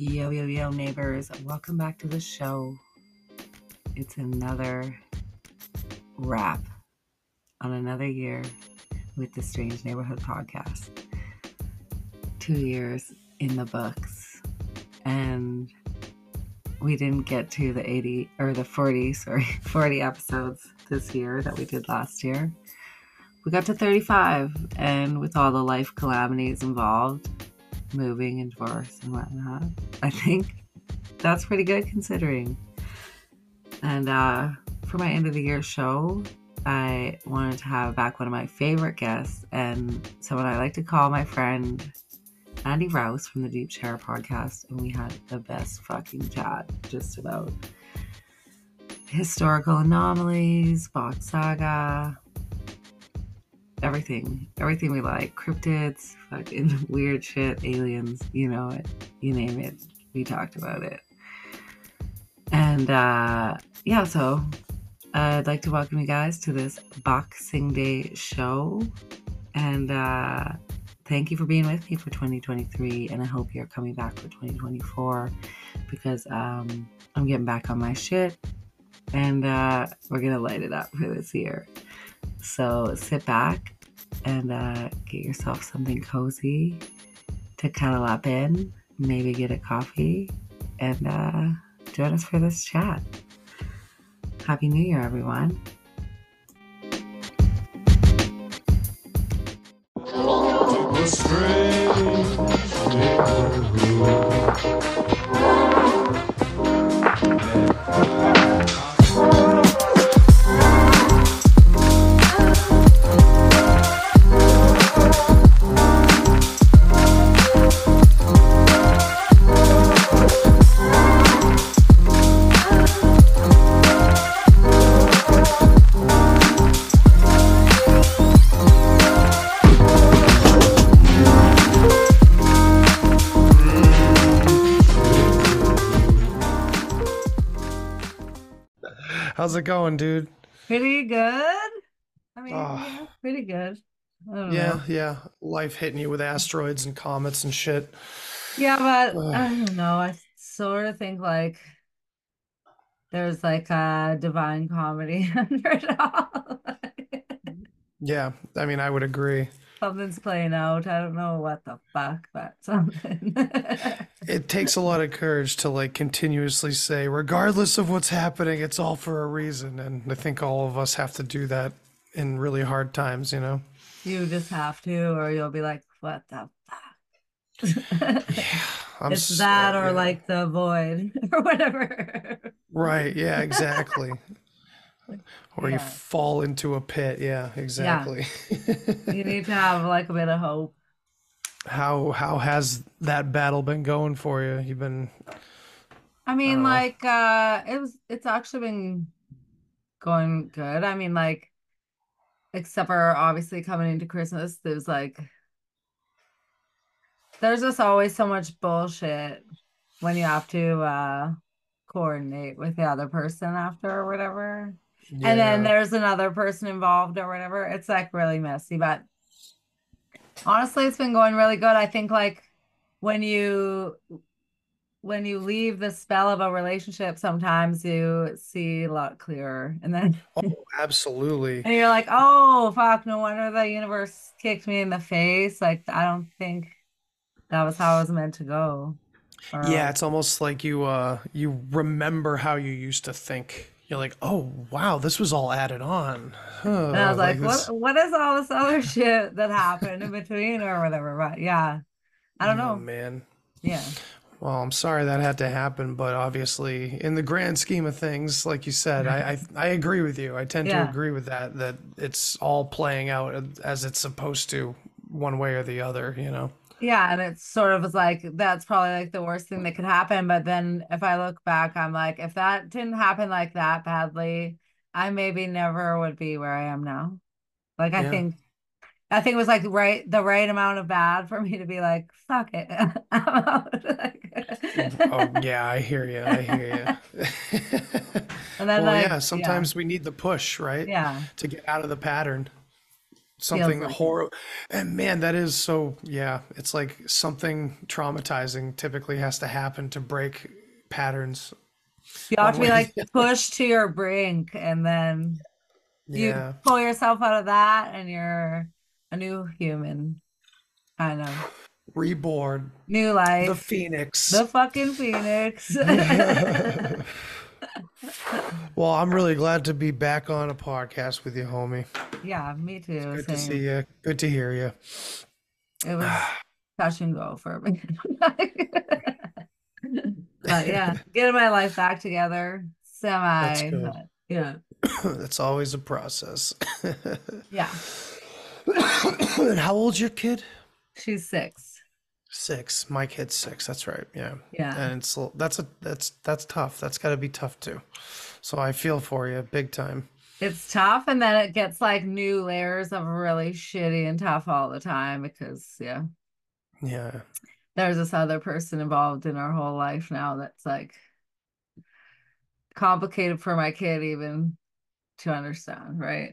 Yo, yo, yo, neighbors. Welcome back to the show. It's another wrap on another year with the Strange Neighborhood podcast. Two years in the books. And we didn't get to the 80 or the 40, sorry, 40 episodes this year that we did last year. We got to 35, and with all the life calamities involved, moving and divorce and whatnot. I think that's pretty good considering. And uh, for my end of the year show, I wanted to have back one of my favorite guests and someone I like to call my friend Andy Rouse from the Deep Share podcast. And we had the best fucking chat just about historical anomalies, Bock's Saga, everything, everything we like, cryptids, fucking weird shit, aliens, you know it, you name it, we talked about it. And uh, yeah, so I'd like to welcome you guys to this Boxing Day show. And uh, thank you for being with me for 2023. And I hope you're coming back for 2024 because um, I'm getting back on my shit and uh, we're to light it up for this year. So sit back and uh, get yourself something cozy to cuddle up in. Maybe get a coffee and uh, join us for this chat. Happy New Year, everyone. How's it going, dude? Pretty good. I mean, Oh. yeah, pretty good. I don't Yeah, know. yeah. Life hitting you with asteroids and comets and shit. Yeah, but Ugh. I don't know. I sort of think like there's like a divine comedy under it all. Yeah, I mean, I would agree. Something's playing out. I don't know what the fuck, but something. It takes a lot of courage to like continuously say, regardless of what's happening, it's all for a reason. And I think all of us have to do that in really hard times, you know? You just have to, or you'll be like, what the fuck? yeah. I'm It's s- that or yeah. like the void or whatever. Right, yeah, exactly. Or you Yeah. fall into a pit. Yeah, exactly. You need to have like a bit of hope. How how has that battle been going for you? You've been I mean, don't know. like, uh, it was, it's actually been going good. I mean, like, except for obviously coming into Christmas, there's like, there's just always so much bullshit when you have to, uh, coordinate with the other person after or whatever. And then there's another person involved or whatever. It's like really messy, but honestly, it's been going really good. I think like when you when you leave the spell of a relationship, sometimes you see a lot clearer. And then Oh, absolutely. and you're like, oh fuck, no wonder the universe kicked me in the face. Like I don't think that was how it was meant to go. Or Yeah, it's almost like you uh you remember how you used to think. You're like, "Oh, wow, this was all added on." and I was like, this what what is all this other shit that happened in between or whatever? But yeah, I don't Oh know. man. Yeah. Well, I'm sorry that had to happen, but obviously, in the grand scheme of things, like you said, I I, I agree with you. I tend to agree with that that it's all playing out as it's supposed to, one way or the other, you know. Yeah, and it's sort of was like that's probably like the worst thing that could happen. But then if I look back, I'm like, if that didn't happen like that badly, I maybe never would be where I am now. Like I Yeah. think I think it was like right the right amount of bad for me to be like, fuck it. Oh, yeah, I hear you. I hear you. and then Well, like yeah, yeah, sometimes we need the push, right? yeah. To get out of the pattern. Something like horrible. And man, that is so, yeah, it's like something traumatizing typically has to happen to break patterns. You have to be like pushed to your brink and then you pull yourself out of that and you're a new human. I know. Reborn. New life. The. Phoenix. The fucking phoenix. Well, I'm really glad to be back on a podcast with you, homie. yeah, me too. Good to see you. Good to hear you. It was touch and go for a minute. but yeah, getting my life back together. Semi. but yeah. That's always a process. Yeah. and how old's your kid? She's six. Six. My kid's six. That's right. Yeah. Yeah. And it's that's a that's that's tough. That's got to be tough too. So I feel for you big time. It's tough, and then it gets like new layers of really shitty and tough all the time because yeah, Yeah. there's this other person involved in our whole life now that's like complicated for my kid even to understand, right?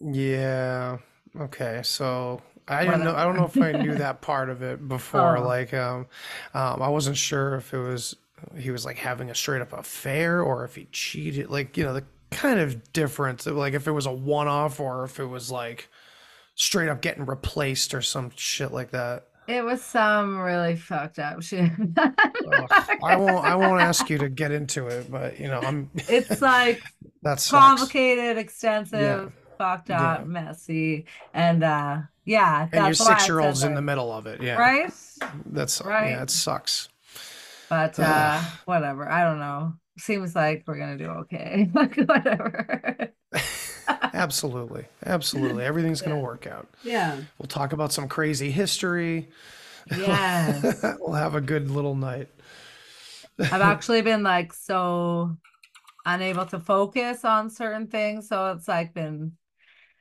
Yeah. Okay. So I didn't know. I don't know if I knew that part of it before. Oh. Like, um, um, I wasn't sure if it was he was like having a straight up affair or if he cheated. Like, you know, the kind of difference. Like, if it was a one off or if it was like straight up getting replaced or some shit like that. It was some really fucked up shit. I won't. I won't ask you to get into it, but you know, I'm. It's like that's complicated, extensive, fucked Yeah. up, messy, and uh yeah, And your six year old's in the middle of it. Yeah. right? That's Right. yeah. It sucks. But uh whatever. I don't know. Seems like we're gonna do okay. Like whatever. Absolutely. Absolutely. Everything's gonna work out. Yeah. We'll talk about some crazy history. Yes. we'll have a good little night. I've actually been like so unable to focus on certain things. So it's like been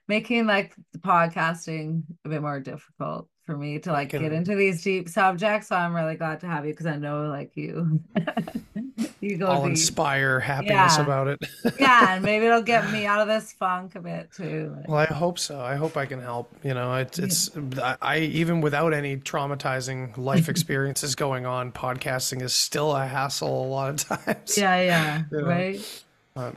making like the podcasting a bit more difficult for me to like get into these deep subjects. So I'm really glad to have you because I know like you you go I'll deep. inspire happiness Yeah. about it. Yeah, and maybe it'll get me out of this funk a bit too. Well, I hope so. I hope I can help. You know, it's it's I, I even without any traumatizing life experiences going on, podcasting is still a hassle a lot of times. Yeah, yeah, You know. right. But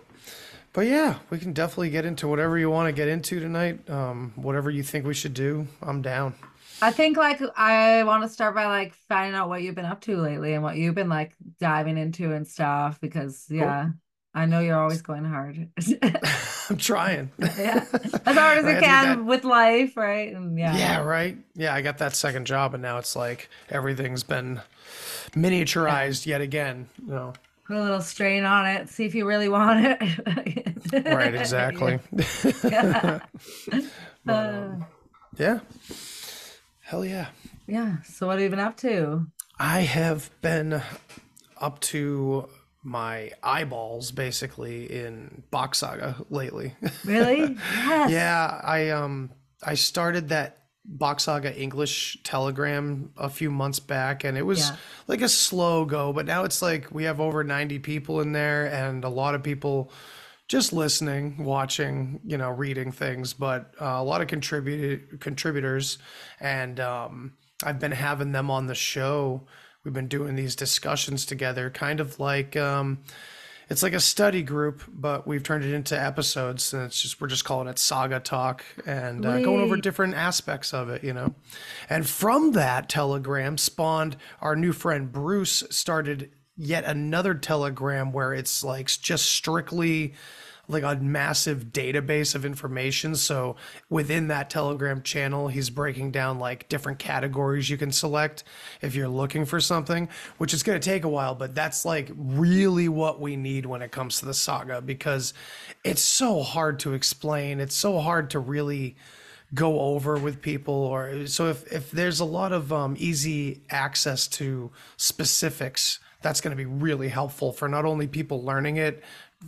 yeah, we can definitely get into whatever you want to get into tonight. Um, whatever you think we should do, I'm down. I think like I want to start by like finding out what you've been up to lately and what you've been like diving into and stuff because yeah, I know you're always going hard. I'm trying. yeah, as hard as I you had to get can with life, right? And yeah, Yeah, right. Yeah, I got that second job, and now it's like everything's been miniaturized yet again. You know, put a little strain on it, see if you really want it. right? Exactly. Yeah. But, Uh, um, yeah. Hell yeah. yeah. So what have you been up to? I have been up to my eyeballs basically in Bock's Saga lately. Really? Yes. yeah, I um I started that Bock's Saga English Telegram a few months back and it was Yeah. like a slow go, but now it's like we have over 90 people in there and a lot of people just listening, watching, you know, reading things, but uh, a lot of contributed contributors, and um, I've been having them on the show. We've been doing these discussions together, kind of like um, it's like a study group, but we've turned it into episodes, and it's just we're just calling it Saga Talk and uh, going over different aspects of it, you know. And from that telegram spawned our new friend Bruce started yet another telegram where it's like just strictly like a massive database of information. So within that Telegram channel, he's breaking down like different categories you can select if you're looking for something, which is going to take a while, but that's like really what we need when it comes to the saga because it's so hard to explain. It's so hard to really go over with people or so if, if there's a lot of um, easy access to specifics that's going to be really helpful for not only people learning it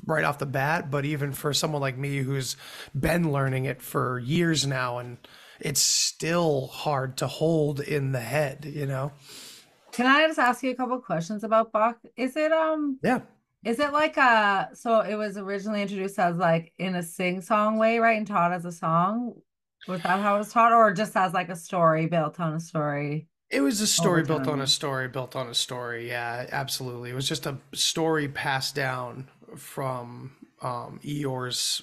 right off the bat but even for someone like me who's been learning it for years now and it's still hard to hold in the head you know Can I just ask you a couple questions about Bock? Is it um yeah is it like a so it was originally introduced as like in a sing song way, right? And taught as a song. Was that how it was taught, or just as like a story built on a story? It was a story built on a story built on a story. Yeah, absolutely. It was just a story passed down from um, Ior's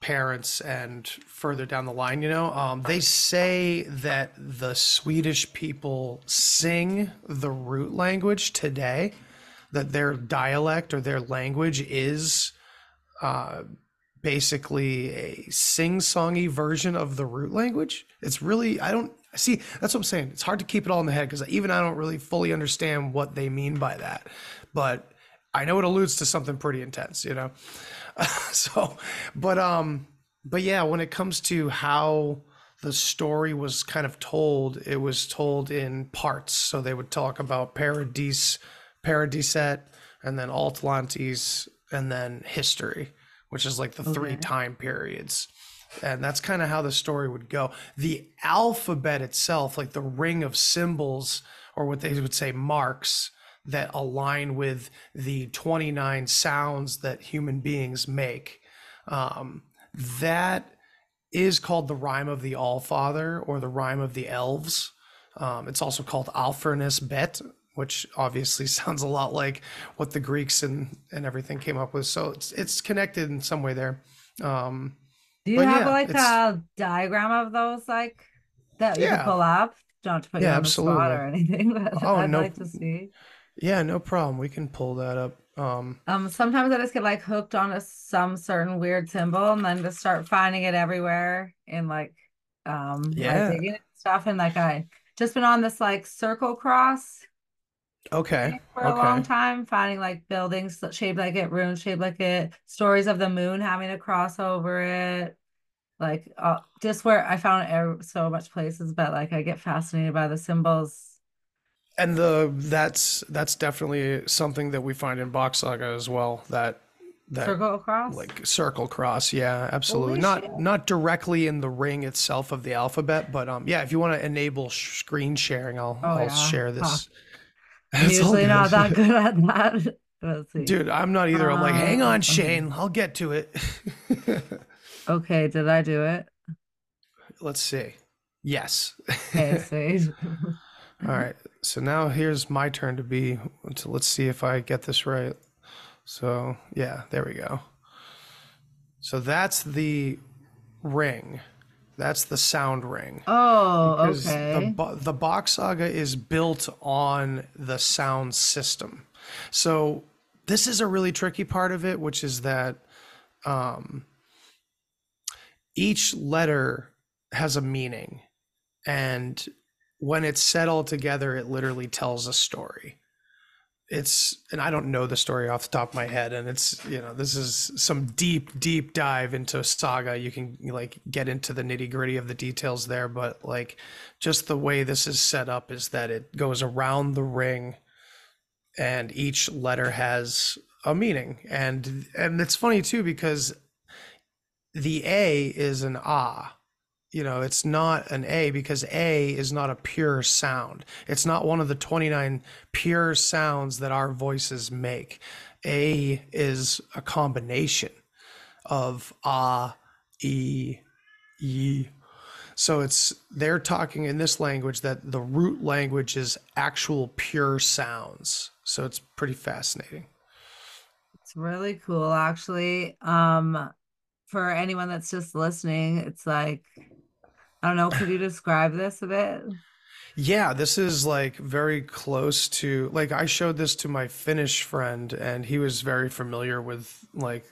parents and further down the line, you know. Um, they say that the Swedish people sing the root language today, that their dialect or their language is uh, basically a sing-songy version of the root language. It's really I don't see that's what I'm saying. It's hard to keep it all in the head because even I don't really fully understand what they mean by that, but I know it alludes to something pretty intense, you know. so, but um, but yeah, when it comes to how the story was kind of told, it was told in parts. So they would talk about Paradis, Paradiset, and then Atlantis, and then history, which is like the three time periods. And that's kind of how the story would go. The alphabet itself, like the ring of symbols, or what they would say marks, that align with the 29 sounds that human beings make. Um, that is called the rhyme of the Allfather or the rhyme of the elves. Um, it's also called Alfernus Bet, which obviously sounds a lot like what the Greeks and, and everything came up with. So it's it's connected in some way there. Um, Do you have yeah, like a diagram of those, like that you Yeah. can pull up? Don't to put you Yeah, on the spot absolutely. or anything, but Oh, I'd no- like to see. Yeah, no problem. We can pull that up. Um, Um, sometimes I just get like hooked on a, some certain weird symbol and then just start finding it everywhere in like um like, Yeah. digging and stuff and like I just been on this like circle cross okay. for a long time, finding like buildings shaped like it, runes shaped like it, stories of the moon having a cross over it. Like uh, just where I found it so much places, but like I get fascinated by the symbols. And the that's that's definitely something that we find in Bock's Saga as well. That that Circle across. like circle cross yeah absolutely Holy not shit. not directly in the ring itself of the alphabet but um yeah if you want to enable sh- screen sharing i'll Oh, i'll yeah. share this I'm It's usually not that good. at that. Let's see. dude i'm not either i'm like hang Um, on shane i'll get to it Okay, did I do it? let's see yes Okay, all right so now here's my turn to be so let's see if i get this right. So yeah there we go. So that's the ring. That's the sound ring. Oh, because the okay. bo- the Bock's saga is built on the sound system. So this is a really tricky part of it, which is that um, each letter has a meaning, and when it's set all together, it literally tells a story. It's and I don't know the story off the top of my head, and it's you know this is some deep deep dive into saga. You can like get into the nitty gritty of the details there, but like just the way this is set up is that it goes around the ring and each letter has a meaning and and it's funny too because the a is an ah you know it's not an a because a is not a pure sound it's not one of the 29 pure sounds that our voices make a is a combination of ah e e so it's they're talking in this language that the root language is actual pure sounds. So it's pretty fascinating. It's really cool, actually. Um, for anyone that's just listening, it's like, I don't know, could you describe this a bit? Yeah, this is like very close to like I showed this to my Finnish friend and he was very familiar with like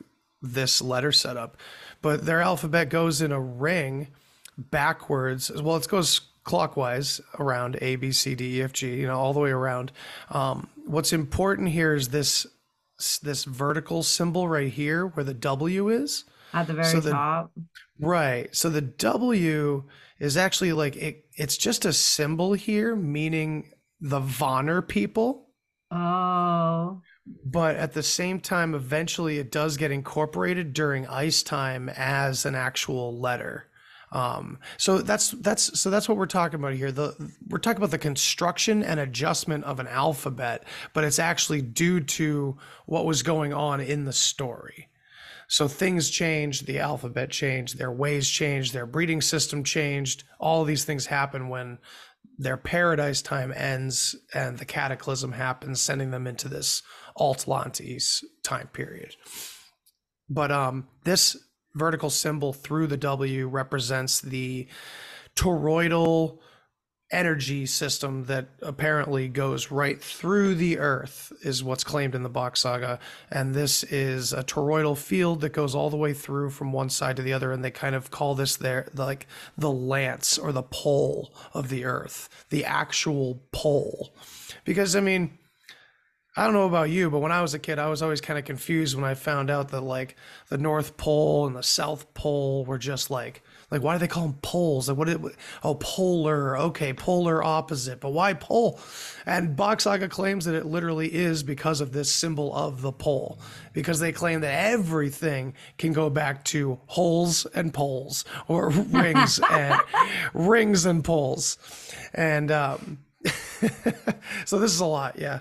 this letter setup. But their alphabet goes in a ring backwards. Well, it goes clockwise around A, B, C, D, E, F, G, you know, all the way around. Um, what's important here is this this vertical symbol right here where the W is. At the very So the- top. Right. So the W is actually like it, it's just a symbol here, meaning the Vonner people. Oh, But at the same time, eventually it does get incorporated during ice time as an actual letter. Um, so that's that's so that's what we're talking about here. The we're talking about the construction and adjustment of an alphabet, but it's actually due to what was going on in the story. So things changed, the alphabet changed, their ways changed, their breeding system changed. All these things happen when their paradise time ends and the cataclysm happens, sending them into this Atlantis time period. But um, this vertical symbol through the W represents the toroidal energy system that apparently goes right through the earth is what's claimed in the Bock's saga. And this is a toroidal field that goes all the way through from one side to the other and they kind of call this their like the lance or the pole of the earth the actual pole. Because i mean I don't know about you, but when I was a kid, I was always kind of confused when I found out that like the North Pole and the South Pole were just like like why do they call them poles? Like what? It, oh, polar. Okay, polar opposite. But why pole? And Bock Saga claims that it literally is because of this symbol of the pole, because they claim that everything can go back to holes and poles or rings and rings and poles, and. um so this is a lot, yeah.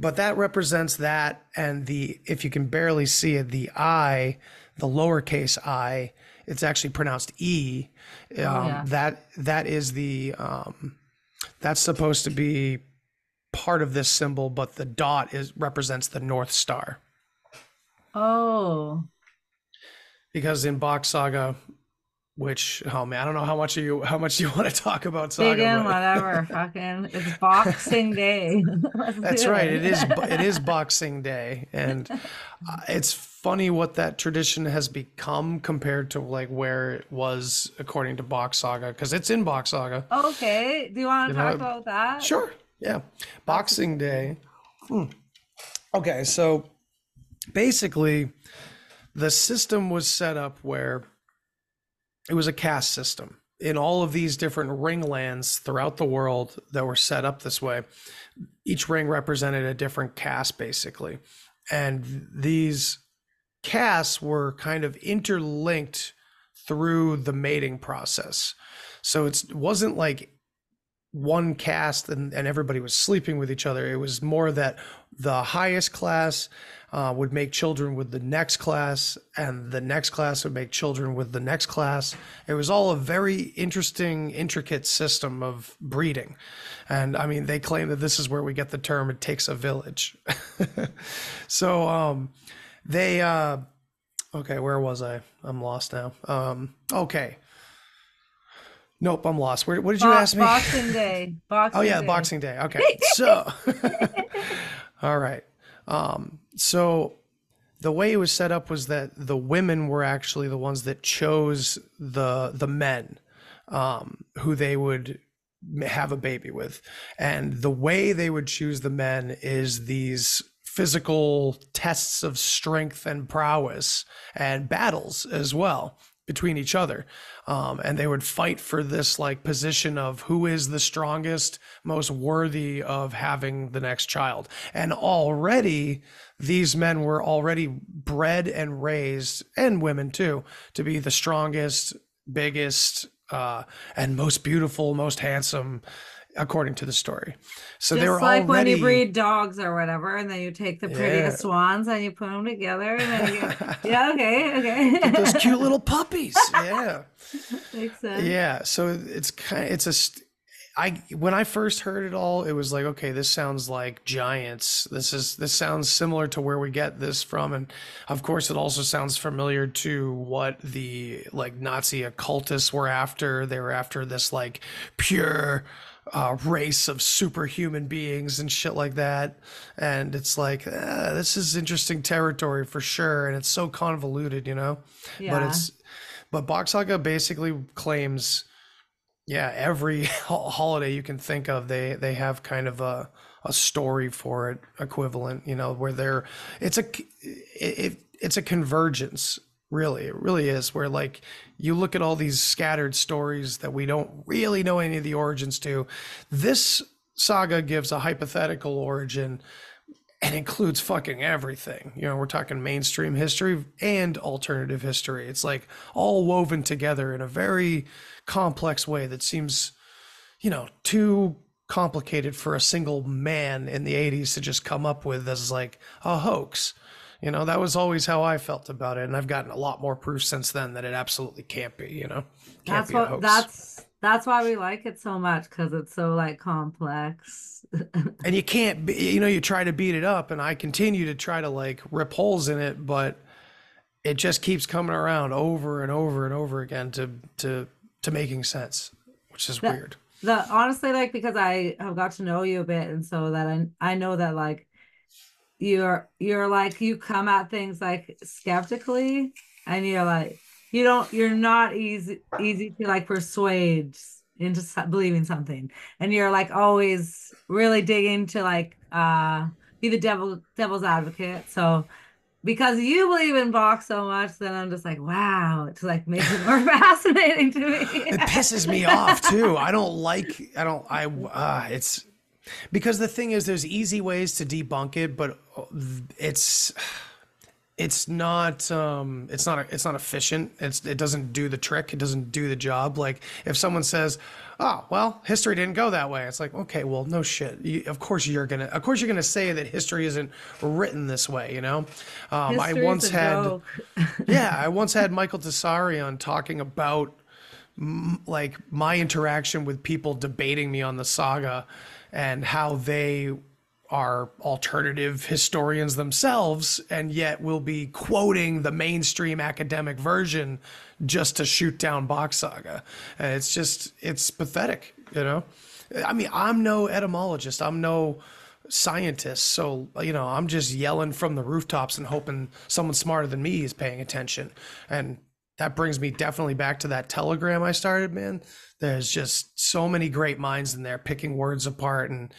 But that represents that, and the if you can barely see it, the I, the lowercase I, it's actually pronounced E. Um, oh, yeah. That that is the um, that's supposed to be part of this symbol, but the dot is represents the North Star. Oh. Because in Bock Saga, which oh man, I don't know how much you how much you want to talk about Saga. Big whatever, fucking it's Boxing Day. That's right. It. it is it is Boxing Day, and uh, it's funny what that tradition has become compared to like where it was according to Bock Saga because it's in Bock Saga. Okay, do you want to you talk know, about that? Sure. Yeah, Boxing Day. Hmm. Okay, so basically, the system was set up where it was a caste system in all of these different ring lands throughout the world that were set up this way. Each ring represented a different caste, basically. And these castes were kind of interlinked through the mating process. So it wasn't like one caste and, and everybody was sleeping with each other. It was more that the highest class uh, would make children with the next class, and the next class would make children with the next class. It was all a very interesting, intricate system of breeding. And I mean, they claim that this is where we get the term "it takes a village." so um, they, uh, okay, where was I? I'm lost now. Um, okay. Nope, I'm lost. Where, what did you Bo- ask me? Boxing Day. Boxing oh yeah, Day. Boxing Day. Okay, so all right. Um, so the way it was set up was that the women were actually the ones that chose the the men um, who they would have a baby with, and the way they would choose the men is these physical tests of strength and prowess and battles as well between each other. Um, and they would fight for this like position of who is the strongest, most worthy of having the next child. And already these men were already bred and raised, and women too, to be the strongest, biggest, uh, and most beautiful, most handsome according to the story. So Just they were like already... when you breed dogs or whatever, and then you take the prettiest yeah. ones and you put them together, and then you get... yeah, okay, okay, those cute little puppies. Yeah, makes sense. Yeah, so it's kind of, it's a. I when I first heard it all, it was like, okay, this sounds like giants. This is this sounds similar to where we get this from, and of course, it also sounds familiar to what the like Nazi occultists were after. They were after this like pure uh, race of superhuman beings and shit like that. And it's like, uh, this is interesting territory for sure. And it's so convoluted, you know? Yeah. But it's, but Bock Saga basically claims, yeah, every holiday you can think of, they, they have kind of a, a story for it equivalent, you know, where they're, it's a, it, it's a convergence really it really is where like you look at all these scattered stories that we don't really know any of the origins to this saga gives a hypothetical origin and includes fucking everything. You know we're talking mainstream history and alternative history. It's like all woven together in a very complex way that seems you know too complicated for a single man in the 80s to just come up with as like a hoax You know, that was always how I felt about it, and I've gotten a lot more proof since then that it absolutely can't be. You know, can't that's what that's that's why we like it so much because it's so like complex. and you can't, be, you know, you try to beat it up, and I continue to try to like rip holes in it, but it just keeps coming around over and over and over again to to to making sense, which is weird. The honestly, like because I have got to know you a bit, and so that I I know that like you're you're like you come at things like skeptically, and you're like you don't you're not easy easy to like persuade into believing something, and you're like always really digging to like uh be the devil devil's advocate. So because you believe in Bock so much, then I'm just like, wow, it's like makes it more fascinating to me. it pisses me off too. I don't like, I don't, I, uh, it's because the thing is, there's easy ways to debunk it, but it's, it's not um it's not it's not efficient. It's it doesn't do the trick. It doesn't do the job. Like if someone says oh well history didn't go that way it's like okay well no shit. You, of course you're gonna of course you're gonna say that history isn't written this way you know? Um, i once had yeah i once had michael Tessari on talking about m- like my interaction with people debating me on the saga and how they are alternative historians themselves and yet will be quoting the mainstream academic version just to shoot down Bock's Saga. And it's just, it's pathetic, you know? I mean, I'm no etymologist, I'm no scientist. So, you know, I'm just yelling from the rooftops and hoping someone smarter than me is paying attention. And that brings me definitely back to that telegram I started, man. There's just so many great minds in there picking words apart and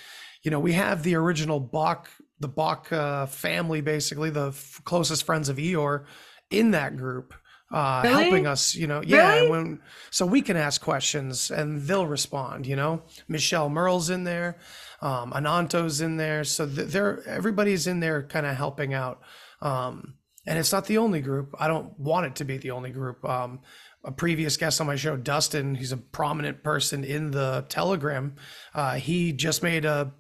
you know, we have the original Bock, the Bock uh, family, basically the f- closest friends of Ior in that group. Uh, really? helping us, you know, yeah. Really? When so we can ask questions and they'll respond. You know, Michelle Merle's in there, um, Ananto's in there, so they're everybody's in there, kind of helping out. Um, and it's not the only group. I don't want it to be the only group. Um, a previous guest on my show, Dustin, he's a prominent person in the Telegram. Uh, he just made a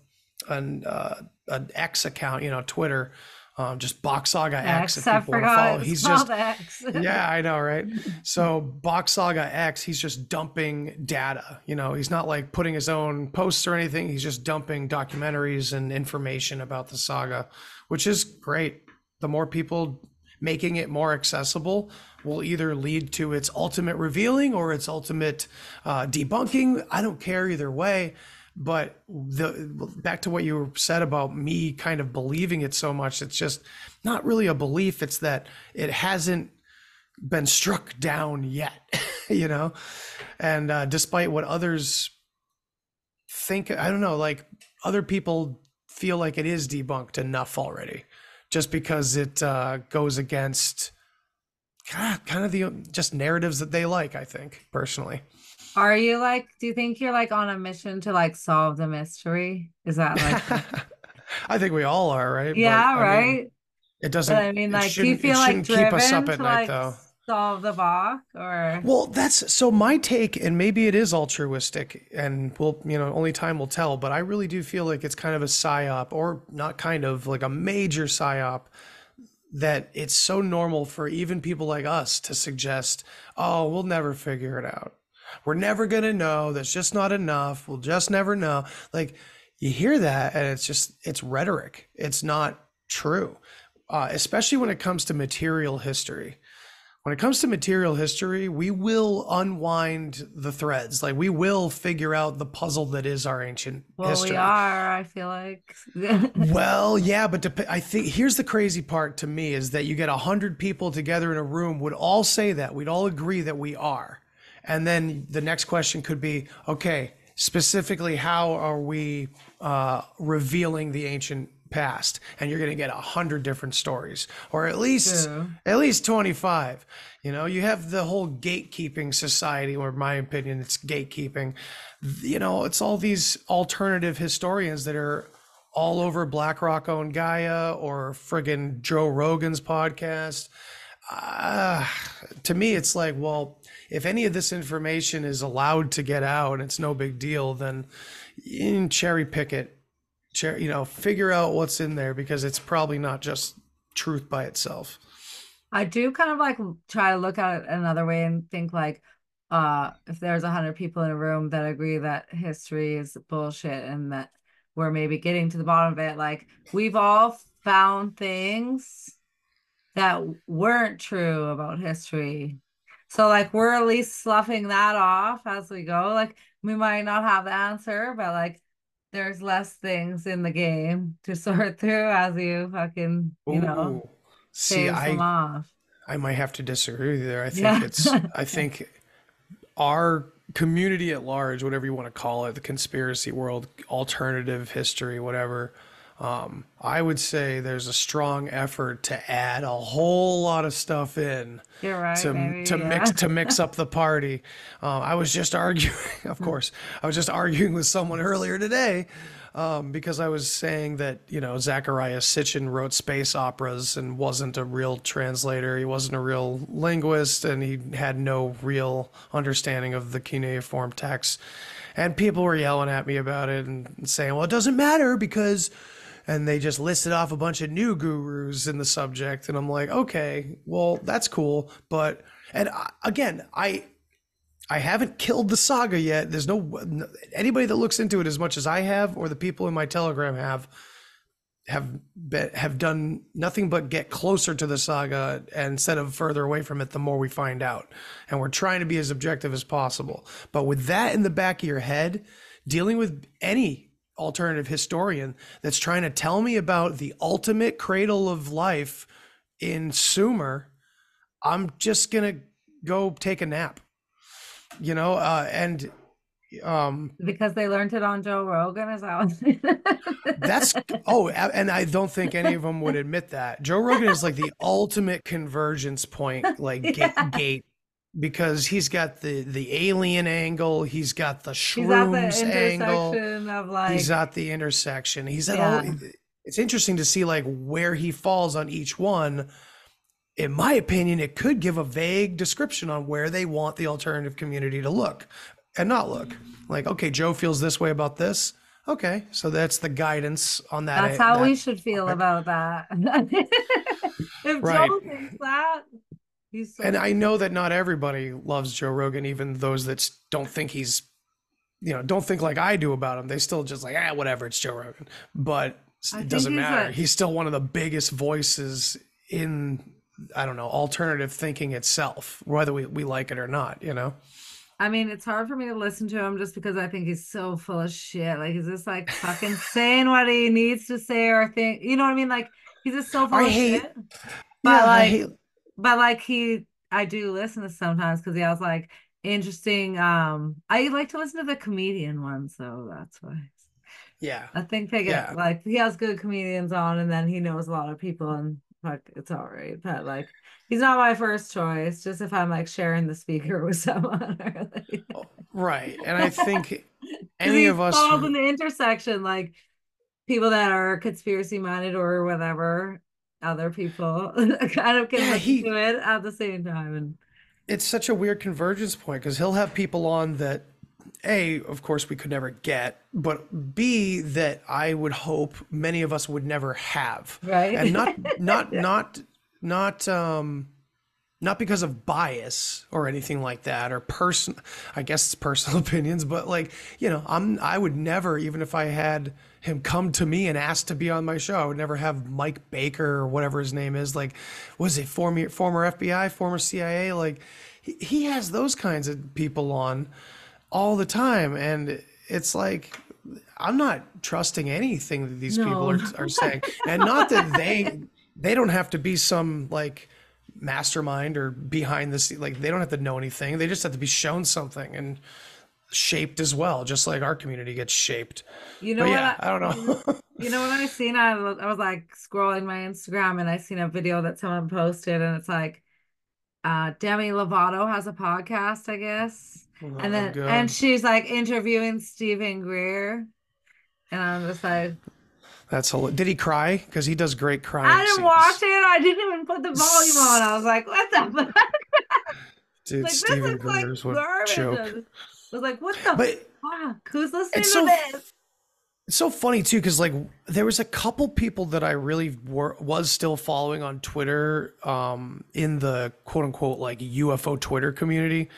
an uh, an X account, you know, Twitter, um, just Bock's Saga X. X I forgot. He's just X. yeah, I know, right? So Bock's Saga X, he's just dumping data. You know, he's not like putting his own posts or anything. He's just dumping documentaries and information about the saga, which is great. The more people making it more accessible will either lead to its ultimate revealing or its ultimate uh, debunking. I don't care either way but the back to what you said about me kind of believing it so much it's just not really a belief. It's that it hasn't been struck down yet you know? And uh, despite what others think i don't know like other people feel like it is debunked enough already just because it uh, goes against kind of the just narratives that they like i think personally are you like, do you think you're like on a mission to like solve the mystery? Is that like, I think we all are, right? Yeah, but, right. Mean, it doesn't, but, I mean, like, do you feel like keep us up at night like, though? Solve the Bock or well, that's so my take, and maybe it is altruistic, and we'll, you know, only time will tell. But I really do feel like it's kind of a psyop, or not kind of like a major psyop that it's so normal for even people like us to suggest, oh, we'll never figure it out. We're never going to know. That's just not enough. We'll just never know. Like you hear that and it's just, it's rhetoric. It's not true, uh, especially when it comes to material history. When it comes to material history, we will unwind the threads. Like we will figure out the puzzle that is our ancient well, history. we are. I feel like. well, yeah, but I think here's the crazy part to me is that you get a hundred people together in a room would all say that we'd all agree that we are. And then the next question could be, okay, specifically, how are we uh, revealing the ancient past? And you're going to get a hundred different stories, or at least yeah. at least twenty five. You know, you have the whole gatekeeping society, or my opinion, it's gatekeeping. You know, it's all these alternative historians that are all over BlackRock owned Gaia or friggin' Joe Rogan's podcast. Uh, to me, it's like, well, if any of this information is allowed to get out and it's no big deal, then cherry pick it, you know, figure out what's in there because it's probably not just truth by itself. I do kind of like try to look at it another way and think like, uh, if there's a hundred people in a room that agree that history is bullshit and that we're maybe getting to the bottom of it, like we've all found things that weren't true about history. So like we're at least sloughing that off as we go. Like we might not have the answer, but like there's less things in the game to sort through as you fucking you know Ooh. See, I off. I might have to disagree there. I think Yeah. it's I think our community at large, whatever you want to call it, the conspiracy world, alternative history, whatever. Um, I would say there's a strong effort to add a whole lot of stuff in right. to maybe, to yeah. mix to mix up the party. Um, I was just arguing, of course, I was just arguing with someone earlier today um, because I was saying that you know Zecharia Sitchin wrote space operas and wasn't a real translator. He wasn't a real linguist, and he had no real understanding of the cuneiform text. And people were yelling at me about it and saying, "Well, it doesn't matter because." And they just listed off a bunch of new gurus in the subject. And i'm like okay well that's cool. But and I, again i i haven't killed the saga yet. There's no anybody that looks into it as much as i have or the people in my telegram have have been, have done nothing but get closer to the saga instead of further away from it the more we find out. And we're trying to be as objective as possible. But with that in the back of your head dealing with any alternative historian that's trying to tell me about the ultimate cradle of life in Sumer, I'm just gonna go take a nap. You know, uh, and um, because they learned it on Joe Rogan. Is that that's oh, and I don't think any of them would admit that. Joe Rogan is like the ultimate convergence point, like gate, gate because he's got the the alien angle, he's got the He's at the shrooms angle. of like he's at the intersection. He's at all. It's interesting to see like where he falls on each one. In my opinion, it could give a vague description on where they want the alternative community to look and not look. Like, okay, Joe feels this way about this. Okay, so that's the guidance on that. that's how that- we should feel topic. about that. if Right. Joe thinks that, he's so and I know that not everybody loves Joe Rogan, even those that don't think he's, you know, don't think like I do about him. They still just like, ah, whatever, it's Joe Rogan. But I it doesn't he's matter. a- he's still one of the biggest voices in, I don't know, alternative thinking itself, whether we, we like it or not, you know? I mean, it's hard for me to listen to him just because I think he's so full of shit. Like, he's just like fucking saying what he needs to say or think. You know what I mean? Like, he's just so full I of hate- shit. But Yeah, I like, hate- but like he, I do listen to sometimes because he has like interesting. Um, I like to listen to the comedian one, so that's why. yeah. I think they get Yeah. like he has good comedians on, and then he knows a lot of people, and like it's all right. But like, he's not my first choice. Just if I'm like sharing the speaker with someone, or Right. And I think any of us. falls who- in the intersection, like people that are conspiracy minded or whatever, other people. Kind of can Yeah, he- to it at the same time, and it's such a weird convergence point because he'll have people on that a of course we could never get but b that i would hope many of us would never have. Right, and not not Yeah. not not um not because of bias or anything like that or person i guess it's personal opinions but like you know i'm i would never even if i had him come to me and ask to be on my show i would never have mike baker or whatever his name is like was it former former fbi former cia like he, he has those kinds of people on all the time and it's like i'm not trusting anything that these people are, are saying. And not that they they don't have to be some like mastermind or behind the scene like they don't have to know anything they just have to be shown something and shaped as well just like our community gets shaped you know but what? yeah I, i, don't know You know what I seen? I was, I was like scrolling my Instagram and I seen a video that someone posted and it's like uh Demi Lovato has a podcast, I guess. And then Oh, God. and she's like interviewing Steven Greer. And I'm just like, that's hila- did he cry because he does great crying I didn't scenes. watch it. I didn't even put the volume on. I was like, what the fuck? dude like this Steven is like Greer's what garbage. joke I was like, what the but fuck? Who's listening to so this? It's so funny too, because like there was a couple people that I really were was still following on Twitter, um, in the quote unquote like UFO Twitter community.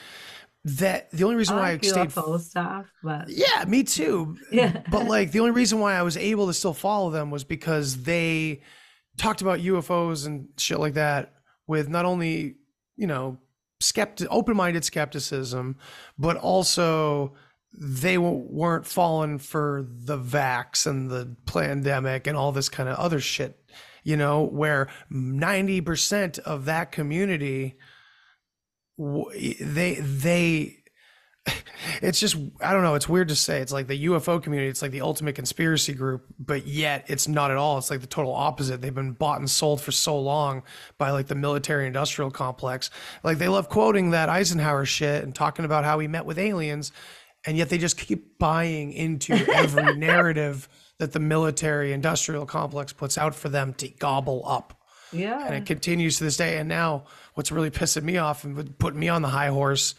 That the only reason I why I stayed, UFO stuff, but yeah, me too. yeah. But like the only reason why I was able to still follow them was because they talked about UFOs and shit like that with not only you know skeptic, open-minded skepticism, but also they weren't falling for the vax and the pandemic and all this kind of other shit, you know, where 90% of that community they they it's just I don't know, it's weird to say. It's like the UFO community, it's like the ultimate conspiracy group, but yet it's not at all. It's like the total opposite. They've been bought and sold for so long by like the military industrial complex. Like they love quoting that Eisenhower shit and talking about how he met with aliens, and yet they just keep buying into every narrative that the military industrial complex puts out for them to gobble up Yeah, and it continues to this day. And now, what's really pissing me off and would put me on the high horse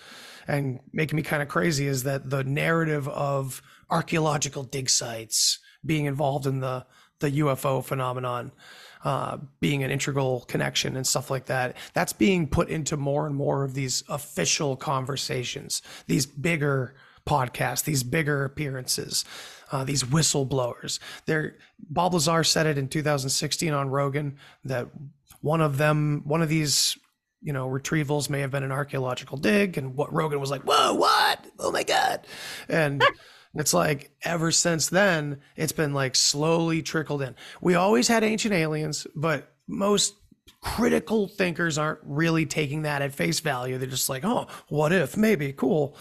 and making me kind of crazy is that the narrative of archaeological dig sites being involved in the the UFO phenomenon, uh, being an integral connection and stuff like that, that's being put into more and more of these official conversations, these bigger podcasts, these bigger appearances, uh, these whistleblowers. They're Bob Lazar said it in 2016 on Rogan that one of them, one of these, you know, retrievals may have been an archaeological dig, and what Rogan was like, "Whoa, what? Oh my god!" And it's like ever since then, it's been like slowly trickled in. We always had ancient aliens, but most critical thinkers aren't really taking that at face value. They're just like, "Oh, what if? Maybe, cool."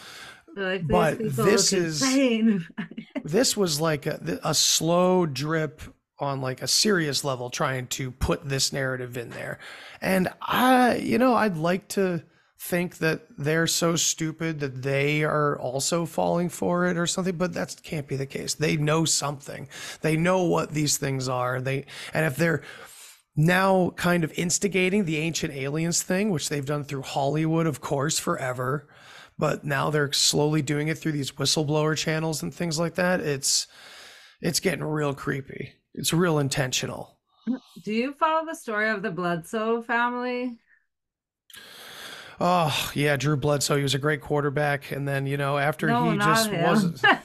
Like But this is- this was like a, a slow drip on like a serious level trying to put this narrative in there. And i you know i'd like to think that they're so stupid that they are also falling for it or something but that can't be the case. They know something. They know what these things are. They and if they're now kind of instigating the ancient aliens thing which they've done through hollywood of course forever but now they're slowly doing it through these whistleblower channels and things like that it's it's getting real creepy it's real intentional Do you follow the story of the Bledsoe family? oh yeah drew bledsoe he was a great quarterback and then you know after no, he just him. wasn't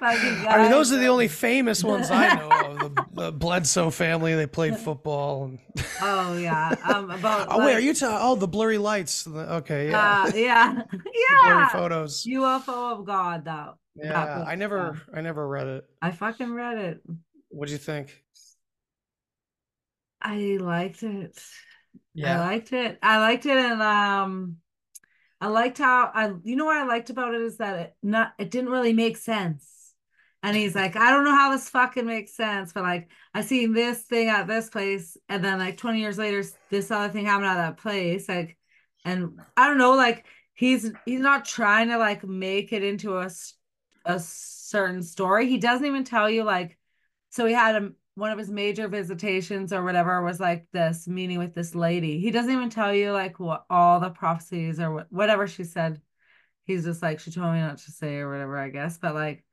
I mean, those are the only famous ones I know of. The, the Bledsoe family, they played football. And... Oh yeah, um, about Oh, wait, are you talking? Oh, the blurry lights. Okay, yeah. Uh, yeah, blurry yeah. photos. UFO of God, though. Yeah, I never, I never read it. I fucking read it. What'd you think? I liked it. Yeah, I liked it. I liked it, and um, I liked how I. You know what I liked about it is that it not. It didn't really make sense. And he's like, I don't know how this fucking makes sense, but like, I seen this thing at this place, and then like 20 years later, this other thing happened at that place. Like, and I don't know, like he's he's not trying to like make it into a a certain story. He doesn't even tell you like, so he had a one of his major visitations or whatever was like this meeting with this lady. He doesn't even tell you like what all the prophecies or what, whatever she said. He's just like, she told me not to say or whatever, I guess. But like,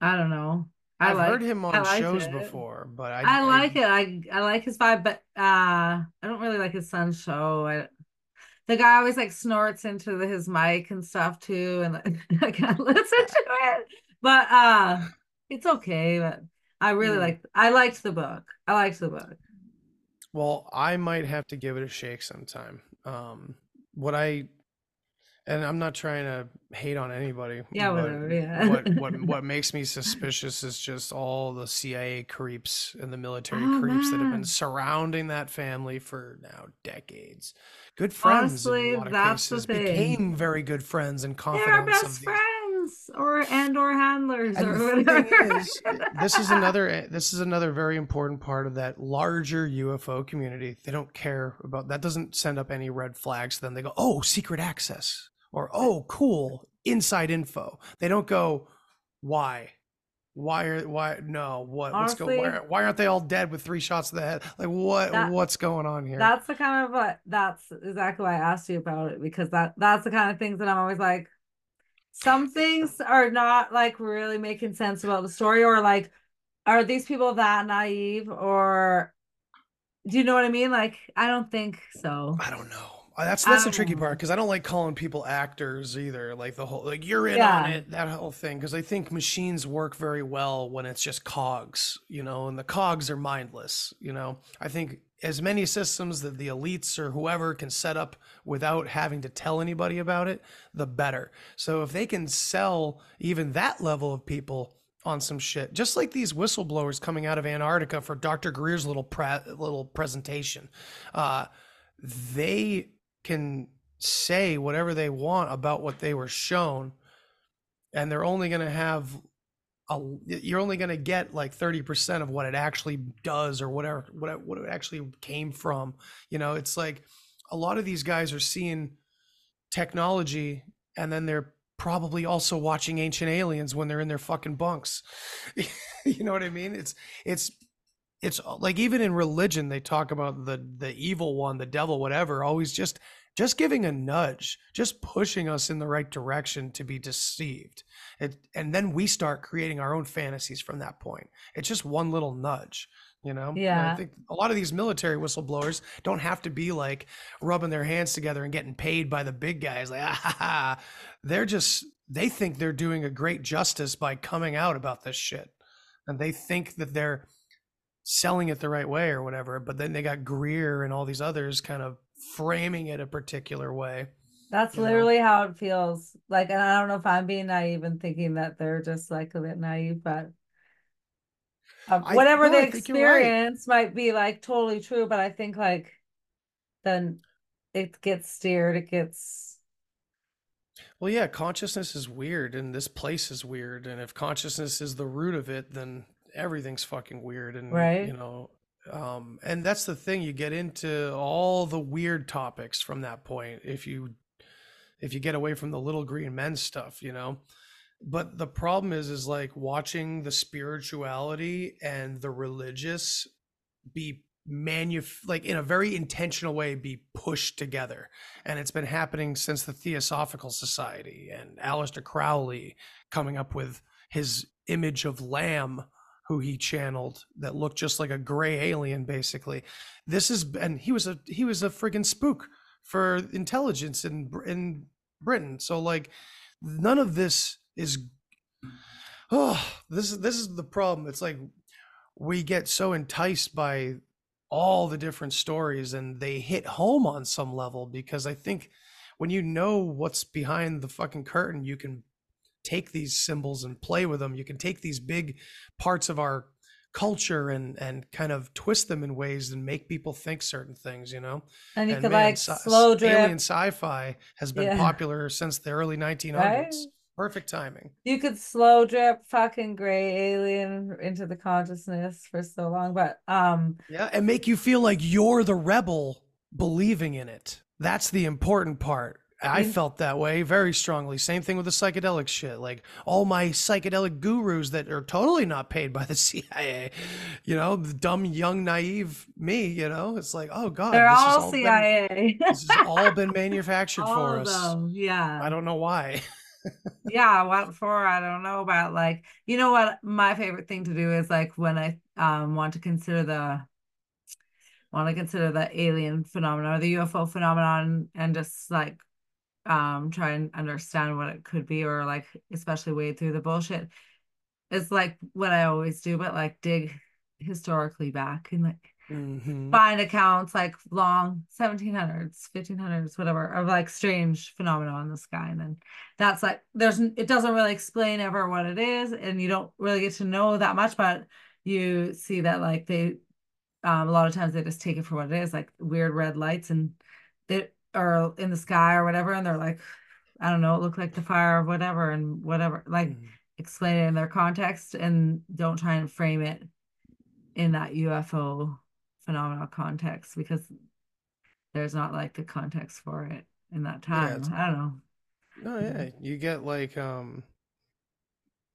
I don't know. I I've like heard him on shows it. before, but I, I like it. I I like his vibe, but uh I don't really like his son's show. I, the guy always like snorts into the, his mic and stuff too, and I can't listen to it. But uh it's okay. But I really Hmm. like I liked the book. I liked the book. Well, I might have to give it a shake sometime. Um, what I, and I'm not trying to hate on anybody. Yeah, whatever, yeah. what what what makes me suspicious is just all the CIA creeps and the military Oh, creeps that have been surrounding that family for now decades. Good friends Honestly, in a lot of that's the thing. became very good friends and They're our confidants best friends or and or handlers and or whatever. is, this is another this is another very important part of that larger UFO community. They don't care about that. Doesn't send up any red flags. Then they go, "Oh, secret access," or "Oh, cool, inside info." They don't go, "Why? Why are why no? What what's going? Why, why aren't they all dead with three shots to the head? Like what That- what's going on here?" That's the kind of what that's exactly why I asked you about it because that that's the kind of things that I'm always like, some things are not like really making sense about the story, or like, are these people that naive, or do you know what I mean? Like, I don't think so. I don't know. Uh, That's that's the tricky part because I don't like calling people actors either. Like the whole like you're in on it, that whole thing. Because I think machines work very well when it's just cogs, you know, and the cogs are mindless. You know, I think as many systems that the elites or whoever can set up without having to tell anybody about it, the better. So if they can sell even that level of people on some shit, just like these whistleblowers coming out of Antarctica for Dr. Greer's little pre- little presentation, uh, they can say whatever they want about what they were shown and they're only going to have a, you're only going to get like 30% of what it actually does or whatever what it, what it actually came from you know? It's like a lot of these guys are seeing technology and then they're probably also watching ancient aliens when they're in their fucking bunks. You know what i mean? It's it's it's like even in religion they talk about the the evil one the devil whatever always just just giving a nudge just pushing us in the right direction to be deceived it, and then we start creating our own fantasies from that point it's just one little nudge you know And i Yeah. think a lot of these military whistleblowers don't have to be like rubbing their hands together and getting paid by the big guys like ah, ha, ha. they're just they think they're doing a great justice by coming out about this shit and they think that they're selling it the right way or whatever. But then they got Greer and all these others kind of framing it a particular way. That's you know? literally how it feels. Like, and I don't know if I'm being naive and thinking that they're just like a bit naive, but um, whatever no, I you're right. experience might be like totally true. But I think like then it gets steered. It gets Well, yeah, consciousness is weird and this place is weird. And if consciousness is the root of it, then everything's fucking weird. And, Right. you know, um, and that's the thing, you get into all the weird topics from that point if you if you get away from the little green men stuff, you know. But the problem is is like watching the spirituality and the religious be manuf like in a very intentional way be pushed together and it's been happening since the theosophical society and Aleister crowley coming up with his image of Lam who he channeled that looked just like a gray alien basically. This is and he was a he was a friggin spook for intelligence in in britain. So like none of this is oh this is this is the problem. It's like we get so enticed by all the different stories and they hit home on some level because I think when you know what's behind the fucking curtain, you can take these symbols and play with them. You can take these big parts of our culture and and kind of twist them in ways and make people think certain things, you know. and you and could man, like slow drip. alien sci-fi has been Yeah. popular since the early 1900s. Right? Perfect timing. You could slow drip fucking gray alien into the consciousness for so long, but um, Yeah, and make you feel like you're the rebel believing in it. That's the important part. I felt that way very strongly. Same thing with the psychedelic shit. Like all my psychedelic gurus that are totally not paid by the CIA. You know, the dumb, young, naive me. You know, it's like, oh god, they're all been- CIA. this has all been manufactured all for us. them, yeah. I don't know why. yeah what for i don't know about like you know what my favorite thing to do is like when i um want to consider the want to consider the alien phenomenon or the ufo phenomenon and just like um try and understand what it could be or like especially wade through the bullshit it's like what i always do but like dig historically back and like Mhm. find accounts like long 1700s 1500s whatever of like strange phenomena in the sky and then that's like there's it doesn't really explain ever what it is and you don't really get to know that much but you see that like they um a lot of times they just take it for what it is like weird red lights and they are in the sky or whatever and they're like I don't know it looked like the fire or whatever and whatever like Mhm. explain it in their context and don't try and frame it in that UFO phenomenal context because there's not like the context for it in that time. it's- I don't know. No, yeah, you get like um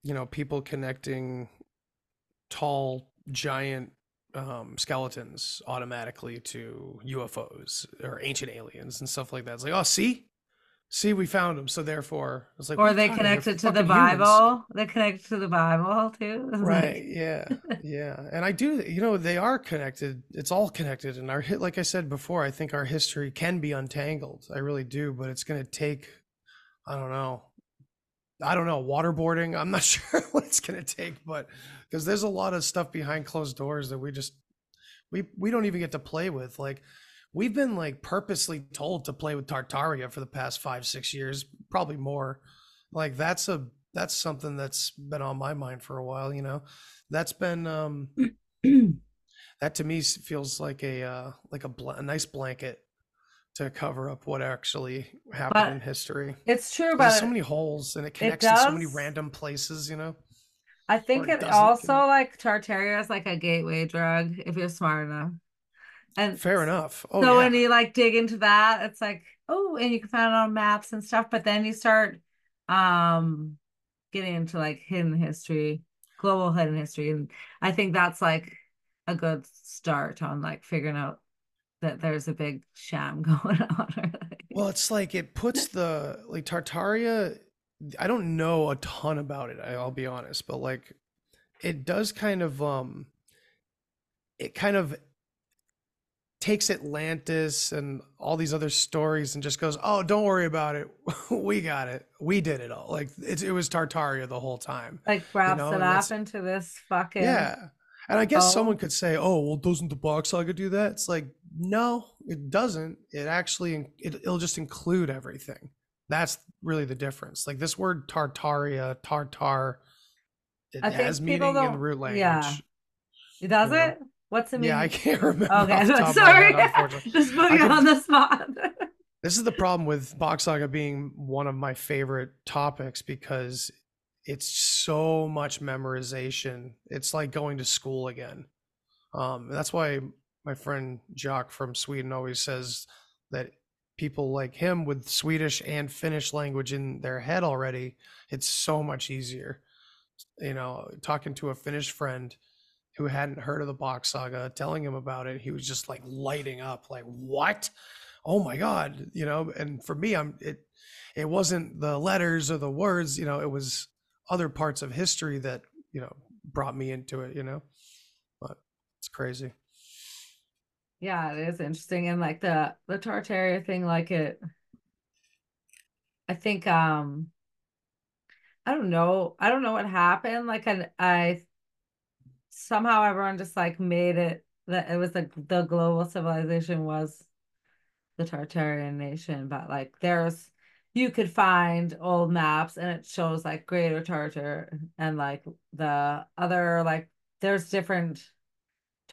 you know, people connecting tall giant um skeletons automatically to UFOs or ancient aliens and stuff like that. It's like, "Oh, see? See, we found them, so therefore, it's like, or they you talking connected to the Fucking humans. Bible. They connected to the Bible too. Right yeah yeah and i do you know they are connected it's all connected and our hit like i said before i think our history can be untangled i really do but it's going to take i don't know i don't know waterboarding i'm not sure what it's going to take but because there's a lot of stuff behind closed doors that we just we we don't even get to play with like we've been like purposely told to play with tartaria for the past five six years probably more. Like that's a that's something that's been on my mind for a while you know? That's been um that to me feels like a uh like a, bl- a nice blanket to cover up what actually happened But in history. it's true but there's so many holes and it connects to so many random places you know I think it it also like Tartaria is like a gateway drug if you're smart enough. And fair enough oh so yeah. when you like dig into that, it's like, oh, and you can find it on maps and stuff, but then you start um getting into like hidden history, global hidden history. And I think that's like a good start on like figuring out that there's a big sham going on. Well, it's like it puts the like Tartaria. I don't know a ton about it. I'll be honest, but like it does kind of um, it kind of takes Atlantis and all these other stories and just goes, "Oh, don't worry about it. we got it. We did it all." Like it, it was Tartaria the whole time. like wraps know, it and up into this fucking Yeah. And I guess Oh. someone could say, "Oh, well, doesn't the Bock's saga do that?" It's like, no, it doesn't. It actually it, it'll just include everything. That's really the difference. Like this word Tartaria, Tartar, it I has meaning in don't- root language. yeah. Does you know. it? What's the meaning? Yeah, I can't remember. Okay, the sorry. head. Just put I on the spot. This is the problem with Bock's Saga being one of my favorite topics because it's so much memorization. It's like going to school again. Um, that's why my friend Jock from Sweden always says that people like him with Swedish and Finnish language in their head already, it's so much easier. You know, talking to a Finnish friend who hadn't heard of the Bock's Saga, telling him about it, he was just like lighting up, like, what? oh my god you know and for me i'm it it wasn't the letters or the words you know it was other parts of history that you know brought me into it you know but it's crazy yeah, it is interesting. And like the the Tartaria thing, like it I think um I don't know. I don't know what happened. Like I, I somehow everyone just like made it that it was like the global civilization was the Tartarian nation, but like there's you could find old maps and it shows like Greater Tartar and like the other like there's different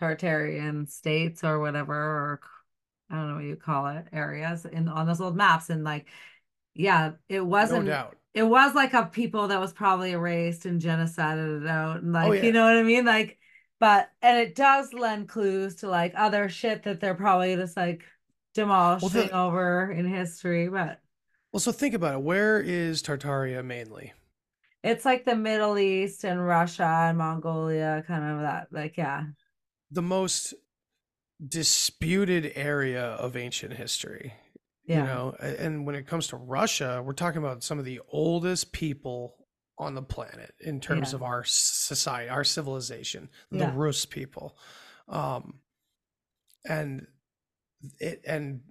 Tartarian states or whatever or I don't know what you call it areas in on those old maps. And like yeah it wasn't doubt. it was like a people that was probably erased and genocided out and oh, like Oh, yeah. you know what I mean? Like but and it does lend clues to like other shit that they're probably just like demolishing over in history but well so think about it. Where is tartaria mainly? It's like the Middle East and Russia and Mongolia kind of that like yeah the most disputed area of ancient history yeah you know and when it comes to russia we're talking about some of the oldest people on the planet in terms Yeah. of our society our civilization the Yeah. rus people um and it and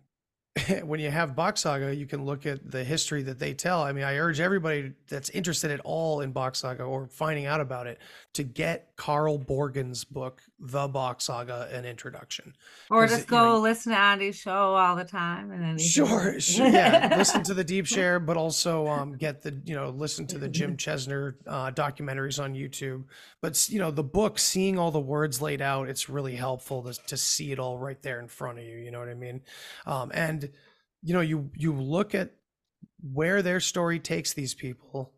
when you have Bock's Saga, you can look at the history that they tell. I mean, I urge everybody that's interested at all in Bock's Saga or finding out about it to get Carl Borgen's book, The Bock's Saga, an introduction. Or just it- you know, go listen to Andy's show all the time and then you can- Sure, sure, yeah. listen to the Deep Share, but also um, get the you know listen to the Jim Chesner uh, documentaries on YouTube. But you know the book, seeing all the words laid out, it's really helpful to to see it all right there in front of you. You know what I mean? Um, and you know you you look at where their story takes these people.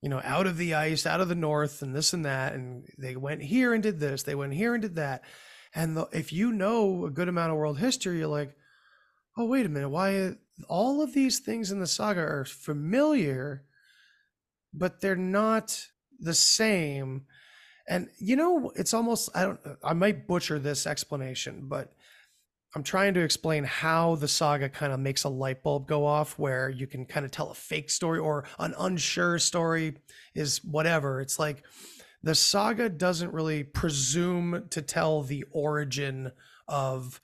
You know, out of the ice, out of the north, and this and that, and they went here and did this. They went here and did that. And the, if you know a good amount of world history, you're like, oh wait a minute why all of these things in the saga are familiar but they're not the same and you know it's almost i don't i might butcher this explanation but I'm trying to explain how the saga kind of makes a light bulb go off where you can kind of tell a fake story or an unsure story is whatever. It's like the saga doesn't really presume to tell the origin of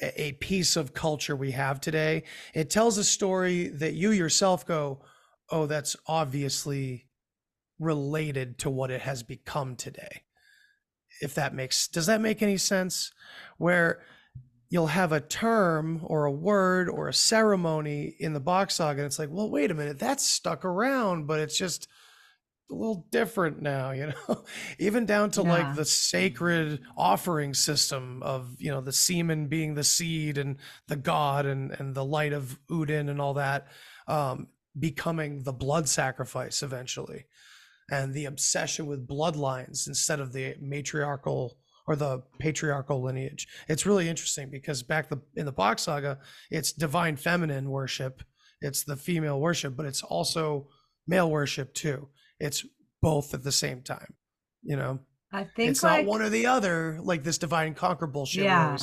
a piece of culture we have today. It tells a story that you yourself go, oh, that's obviously related to what it has become today. If that makes, does that make any sense? Where you'll have a term or a word or a ceremony in the Bock saga, and it's like, well, wait a minute, that's stuck around, but it's just a little different now, you know, even down to yeah. like the sacred offering system of, you know, the semen being the seed and the God and, and the light of Udin and all that, um, becoming the blood sacrifice eventually. And the obsession with bloodlines instead of the matriarchal or the patriarchal lineage. It's really interesting because back the, in the Bock saga, it's divine feminine worship, it's the female worship, but it's also male worship too it's both at the same time. You know, I think it's like, not one or the other, like this divine conquer bullshit. Yeah.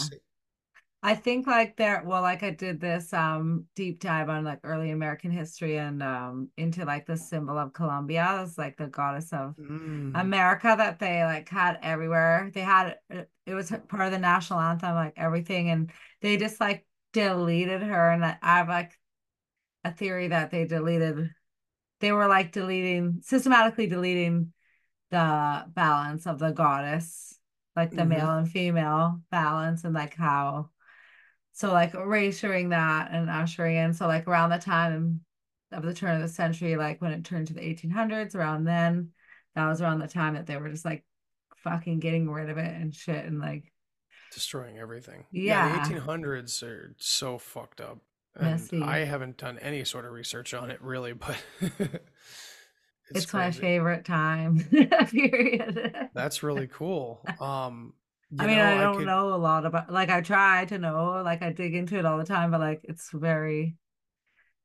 I think like there, well, like I did this um deep dive on like early American history and um into like the symbol of Columbia as like the goddess of mm. America that they like had everywhere. They had it was part of the national anthem, like everything, and they just like deleted her. And I have like a theory that they deleted they were like deleting systematically deleting the balance of the goddess like the mm-hmm. male and female balance and like how so like erasing that and ushering in. So like around the time of the turn of the century like when it turned to the 1800s around then that was around the time that they were just like fucking getting rid of it and shit and like destroying everything. Yeah, yeah. the 1800s are so fucked up. And I haven't done any sort of research on it really, but it's, it's my favorite time period. That's really cool. Um, I mean, know, I don't I could... know a lot about. Like, I try to know. Like, I dig into it all the time, but like, it's very,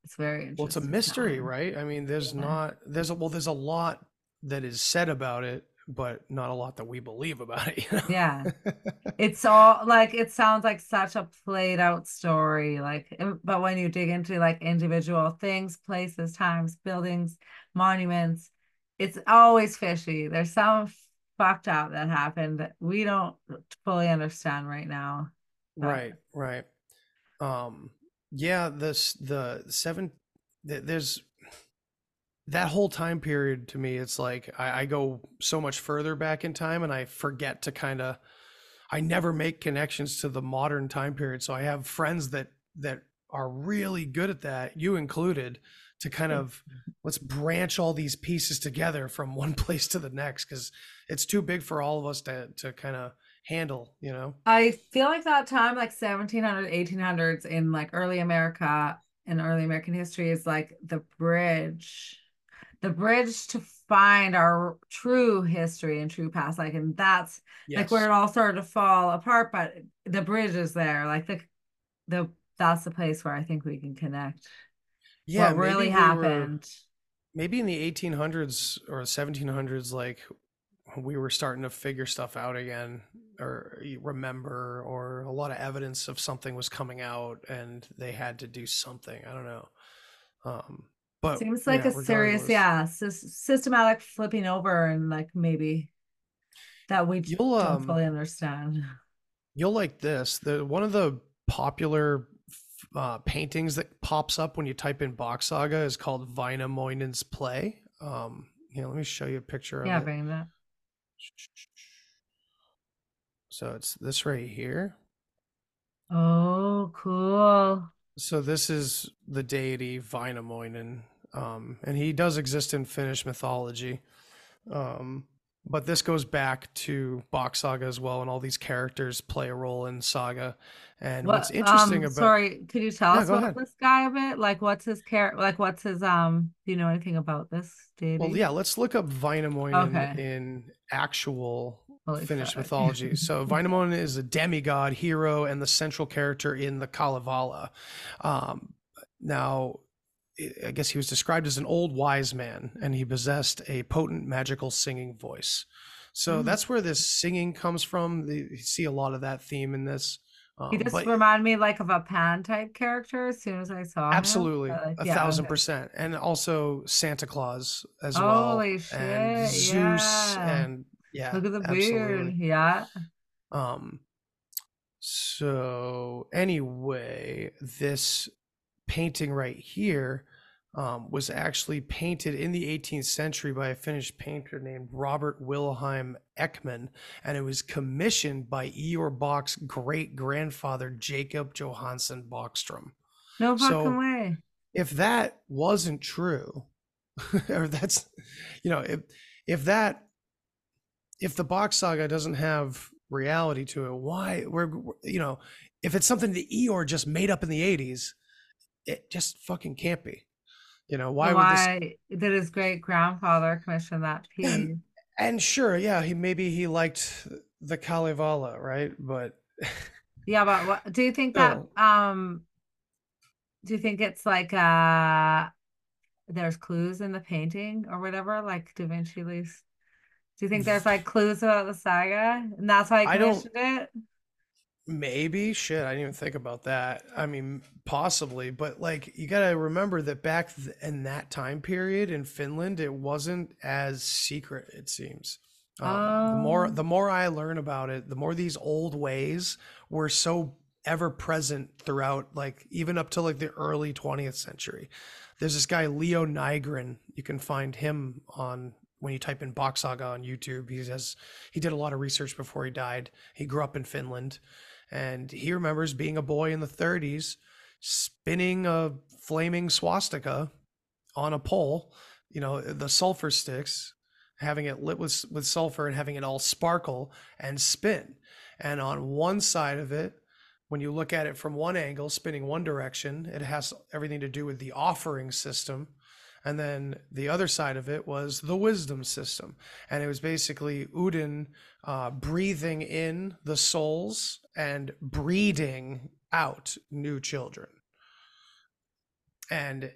it's very. Well, it's a mystery, right? I mean, there's yeah. not. There's a well. There's a lot that is said about it but not a lot that we believe about it. You know? Yeah. it's all like it sounds like such a played out story. Like, eh, but when you dig into like individual things, places, times, buildings, monuments, it's always fishy. There's some fucked up that happened that we don't fully understand right now. But... Right, right. Um, yeah, this the seven. There's that whole time period to me, it's like I, I go so much further back in time and I forget to kind of I never make connections to the modern time period. So I have friends that that are really good at that, you included, to kind of let's branch all these pieces together from one place to the next because it's too big for all of us to to kind of handle, you know. I feel like that time like 1700 1800s in like early America and early American history is like the bridge the bridge to find our true history and true past like and that's yes. like where it all started to fall apart but the bridge is there like the the that's the place where i think we can connect yeah what really happened we were, maybe in the 1800s or 1700s like we were starting to figure stuff out again or remember or a lot of evidence of something was coming out and they had to do something i don't know um but seems like yeah, a serious, yeah, systematic flipping over and like maybe that we you'll, don't um, fully understand. You'll like this. The one of the popular uh, paintings that pops up when you type in Bock's Saga is called Wainamoinen's Play. Um, here, let me show you a picture of yeah, it. Yeah, bring that. So it's this right here. Oh, cool. So this is the deity Wainamoinen um, and he does exist in Finnish mythology. Um, but this goes back to Bock's Saga as well, and all these characters play a role in Saga. And what, what's interesting um, about sorry, could you tell yeah, us about ahead. this guy a bit? Like, what's his character? Like, what's his um? Do you know anything about this deity? Well, yeah, let's look up Wainamoinen okay. in actual Holy Finnish fuck. mythology. So Wainamoinen is a demigod hero and the central character in the Kalevala. Um, now I guess he was described as an old wise man, and he possessed a potent magical singing voice. So mm-hmm. that's where this singing comes from. You see a lot of that theme in this, He Um, just but reminded me like of a Pan type character as soon as I saw him. absolutely, a yeah, thousand okay. percent, and also Santa Claus as well, Holy shit, and Zeus, yeah. and yeah, Look at the absolutely. beard. Yeah. Um, so anyway, this painting right here um, was actually painted in the 18th century by a Finnish painter named Robert Wilhelm Ekman, and it was commissioned by Ior Bock's great grandfather Jacob Johansson Bachstrom. No fucking So- way. If that wasn't true, or that's, you know, if if that if the Bock saga doesn't have reality to it, why we're you know, if it's something that Ior just made up in the 80s, it just fucking can't be. You know, why, would this Why did his great grandfather commission that piece? And- and sure, yeah, he maybe he liked the Kalevala, right? But Yeah, but what do you think that Oh. um do you think it's like uh there's clues in the painting or whatever, like Da Vinci leaves? Do you think there's like clues about the saga and that's why he I don't- commissioned it? Maybe shit. I didn't even think about that. I mean, possibly, but like you got to remember that back th- in that time period in Finland, it wasn't as secret. It seems. Um, the more Oh. the more I learn about it, the more these old ways were so ever present throughout, like even up to like the early 20th century. There's this guy Leo Nigrin. You can find him on when you type in Bock Saga on YouTube. He has he did a lot of research before he died. He grew up in Finland, and he remembers being a boy in the 30s, spinning a flaming swastika on a pole. You know the sulfur sticks, having it lit with with sulfur and having it all sparkle and spin. And on one side of it, when you look at it from one angle, spinning one direction, it has everything to do with the offering system. And then the other side of it was the wisdom system. And it was basically Udin uh, breathing in the souls and breeding out new children. And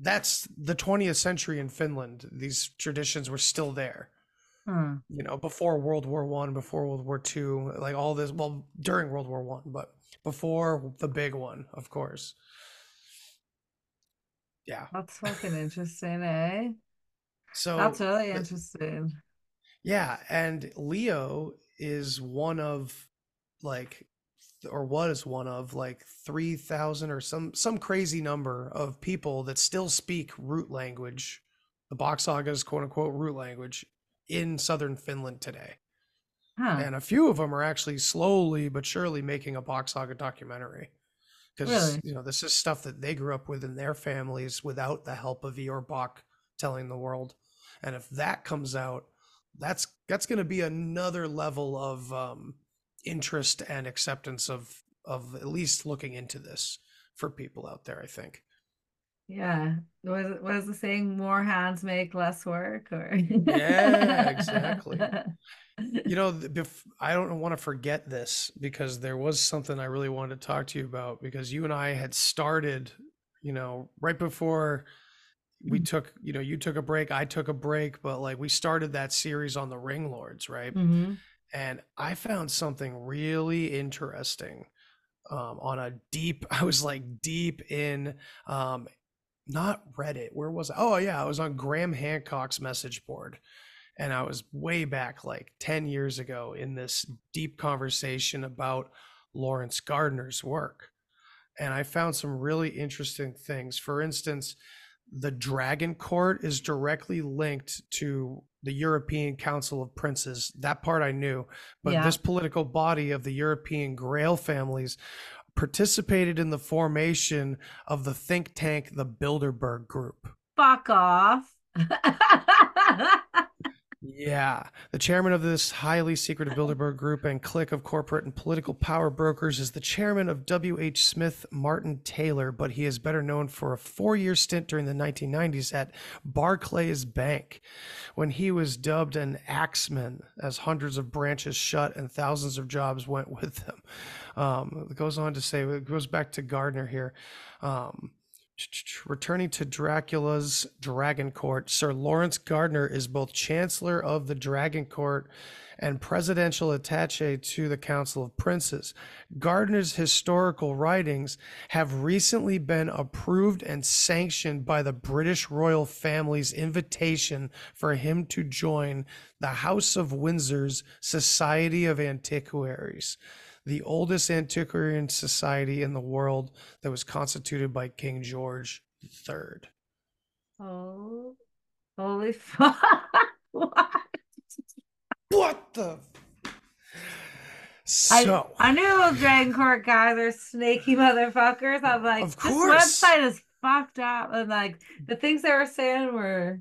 that's the 20th century in Finland. These traditions were still there Hmm. you know before world war one before world war two like all this well during world war one but before the big one of course yeah That's fucking interesting, eh? so That's really interesting. yeah and leo is one of like or was one of like 3000 or some some crazy number of people that still speak root language the Bock saga's quote unquote root language in southern finland today Huh. and a few of them are actually slowly but surely making a Bock Saga documentary because Really? you know this is stuff that they grew up with in their families without the help of Ior Bock telling the world, and if that comes out, that's that's going to be another level of um, interest and acceptance of of at least looking into this for people out there. I think. Yeah. What is the saying? More hands make less work, or Yeah, exactly. You know, bef- I don't want to forget this because there was something I really wanted to talk to you about because you and I had started, you know, right before we Mhm. took, you know, you took a break, I took a break, but like we started that series on the Ring Lords, right? hmm And I found something really interesting um, on a deep, I was like deep in, um, not Reddit. Where was I? Oh, yeah, I was on Graham Hancock's message board. And I was way back like 10 years ago in this deep conversation about Laurence Gardner's work. And I found some really interesting things. For instance, the Dragon Court is directly linked to the European Council of Princes. That part I knew. But Yeah. this political body of the European Grail families participated in the formation of the think tank, the Bilderberg Group. Fuck off. Yeah. The chairman of this highly secretive Bilderberg group and clique of corporate and political power brokers is the chairman of W.H. Smith Martin Taylor, but he is better known for a four year stint during the 1990s at Barclays Bank when he was dubbed an axeman as hundreds of branches shut and thousands of jobs went with them. Um, it goes on to say, it goes back to Gardner here. Um, returning to Dracula's Dragon Court, Sir Laurence Gardner is both Chancellor of the Dragon Court and presidential attache to the Council of Princes. Gardner's historical writings have recently been approved and sanctioned by the British royal family's invitation for him to join the House of Windsor's Society of Antiquaries the oldest antiquarian society in the world that was constituted by King George III. Oh, holy fuck! what? What the? So I, I knew those Dragon Court guys are snaky motherfuckers. I'm like, Of this course. website is fucked up, and like the things they were saying were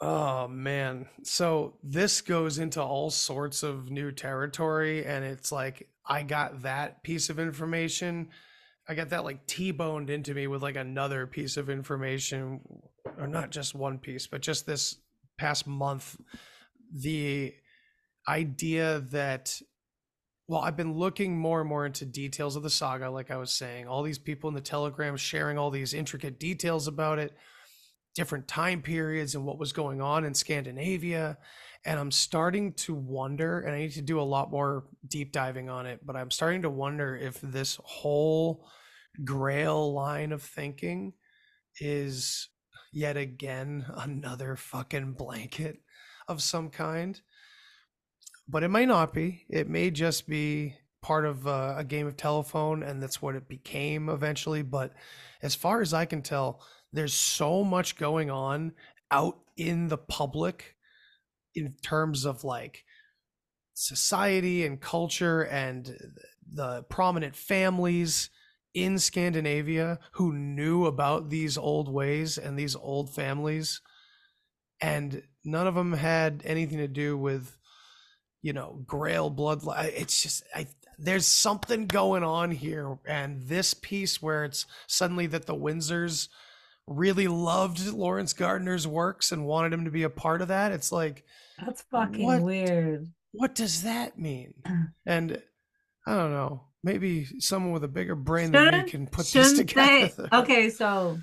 Oh man. So this goes into all sorts of new territory and it's like I got that piece of information. I got that like T-boned into me with like another piece of information or not just one piece, but just this past month the idea that well, I've been looking more and more into details of the saga like I was saying. All these people in the Telegram sharing all these intricate details about it different time periods and what was going on in Scandinavia. And I'm starting to wonder, and I need to do a lot more deep diving on it, but I'm starting to wonder if this whole grail line of thinking is yet again another fucking blanket of some kind. But it might not be. It may just be part of uh, a game of telephone, and that's what it became eventually. But as far as I can tell, there's so much going on out in the public in terms of like society and culture and the prominent families in Scandinavia who knew about these old ways and these old families and none of them had anything to do with you know grail bloodline it's just i there's something going on here and this piece where it's suddenly that the windsors really loved laurence gardner's works and wanted him to be a part of that it's like that's fucking What? weird. what does that mean and i don't know maybe someone with a bigger brain than me can put this Shouldn't they? together Okay, so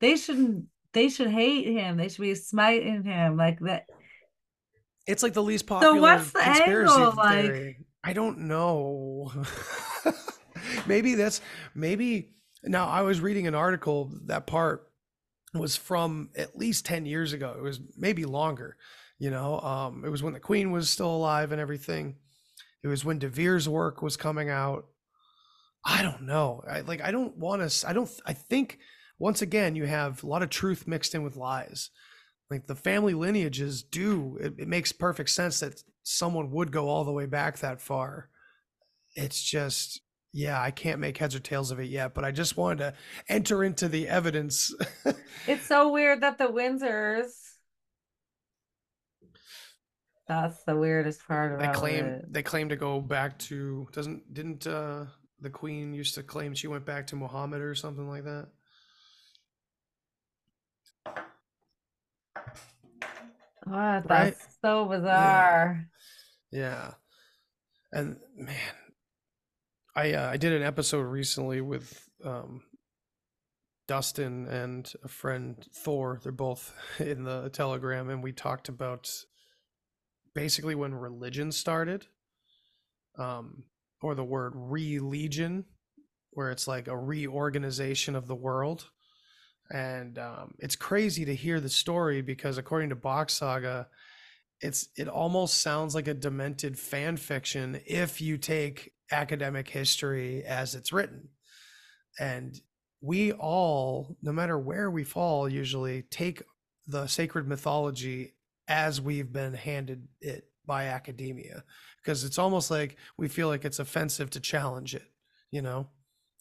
they shouldn't. They should hate him. They should be smiting him like that. It's like the least popular so what's the conspiracy angle, like- theory. I don't know. maybe that's maybe now I was reading an article that part was from at least 10 years ago. It was maybe longer, you know. Um it was when the queen was still alive and everything. It was when De Vere's work was coming out. I don't know. I like I don't want to I don't I think once again you have a lot of truth mixed in with lies like the family lineages do it, it makes perfect sense that someone would go all the way back that far it's just yeah i can't make heads or tails of it yet but i just wanted to enter into the evidence It's so weird that the Windsors. That's the weirdest part they about claim it. they claim to go back to doesn't didn't uh the queen used to claim she went back to muhammad or something like that What? Right? That's so bizarre. Yeah. And man, I uh, I did an episode recently with um Dustin and a friend Thor. They're both in the Telegram and we talked about basically when religion started um or the word religion where it's like a reorganization of the world. And um, it's crazy to hear the story because according to Bock's Saga, it's it almost sounds like a demented fan fiction if you take academic history as it's written. And we all no matter where we fall usually take the sacred mythology as we've been handed it by academia because it's almost like we feel like it's offensive to challenge it you know?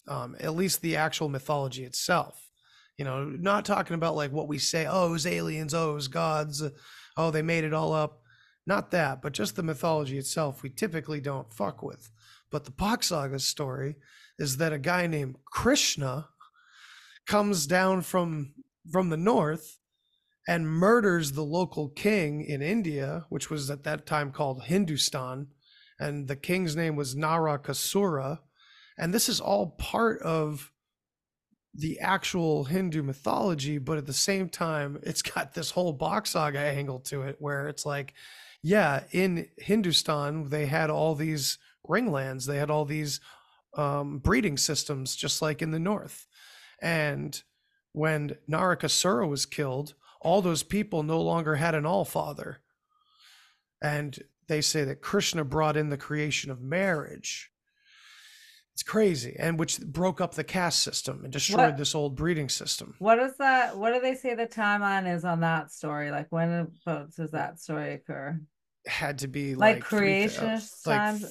Um, at least the actual mythology itself. You know not talking about like what we say oh it was aliens oh it was gods oh they made it all up. Not that but just the mythology itself we typically don't fuck with but the Saga story is that a guy named Krishna comes down from from the north and murders the local king in India, which was at that time called Hindustan, and the king's name was Narakasura, and this is all part of the actual Hindu mythology, but at the same time, it's got this whole Bock's saga angle to it where it's like, yeah, in Hindustan, they had all these ringlands, they had all these um, breeding systems, just like in the north. And when Narakasura was killed, all those people no longer had an all father. And they say that Krishna brought in the creation of marriage. It's crazy, and which broke up the caste system and destroyed What- this old breeding system. What is that? What do they say the timeline is on that story? Like when does that story occur? Had to be Like, like, thou- creationist like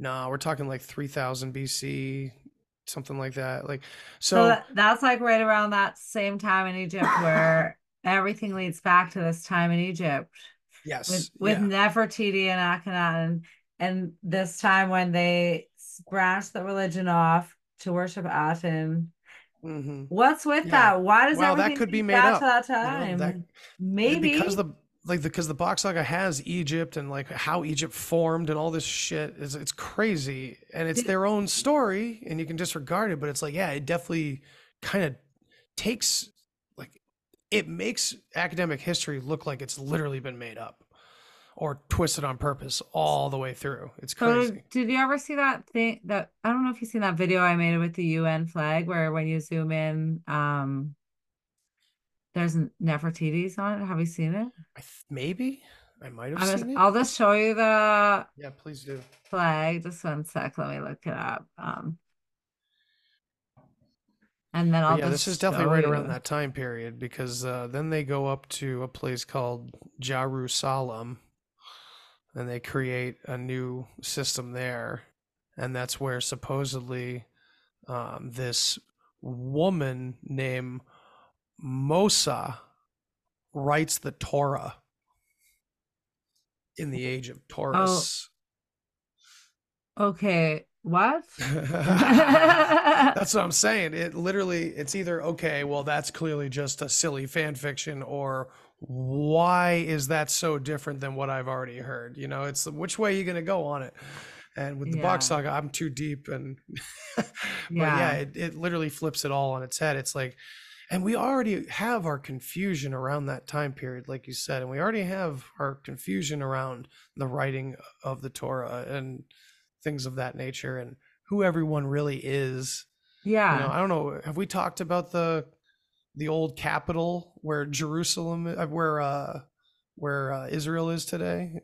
No, we're talking like 3000 BC, something like that. Like, So so that, that's like right around that same time in Egypt where everything leads back to this time in Egypt yes, with with yeah. Nefertiti and Akhenaten, and this time when they branched the religion off to worship Aten. mhm. What's with Yeah. that? Why does Well, that everything could be made up, to that you know, that- Maybe because the like because the Bock's saga has Egypt and like how Egypt formed and all this shit is it's crazy and it's their own story and you can disregard it, but it's like yeah, it definitely kind of takes like it makes academic history look like it's literally been made up or twisted on purpose all the way through. It's crazy. did you ever see that thing that I don't know if you've seen that video I made with the UN flag where when you zoom in, um, there's Nefertiti's on it. Have you seen it? I th- maybe I might have just, seen it. I'll just show you the Yeah, please do. flag. Just one sec. Let me look it up. Um, and then I'll yeah, this is definitely right you. around that time period because uh, then they go up to a place called Jerusalem and they create a new system there. And that's where supposedly um, this woman named Mosa writes the Torah in the age of Taurus. Oh. Okay, what? that's what I'm saying. It literally, it's either okay, well, that's clearly just a silly fan fiction, or why is that so different than what I've already heard? You know, it's which way are you gonna go on it? And with the Bock's saga, I'm too deep, and but Yeah. yeah, it, it literally flips it all on its head. It's like, and we already have our confusion around that time period, like you said, and we already have our confusion around the writing of the Torah and things of that nature, and who everyone really is. Yeah. You know, I don't know. Have we talked about the the old capital where Jerusalem, uh, where uh, where uh, Israel is today?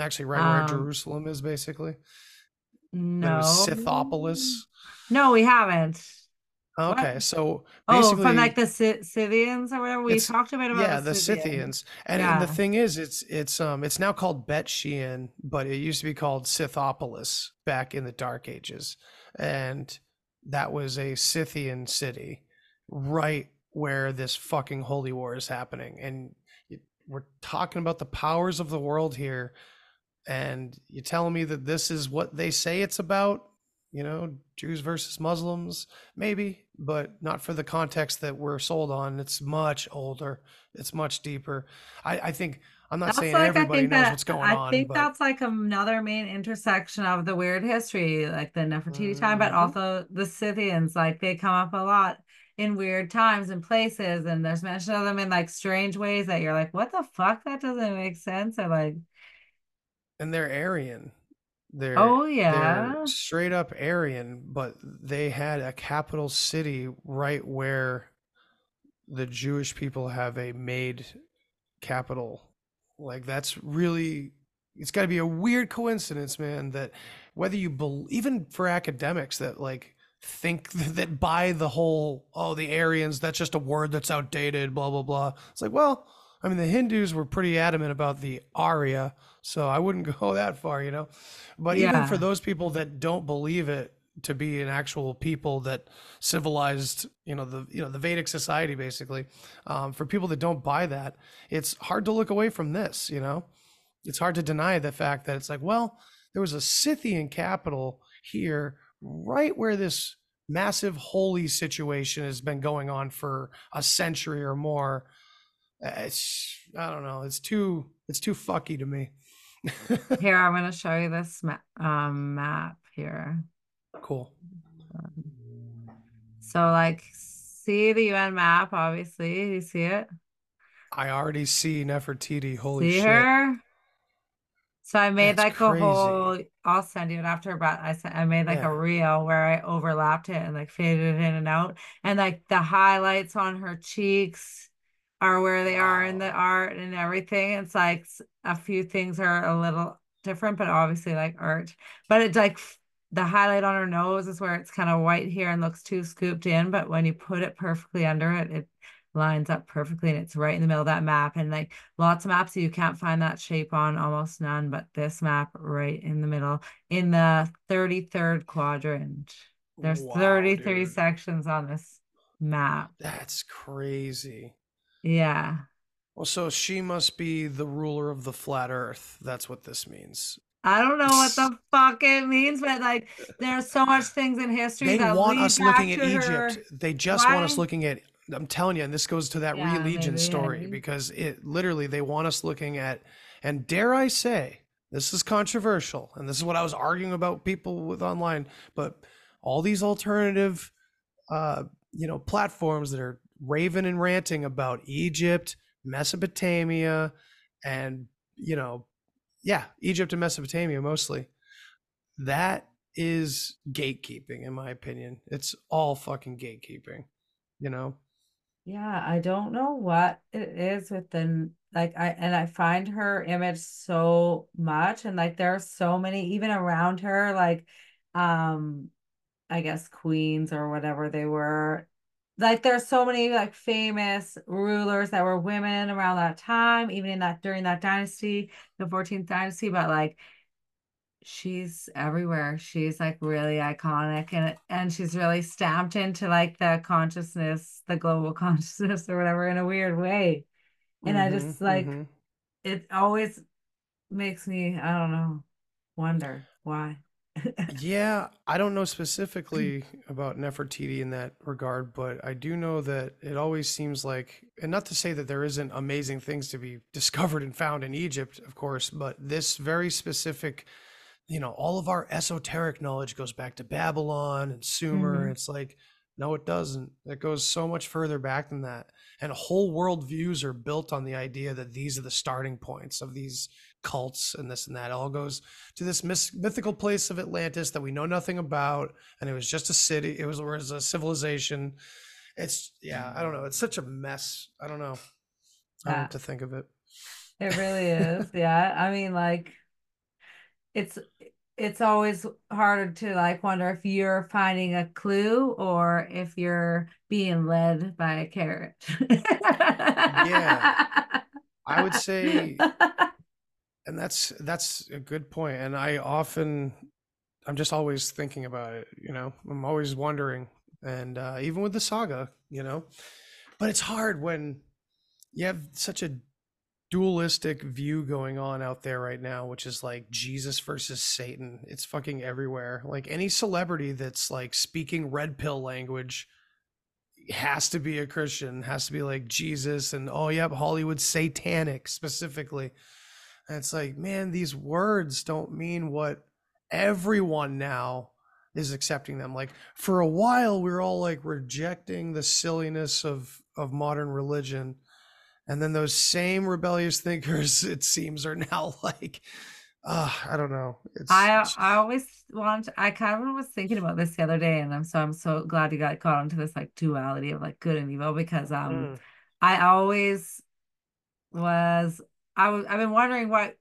Actually, right where Um, Jerusalem is, basically. No. was Scythopolis. No, we haven't. What? Okay, so Oh, basically, from like the Scyth- Scythians or whatever. We It's- talked about about yeah, the Scythians, and, and the Yeah. thing is, it's it's um it's now called Bet Shean, but it used to be called Scythopolis back in the Dark Ages, and that was a Scythian city, right where this fucking holy war is happening, and y- we're talking about the powers of the world here, and you're telling me that this is what they say it's about, you know, Jews versus Muslims, maybe, but not for the context that we're sold on. It's much older. It's much deeper. I, I think I'm not That's saying like everybody knows that what's going I on, I think but that's like another main intersection of the weird history, like the Nefertiti time, but Mhm. also the Scythians. Like they come up a lot in weird times and places, and there's mention of them in like strange ways that you're like, what the fuck? That doesn't make sense. Or like, and they're Aryan. They're oh they're yeah, straight up Aryan, but they had a capital city right where the Jewish people have a made capital. Like that's really it's got to be a weird coincidence, man, that whether you believe, even for academics that like think that by the whole oh the Aryans that's just a word that's outdated blah blah blah. It's like, well, I mean the Hindus were pretty adamant about the Arya, so I wouldn't go that far, you know. But even for those people that don't believe it to be an actual people that civilized, you know, the you know the Vedic society basically, um, for people that don't buy that, it's hard to look away from this. You know, it's hard to deny the fact that it's like, well, there was a Scythian capital here, right where this massive holy situation has been going on for a century or more. Uh, It's I don't know. It's too it's too fucky to me. here I'm gonna show you this ma um, map here. cool. So like see the UN map, obviously. You see it? I already see Nefertiti. Holy see shit. her? So I made That's like a whole. I'll send you it after but I sent I made like Yeah. a reel where I overlapped it and like faded it in and out. And like the highlights on her cheeks are where they are in the art and everything. It's like a few things are a little different, but obviously like art. But it's like the highlight on her nose is where it's kind of white here and looks too scooped in. But when you put it perfectly under it, it lines up perfectly and it's right in the middle of that map. And like lots of maps you can't find that shape on, almost none, but this map right in the middle in the 33rd quadrant. There's Wow, 33 dude. sections on this map. That's crazy. Yeah. Well, so she must be the ruler of the flat earth. That's what this means. I don't know what the fuck it means, but like there's so much things in history They that want us looking at Egypt. her. They just want us looking at. I'm telling you, and this goes to that Yeah, religion maybe, story maybe. because it literally they want us looking at, and dare I say, this is controversial, and this is what I was arguing about people with online, but all these alternative, uh, you know, platforms that are raving and ranting about Egypt, Mesopotamia, and you know, yeah, Egypt and Mesopotamia mostly. That is gatekeeping, in my opinion. It's all fucking gatekeeping, you know? Yeah, I don't know what it is with the like I and I find her image so much and like there are so many even around her like um I guess queens or whatever they were like there's so many like famous rulers that were women around that time even in that during that dynasty the 14th dynasty but like she's everywhere. She's like really iconic and and she's really stamped into like the consciousness, the global consciousness or whatever in a weird way. And I Mhm, just like mhm. it always makes me, I don't know, wonder why. Yeah, I don't know specifically about Nefertiti in that regard, but I do know that it always seems like, and not to say that there isn't amazing things to be discovered and found in Egypt, of course, but this very specific, you know, all of our esoteric knowledge goes back to Babylon and Sumer. Mhm. It's like, no, it doesn't. It goes so much further back than that. And whole world views are built on the idea that these are the starting points of these cults and this and that. It all goes to this myth- mythical place of Atlantis that we know nothing about, and it was just a city. It was, it was a civilization. It's yeah, I don't know. It's such a mess. I don't know. I don't know to think of it. It really is. Yeah. I mean, like it's it's always harder to like wonder if you're finding a clue or if you're being led by a carrot. Yeah. I would say, and that's that's a good. And I often, I'm just always thinking about it. You know, I'm always wondering, and uh, even with the saga, you know, but it's hard when you have such a dualistic view going on out there right now, which is like Jesus versus Satan. It's fucking everywhere. Like any celebrity that's like speaking red pill language has to be a Christian, has to be like Jesus and oh yep, Hollywood satanic specifically. And it's like, man, these words don't mean what everyone now is accepting them. Like for a while we were all like rejecting the silliness of of modern religion. And then those same rebellious thinkers, it seems, are now like, uh, I don't know. It's, I I always want I kind of was thinking about this the other day and I'm so I'm so glad you got caught onto this like duality of like good and evil because um Mm. I always was I was I've been wondering what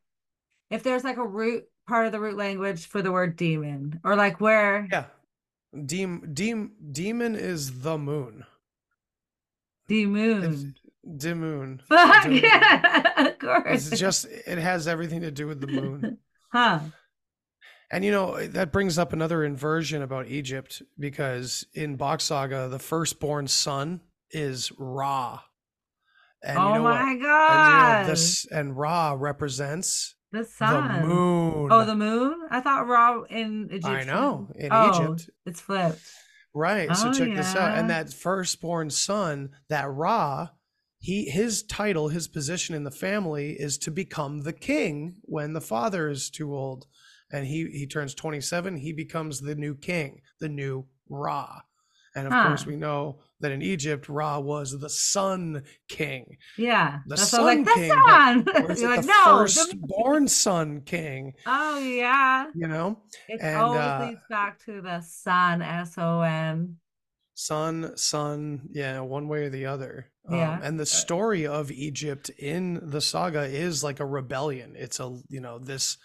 if there's like a root part of the root language for the word demon or like where yeah. Dem, dem, demon is the moon. the moon. Demoon. Fuck Demoon. yeah, of course. It's just it has everything to do with the moon. huh. And you know, that brings up another inversion about Egypt because in Bock Saga, the firstborn son is Ra. And oh you know my what? And you god. know this and Ra represents the sun, the moon. Oh, the moon? I thought Ra in Egypt. I know, in oh, Egypt. It's flipped. Right. So Oh, check this out. And yeah. that firstborn son, that Ra, he his title, his position in the family is to become the king when the father is too old. And he he turns 27, he becomes the new king, the new Ra. And of course, we know that in Egypt, Ra was the Sun King. Yeah. The That's why like Sun the King, sun. You're like, the no. the- Sun King? Oh yeah. You know, It And, always uh, leads back to the sun, S O N. Sun, Sun, yeah, one way or the other. Yeah. Um, and the story of Egypt in the saga is like a rebellion. It's a you know this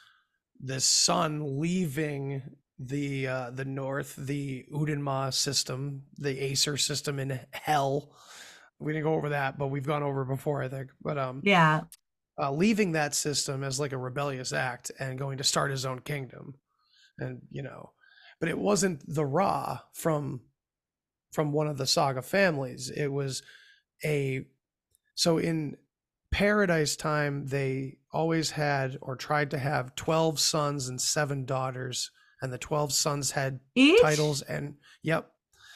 this sun leaving the uh, the north, the Udenma system, the Acer system in hell. We didn't go over that, but we've gone over it before, I think. But um, Yeah. uh, leaving that system as like a rebellious act and going to start his own kingdom and you know but it wasn't the ra from from one of the saga families it was a so in paradise time they always had or tried to have 12 sons and 7 daughters and the 12 sons had Each? titles and yep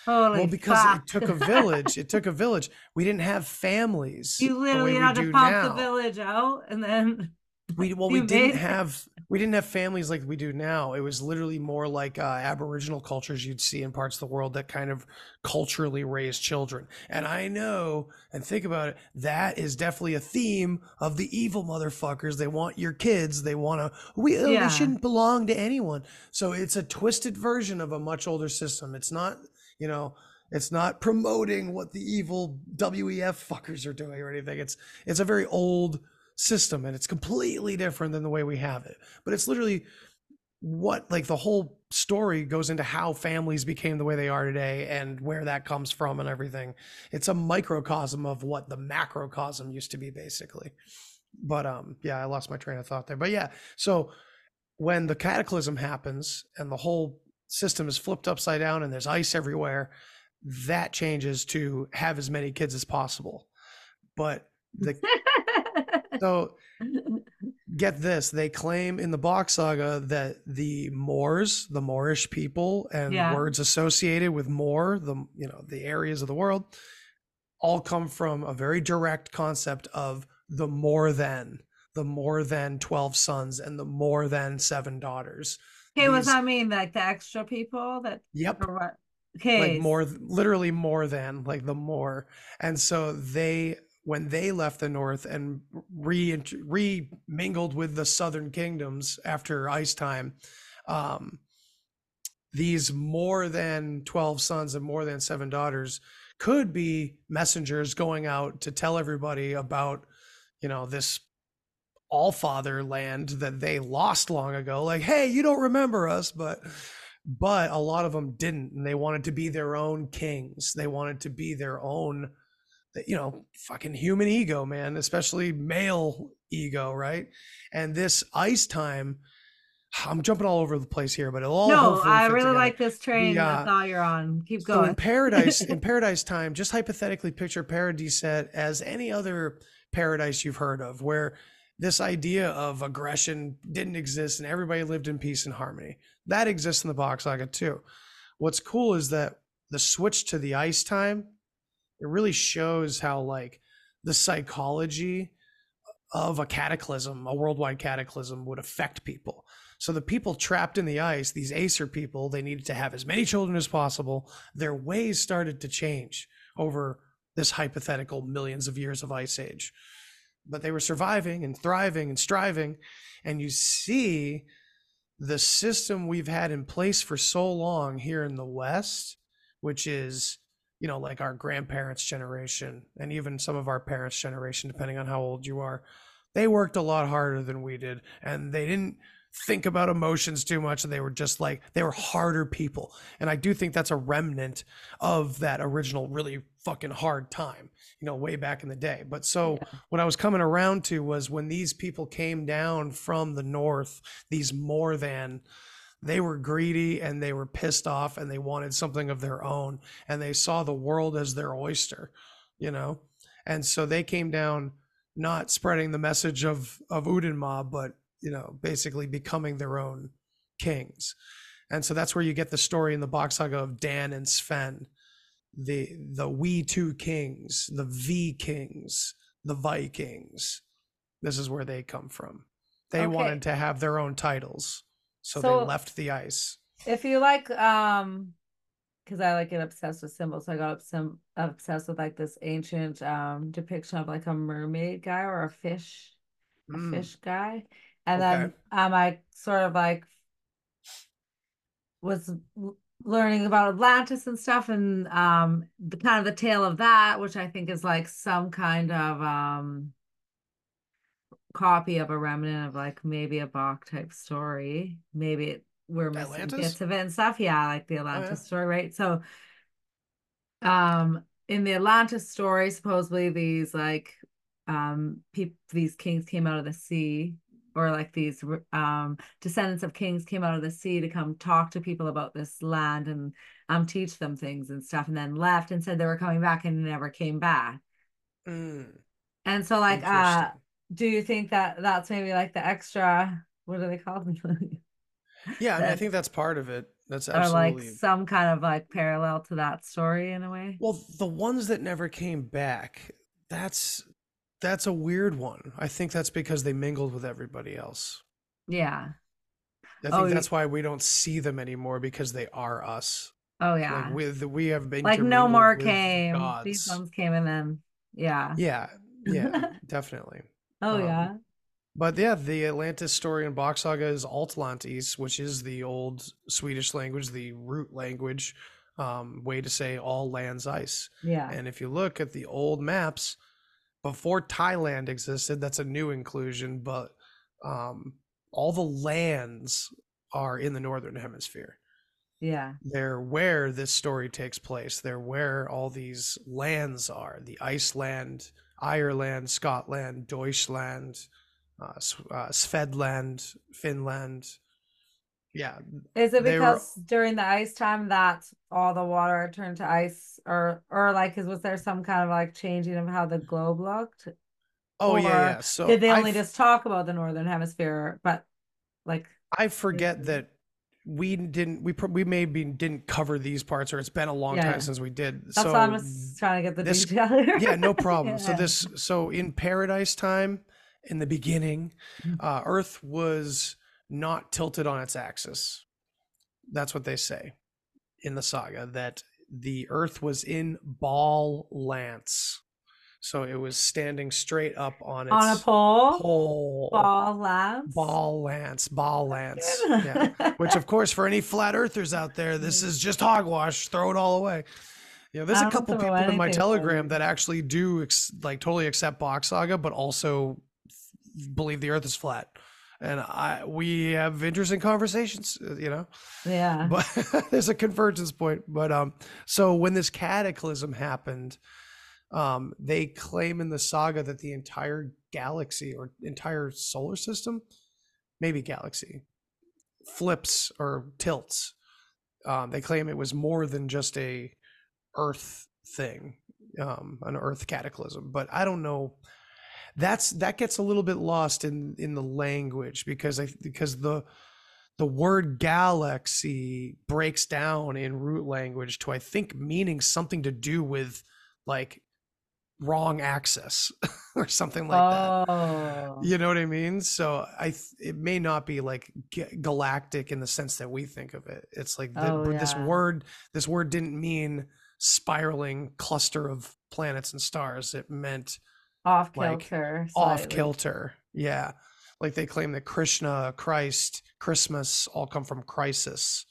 Holy well because fuck. it took a village it took a village we didn't have families You literally had to pump now. the village out and then We well, we didn't have we didn't have families like we do now. It was literally more like uh, Aboriginal cultures you'd see in parts of the world that kind of culturally raise children. And I know, and think about it, that is definitely a theme of the evil motherfuckers. They want your kids. They want to. We oh, Yeah. we shouldn't belong to anyone. So it's a twisted version of a much older system. It's not, you know. It's not promoting what the evil WEF fuckers are doing or anything. It's it's a very old system and it's completely different than the way we have it. But it's literally what like the whole story goes into how families became the way they are today and where that comes from and everything. It's a microcosm of what the macrocosm used to be basically. But um yeah i lost my train of thought there. But yeah so when the cataclysm happens and the whole system is flipped upside down and there's ice everywhere that changes to have as many kids as possible. But the so get this they claim in the Bock's saga that the moors the moorish people and Yeah. words associated with moor the you know the areas of the world all come from a very direct concept of the more than the more than 12 sons and the more than seven daughters Okay, what These- does that mean? Like the extra people that yep? Okay. like more literally more than like the more and so they when they left the north and re re mingled with the southern kingdoms after ice time um these more than 12 sons and more than seven daughters could be messengers going out to tell everybody about you know this all father land that they lost long ago. Like hey you don't remember us but but a lot of them didn't and they wanted to be their own kings. They wanted to be their own you know fucking human ego man especially male ego right and this ice time i'm jumping all over the place here but it'll all no, I really together. like this train uh, that's all you're on. Keep So in going. paradise, in paradise time, just hypothetically picture paradise set as any other paradise you've heard of, where this idea of aggression didn't exist and everybody lived in peace and harmony. That exists in the Bock's saga too. What's cool is that the switch to the ice time, it really shows how like the psychology of a cataclysm, a worldwide cataclysm, would affect people. So the people trapped in the ice, these Acer people, they needed to have as many children as possible. Their ways started to change over this hypothetical millions of years of ice age. But they were surviving and thriving and striving. And you see the system we've had in place for so long here in the West, which is, you know, like our grandparents' generation and even some of our parents' generation, depending on how old you are, they worked a lot harder than we did. And they didn't think about emotions too much and they were just like they were harder people and i do think that's a remnant of that original really fucking hard time you know way back in the day but so what i was coming around to was when these people came down from the north these more than they were greedy and they were pissed off and they wanted something of their own and they saw the world as their oyster you know and so they came down not spreading the message of of Udenma, but you know, basically becoming their own kings. And so that's where you get the story in the Bock's saga of Dan and Sven, the the we two kings, the V kings, the Vikings. This is where they come from. They Okay. wanted to have their own titles, so, So- they left the ice. If you like um because I like get obsessed with symbols. So I got obs- obsessed with like this ancient um depiction of like a mermaid guy or a fish, a Mm, fish guy. And okay. then um I sort of like was learning about Atlantis and stuff and um the kind of the tale of that, which I think is like some kind of um copy of a remnant of like maybe a Bock type story. Maybe it, we're missing Atlantis? bits of it and stuff. Yeah, like the yeah. Story, right? So um in the Atlantis story, supposedly these like um people these kings came out of the sea or like these um descendants of kings came out of the sea to come talk to people about this land and um teach them things and stuff and then left and said they were coming back and never came back. Mm, And so like uh. Do you think that that's maybe like the extra what are they called? Yeah, I mean, I think that's part of it. That's are like absolutely. some kind of like parallel to that story in a way? Well, the ones that never came back, that's that's a weird one. I think that's because they mingled with everybody else. Yeah. I Oh, think y- that's why we don't see them anymore because they are us. Oh Like yeah. with we have been Like no more came. These ones came and then yeah. Yeah, yeah, definitely. Oh Um, yeah. But yeah, the Atlantis story in Bock Saga is Altlantis, which is the old Swedish language, the root language, um, way to say all lands ice. Yeah. And if you look at the old maps, before Thailand existed, that's a new inclusion, but um, all the lands are in the northern hemisphere. Yeah. They're where this story takes place. They're where all these lands are the Iceland, Ireland, Scotland, Deutschland, uh, uh, Svedland, Finland. Yeah, Is it they were. because during the ice time that all the water turned to ice or or like is was there some kind of like changing of how the globe looked? Oh, yeah, yeah. So did they only just talk about the northern hemisphere but like I forget that we didn't we pro- we maybe didn't cover these parts or it's been a long Yeah. time since we did. that's so I'm just trying to get the this- detail yeah, no problem. So this so in paradise time in the beginning, Mhm. uh, Earth was not tilted on its axis. That's what they say in the saga that the Earth was in ball lance. So it was standing straight up on its on a pole, pole. ball labs. Ball lance, ball lance. Yeah. Which, of course, for any flat earthers out there, this is just hogwash. Throw it all away. You know, there's a couple people in my telegram that actually do ex- like totally accept Bock's saga, but also believe the Earth is flat. And I we have interesting conversations, uh, you know. Yeah. But there's a convergence point. But um, so when this cataclysm happened, um, they claim in the saga that the entire galaxy or entire solar system, maybe galaxy, flips or tilts. Um, they claim it was more than just a Earth thing, um, an Earth cataclysm. But I don't know. That's that gets a little bit lost in in the language because I because the the word galaxy breaks down in root language to I think meaning something to do with like wrong axis or something like that. oh. You know what I mean? So I th- it may not be like ga- galactic in the sense that we think of it. It's like the, Oh, this word this word didn't mean spiraling cluster of planets and stars. It meant Off like, kilter. off kilter. Yeah. Like they claim that Krishna, Christ, Christmas all come from crisis.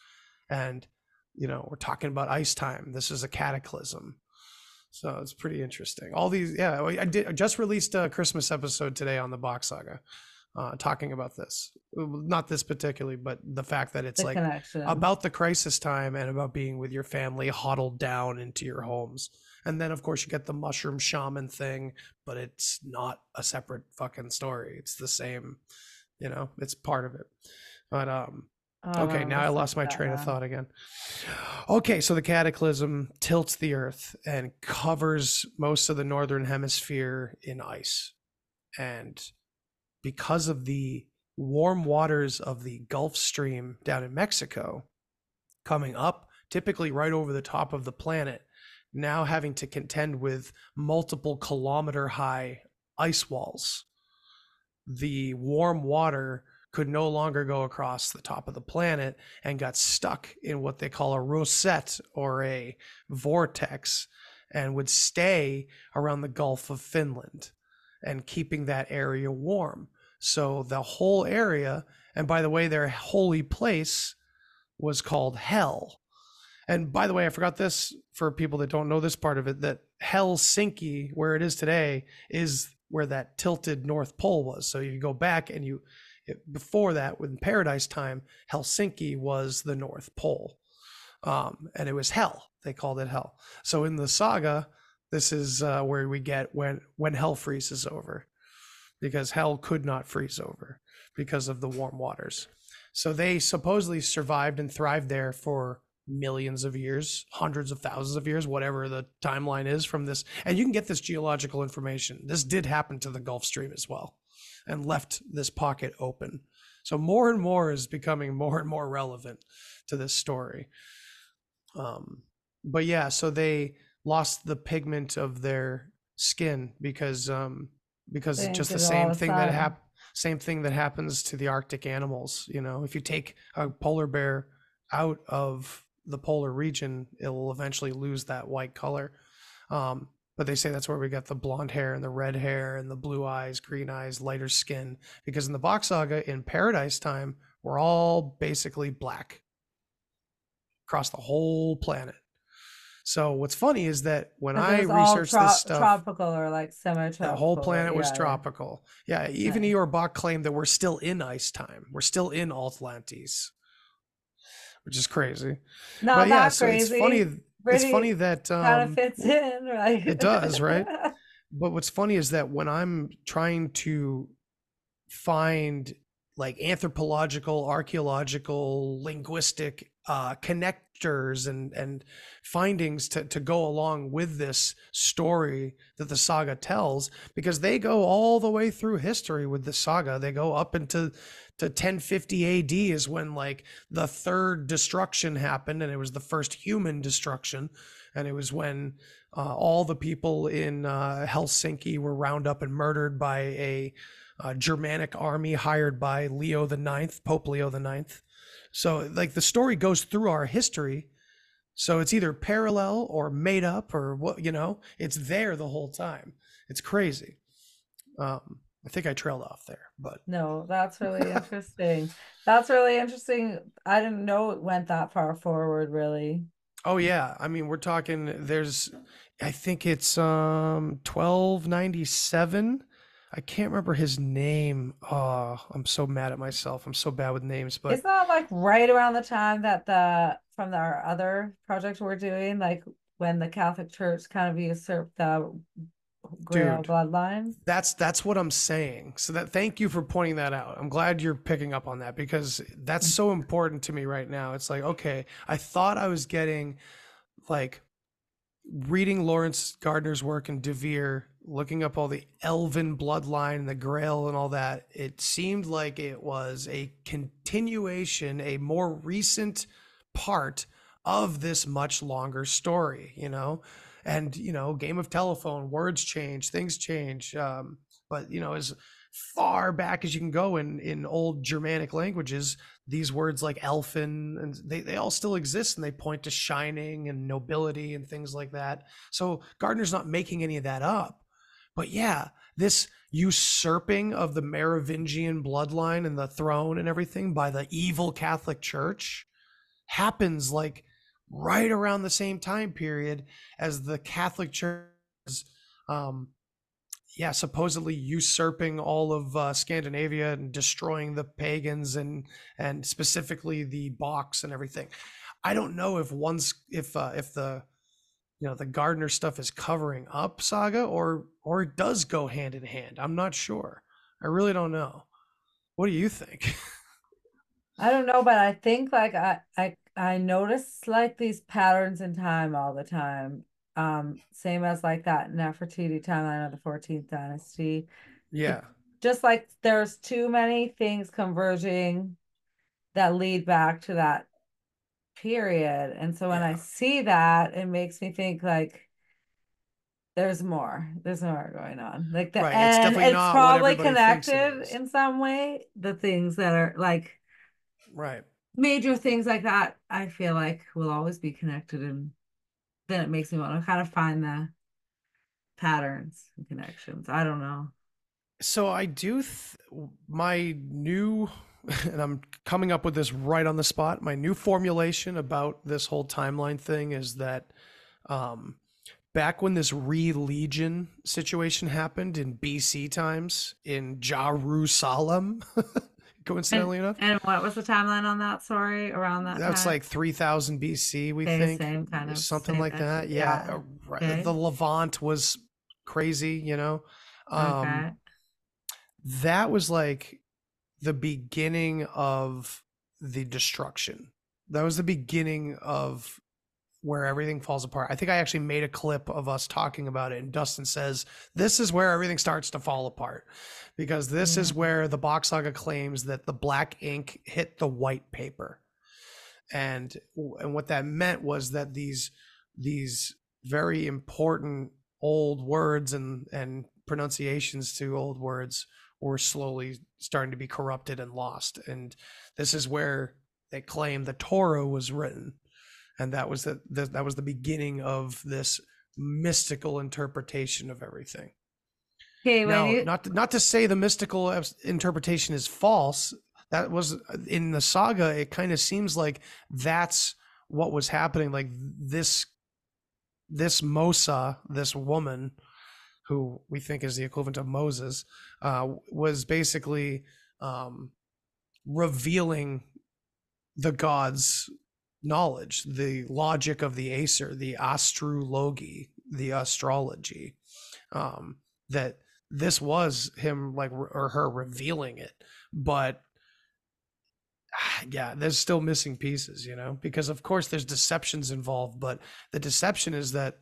And, you know, we're talking about ice time. This is a cataclysm. So it's pretty interesting. All these, yeah, I did I just released a Christmas episode today on the Bock's Saga, uh, talking about this. Not this particularly, but the fact that it's The like connection. about the crisis time and about being with your family huddled down into your homes. And then of course you get the mushroom shaman thing, but it's not a separate fucking story. It's the same, you know, it's part of it. But um okay, no, now I lost my train of thought again. Okay, so the cataclysm tilts the earth and covers most of the northern hemisphere in ice. And because of the warm waters of the Gulf Stream down in Mexico coming up, typically right over the top of the planet, now having to contend with multiple kilometer high ice walls, the warm water could no longer go across the top of the planet and got stuck in what they call a rosette or a vortex and would stay around the Gulf of Finland and keeping that area warm. So the whole area, and by the way, their holy place was called Hell. And by the way, I forgot this for people that don't know this part of it that Helsinki, where it is today, is where that tilted North Pole was. So you go back and you, it, before that, in Paradise time, Helsinki was the North Pole. Um, and it was hell. They called it hell. So in the saga, this is uh, where we get when when hell freezes over, because hell could not freeze over because of the warm waters. So they supposedly survived and thrived there for millions of years, hundreds of thousands of years, whatever the timeline is from this. And you can get this geological information. This did happen to the Gulf Stream as well and left this pocket open. So more and more is becoming more and more relevant to this story. Um, but yeah, so they lost the pigment of their skin because um, because They just the same thing that sun. hap- same thing that happens to the Arctic animals. You know, if you take a polar bear out of the polar region, it will eventually lose that white color. Um, but they say that's where we got the blonde hair and the red hair and the blue eyes, green eyes, lighter skin. Because in the Bock Saga, in Paradise Time, we're all basically black across the whole planet. So what's funny is that when I researched tro- this stuff, tropical or like semi-tropical. the whole planet was yeah, yeah. tropical. Yeah, even Yeah. Ior Bock claimed that we're still in ice time. We're still in Atlantis, which is crazy. Not but yeah, that so crazy. it's funny. It's funny that kind um, of fits in, right? it does, right? but what's funny is that when I'm trying to find like anthropological, archaeological, linguistic uh, connectors and and findings to to go along with this story that the saga tells, because they go all the way through history with the saga. They go up into to 1050 AD is when like the third destruction happened, and it was the first human destruction, and it was when uh, all the people in uh, Helsinki were round up and murdered by a Germanic army hired by Leo the Ninth, Pope Leo the Ninth. So like the story goes through our history. So it's either parallel or made up or what you know. It's there the whole time. It's crazy. Um, I think I trailed off there, but No, that's really interesting. That's really interesting. I didn't know it went that far forward, really. oh yeah, I mean we're talking. There's, I think it's um 1297. I can't remember his name. Oh, I'm so mad at myself. I'm so bad with names, but Isn't that like right around the time that the from our other project we're doing, like when the Catholic Church kind of usurped the Grail Dude. bloodline? That's that's what I'm saying. So that thank you for pointing that out. I'm glad you're picking up on that because that's so important to me right now. It's like, okay, I thought I was getting like reading Laurence Gardner's work in de Vere, looking up all the elven bloodline and the grail and all that. It seemed like it was a continuation, a more recent part of this much longer story, you know? and you know game of telephone words change things change um, but you know as far back as you can go in in old germanic languages these words like elfin and they, they all still exist and they point to shining and nobility and things like that so gardner's not making any of that up but yeah this usurping of the merovingian bloodline and the throne and everything by the evil catholic church happens like right around the same time period as the Catholic Church, is, um, yeah, supposedly usurping all of uh, Scandinavia and destroying the pagans and and specifically the Bocks and everything. I don't know if one's if uh, if the you know the Gardner stuff is covering up Saga or or it does go hand in hand. I'm not sure. I really don't know. What do you think? I don't know, but I think like I I I notice like these patterns in time all the time. Um, same as like that Nefertiti timeline of the 14th dynasty. yeah. Just like there's too many things converging that lead back to that period. And so when I see that, it makes me think like there's more. There's more going on. Like the Right, it's definitely it's not probably thinks it connected in some way. The things that are like Right. major things like that, I feel like will always be connected, and then it makes me want to kind of find the patterns and connections. I don't know. So I do th- my new and I'm coming up with this right on the spot. My new formulation about this whole timeline thing is that um back when this re-legion situation happened in BC times in Jerusalem coincidentally enough And what was the timeline on that? Sorry, around that. that's time? like 3000 BC we Okay, think same kind of something same like of- that yeah, yeah. right. Okay. the Levant was crazy you know um okay. that was like the beginning of the destruction. That was the beginning of where everything falls apart. I think I actually made a clip of us talking about it, and Dustin says this is where everything starts to fall apart because this is mm. where the Bock's saga claims that the black ink hit the white paper, and and what that meant was that these these very important old words and and pronunciations to old words were slowly starting to be corrupted and lost. And this is where they claim the Torah was written, and that was the, the that was the beginning of this mystical interpretation of everything. Okay, Now, you not to, not to say the mystical interpretation is false. That was in the saga. It kind of seems like that's what was happening. Like this, this Mosa, this woman, who we think is the equivalent of Moses, uh, was basically um, revealing the gods' knowledge, the logic of the Acer, the astrology, the astrology. Um, that this was him like or her revealing it but yeah there's still missing pieces you know because of course there's deceptions involved but the deception is that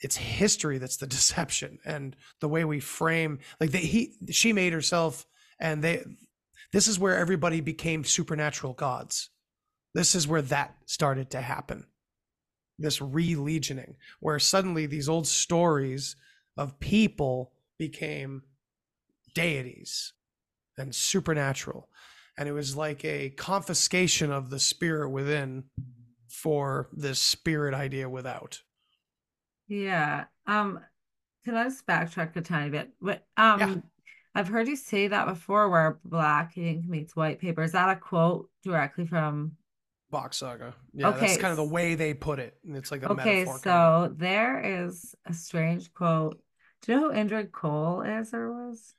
it's history that's the deception and the way we frame like they he she made herself and they this is where everybody became supernatural gods. This is where that started to happen. This re-legioning where suddenly these old stories of people became deities and supernatural. And it was like a confiscation of the spirit within for this spirit idea without Yeah. Um, can I just backtrack a tiny bit? But um, Yeah. I've heard you say that before, where black ink meets white paper. Is that a quote directly from? Bock's saga yeah that's kind of the way they put it and it's like a Okay, metaphor kind of. so there is a strange quote. Do you know who Indrid Cold is or was?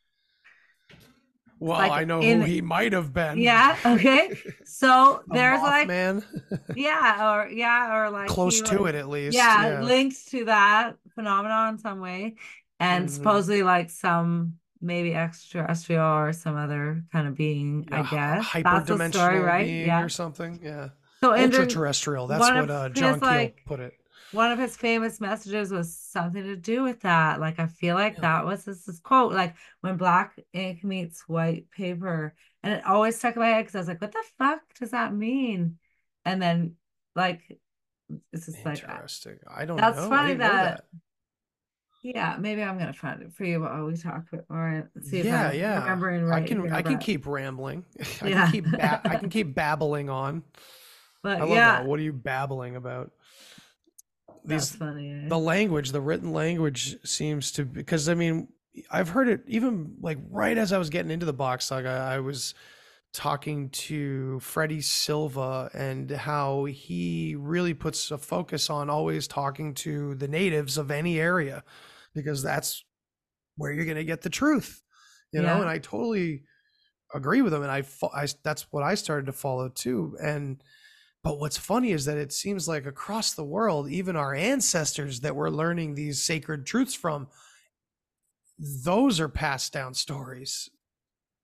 Well like i know in- who he might have been Yeah, okay. So there's like, man. yeah, or yeah, or like close to was- it at least yeah, linked to that phenomenon in some way, and Mhm. supposedly like some maybe extraterrestrial or some other kind of being. I guess hyper that's the story, right? being Yeah. or something yeah So Indrid, ultra-terrestrial that's what uh, john keel like, put it one of his famous messages was something to do with that. Like I feel like Yeah. that was his, his quote, like when black ink meets white paper, and it always stuck in my head because I was like, "What the fuck does that mean?" And then like it's just like uh, interesting. I don't That's know. I funny know that- Yeah, maybe I'm gonna find it for you while we talk or see if yeah I'm yeah. remembering i right can here, i can keep rambling. I Yeah. can keep ba- i can keep babbling on. But i love yeah, that what are you babbling about these funny. eh? the language the written language seems to because i mean i've heard it even like right as i was getting into the Bock's saga i was talking to freddie silva and how he really puts a focus on always talking to the natives of any area because that's where you're going to get the truth you know and i totally agree with him and I, I that's what i started to follow too and but what's funny is that it seems like across the world, even our ancestors that we're learning these sacred truths from, those are passed down stories.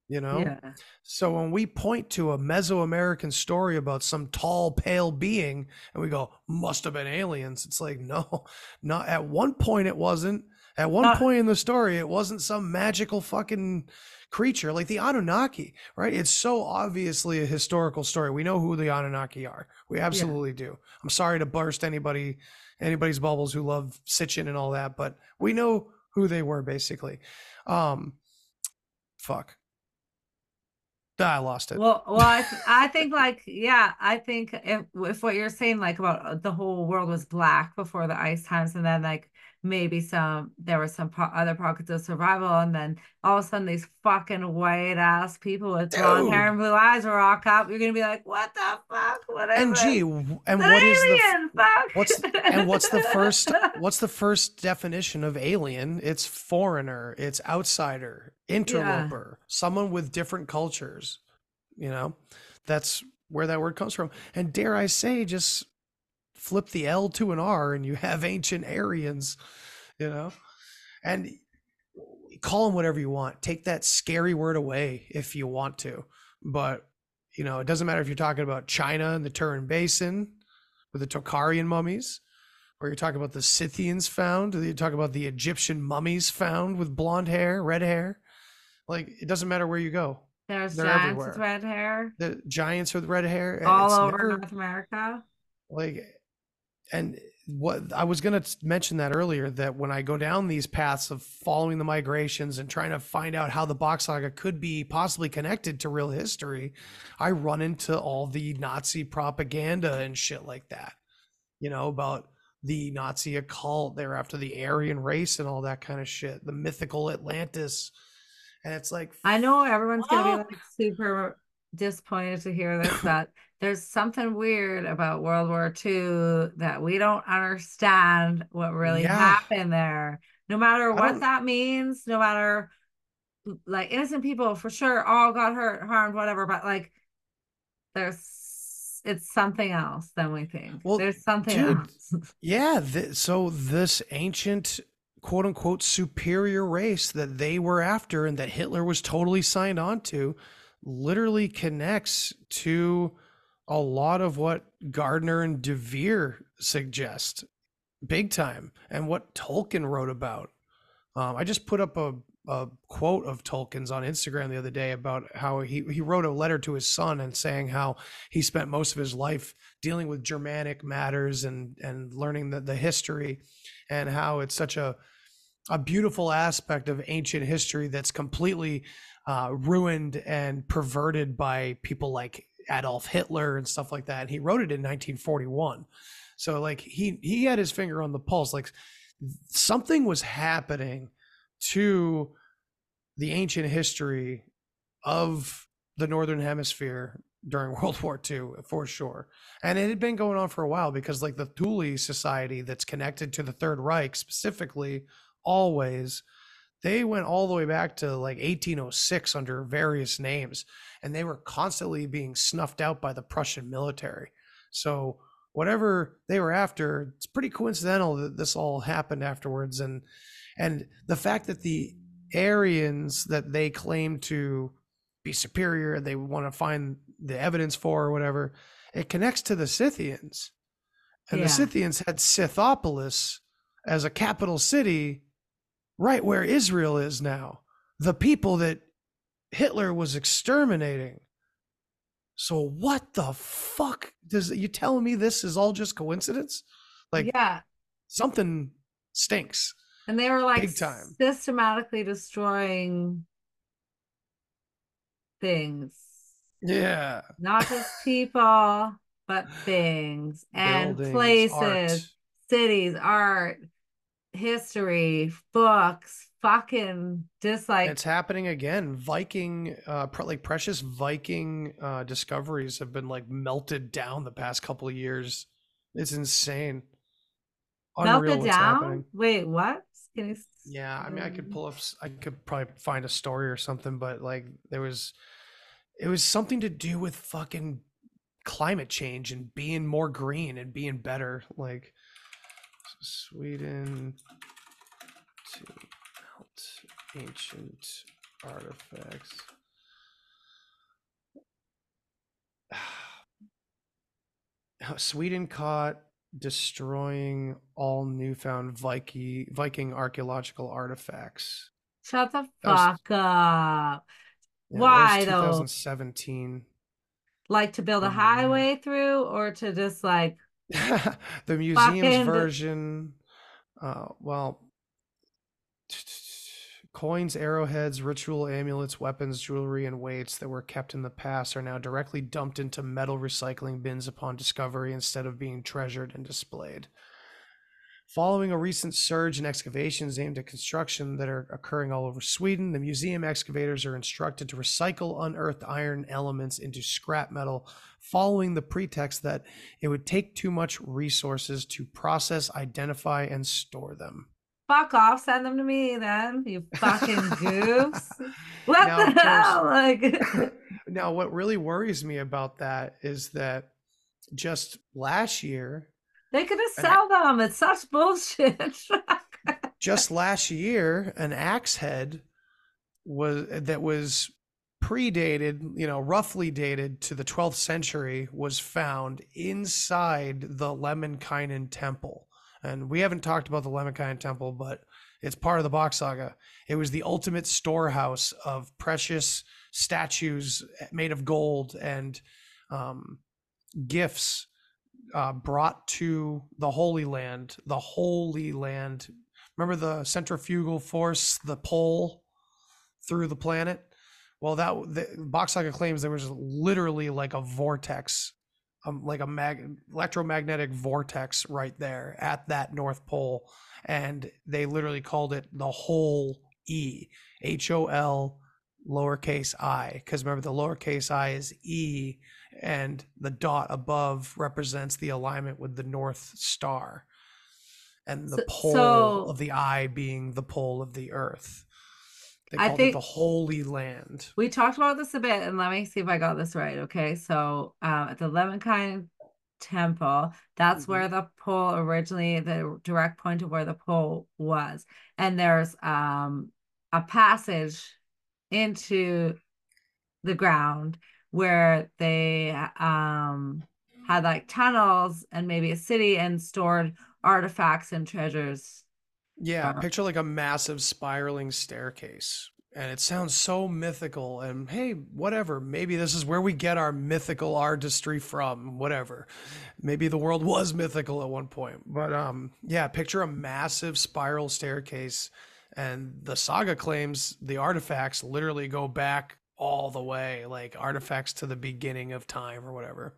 You know? Yeah. So when we point to a Mesoamerican story about some tall, pale being and we go, must have been aliens, it's like, no, not at one point it wasn't. At one Uh, point in the story, it wasn't some magical fucking creature like the Anunnaki, right? It's so obviously a historical story. We know who the Anunnaki are. We absolutely do. I'm sorry to burst anybody anybody's bubbles who love Sitchin and all that, but we know who they were basically. Um, fuck. Ah, I lost it. Well, well, I, th- I think like yeah, I think if if what you're saying like about uh, the whole world was black before the ice times, and then like maybe some there were some po- other pockets of survival, and then all of a sudden these fucking white ass people with blonde hair and blue eyes were rock up, you're gonna be like, what the fuck? What is and gee, and An what is the fuck. what's and what's the first what's the first definition of alien? It's foreigner it's outsider interloper someone with different cultures you know? That's where that word comes from. And dare i say just flip the l to an r and you have ancient aryans you know and call them whatever you want take that scary word away if you want to but you know it doesn't matter if you're talking about china and the Tarim basin with the Tokharian mummies, or you're talking about the Scythians found, or you talk about the Egyptian mummies found with blonde hair, red hair. Like it doesn't matter where you go. There's they're giants with red hair The giants with red hair, all over never- North America. like and what I was going to mention that earlier that when I go down these paths of following the migrations and trying to find out how the Bock Saga could be possibly connected to real history, I run into all the Nazi propaganda and shit like that. You know, about the Nazi occult, they're after the Aryan race and all that kind of shit, the mythical Atlantis. And it's like I know everyone's gonna fuck. be like super disappointed to hear this, but there's something weird about World War II that we don't understand what really Yeah. happened there. No matter what oh. that means, no matter like innocent people for sure all got hurt, harmed, whatever, but like there's it's something else than we think. Well, there's something dude, else. Yeah, th- so this ancient quote unquote superior race that they were after and that Hitler was totally signed on to literally connects to a lot of what Gardner and de Vere suggest big time and what Tolkien wrote about. Um, I just put up a, a quote of Tolkien's on Instagram the other day about how he, he wrote a letter to his son and saying how he spent most of his life dealing with Germanic matters and and learning the, the history and how it's such a a beautiful aspect of ancient history that's completely uh, ruined and perverted by people like Adolf Hitler and stuff like that. He wrote it in 1941. So like he he had his finger on the pulse. Like something was happening to the ancient history of the northern hemisphere during World War II for sure. And it had been going on for a while because like the Thule society that's connected to the Third Reich specifically always they went all the way back to like 1806 under various names and they were constantly being snuffed out by the Prussian military. So whatever they were after, it's pretty coincidental that this all happened afterwards and and the fact that the Aryans that they claim to be superior and they want to find the evidence for or whatever, it connects to the Scythians. And the Scythians had Scythopolis as a capital city right where Israel is now. The people that Hitler was exterminating. So what the fuck does you telling me this is all just coincidence? Like yeah. something stinks. And they were like Big time. systematically destroying things. Yeah. Not just people, but things and Buildings, places, art. cities, art, history, books, fucking just like it's happening again. Viking, uh, like precious Viking uh, discoveries have been like melted down the past couple of years. It's insane. Unreal melted down. happening. Wait, what? Yeah, I mean, I could um, pull up. I could probably find a story or something, but like there was, it was something to do with fucking climate change and being more green and being better. Like Sweden to melt ancient artifacts. Sweden caught destroying all newfound Viking Viking archaeological artifacts. Shut the That was- fuck up. Yeah, Why though? 2017. Like to build a Mhm. highway through or to just like the museum's version. Uh, well, coins, arrowheads, ritual amulets, weapons, jewelry, and weights that were kept in the past are now directly dumped into metal recycling bins upon discovery instead of being treasured and displayed. Following a recent surge in excavations aimed at construction that are occurring all over Sweden, the museum excavators are instructed to recycle unearthed iron elements into scrap metal, following the pretext that it would take too much resources to process, identify, and store them. Fuck off, send them to me then, you fucking goofs. What Now, the course- hell? Like now, what really worries me about that is that just last year, they could have I- them. It's such bullshit. just last year, an axe head was that was predated, you know, roughly dated to the 12th century, was found inside the Lemminkainen temple. And we haven't talked about the Lemminkainen temple, but it's part of the Bock saga. It was the ultimate storehouse of precious statues made of gold and um, gifts uh, brought to the Holy Land. The Holy Land. Remember the centrifugal force, the pole through the planet? Well, that the Bock saga claims there was literally like a vortex, um, like a mag- electromagnetic vortex right there at that North Pole, and they literally called it the whole E, H O L, lowercase i, because remember the lowercase i is E, and the dot above represents the alignment with the North Star, and the So- pole so- of the eye being the pole of the Earth. They I think- it the Holy Land. we talked about this a bit, and let me see if I got this right. Okay, so um, at the Lemminkainen temple, that's Mhm. where the pole originally, the direct point of where the pole was, and there's um a passage into the ground where they um had like tunnels and maybe a city and stored artifacts and treasures. Yeah, Uh, picture like a massive spiraling staircase. And it sounds so mythical. And hey, whatever. Maybe this is where we get our mythical artistry from. Whatever. Maybe the world was mythical at one point. But um, yeah, picture a massive spiral staircase. And the saga claims the artifacts literally go back all the way, like artifacts to the beginning of time or whatever.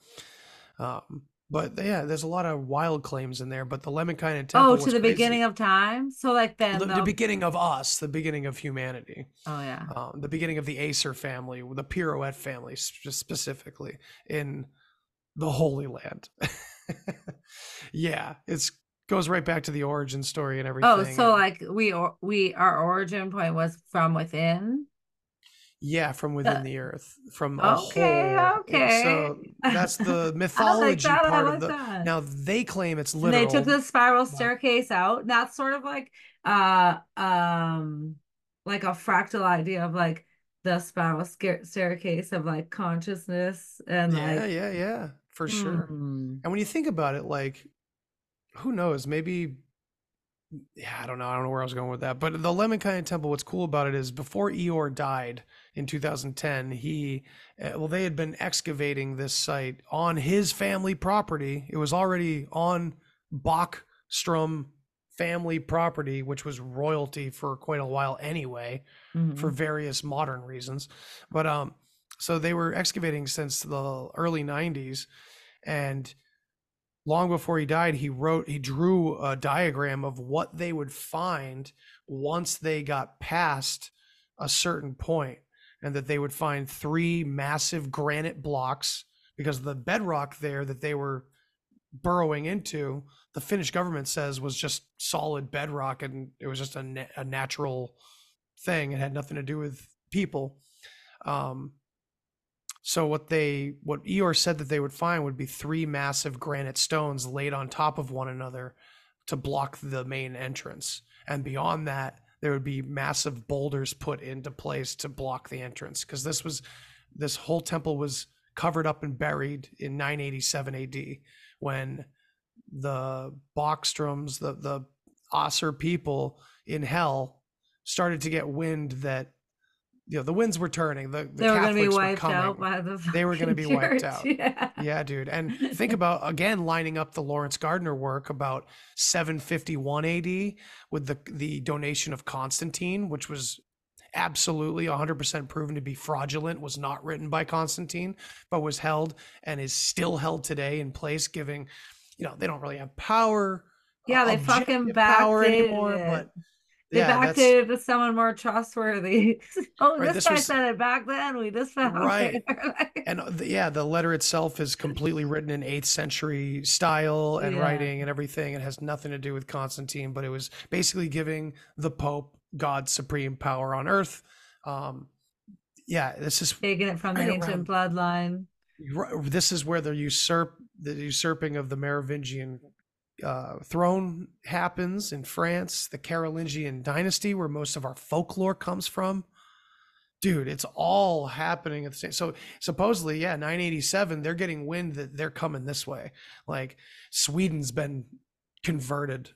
Um, but yeah, there's a lot of wild claims in there. But the Lemminkainen temple Oh, to the crazy beginning of time. So like then the, the beginning of us, the beginning of humanity, Oh yeah. um, the beginning of the Acer family, the Pirouette family sp- specifically in the Holy Land. yeah, it's goes right back to the origin story and everything. Oh, so and- like we or we our origin point was from within. Yeah, from within Uh, the earth, from a Okay, whole. okay. So that's the like mythology that. Part of the. that. Now they claim it's And literal. they took the spiral staircase out. That's sort of like uh um like a fractal idea of like the spiral staircase of like consciousness and yeah, like yeah, yeah, for sure. hmm. And when you think about it, like, who knows? Maybe, yeah, I don't know. I don't know where I was going with that. But the Lemminkainen Temple, what's cool about it is before Ior died in 2010, he, uh, well, they had been excavating this site on his family property. It was already on Bachstrom family property, which was royalty for quite a while anyway Mhm. for various modern reasons. But um, so they were excavating since the early '90s, and long before he died, he wrote, he drew a diagram of what they would find once they got past a certain point, and that they would find three massive granite blocks because the bedrock there that they were burrowing into the finnish government says was just solid bedrock and it was just a, na- a natural thing. It had nothing to do with people. Um so what they what Ior said that they would find would be three massive granite stones laid on top of one another to block the main entrance. And beyond that there would be massive boulders put into place to block the entrance. Because this was this whole temple was covered up and buried in 987 AD when the Bockstroms, the the Osser people in hell started to get wind that you know the winds were turning. The, the they were going to be Catholics were wiped coming. out by the. They were gonna fucking be wiped out. Yeah. Yeah, dude. And think about again lining up the Laurence Gardner work about 751 AD with the the donation of Constantine, which was absolutely 100% proven to be fraudulent, was not written by Constantine, but was held and is still held today in place, giving, you know, they don't really have power. Yeah, they fucking power backdated anymore, it. but They yeah, that's to someone more trustworthy. oh, Right, this, this guy was- said it back then. We just found Right. it. and uh, the, yeah, the letter itself is completely written in 8th century style and Yeah. writing and everything. It has nothing to do with Constantine, but it was basically giving the Pope God's supreme power on earth. Um, yeah, this is Taking it from the ancient around- bloodline. this is where the usurp the usurping of the Merovingian uh, throne happens in France, the Carolingian dynasty, where most of our folklore comes from. Dude, it's all happening at the same. So supposedly, yeah, 987, they're getting wind that they're coming this way. Like Sweden's been converted,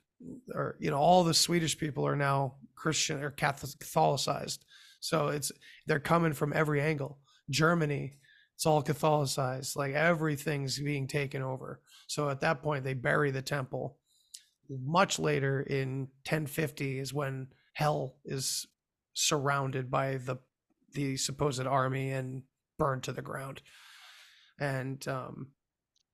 or you know, all the Swedish people are now Christian or Catholic Catholicized. So it's they're coming from every angle. Germany, it's all Catholicized. Like everything's being taken over. So at that point, they bury the temple. Much later in 1050 is when hell is surrounded by the the supposed army and burned to the ground. And um,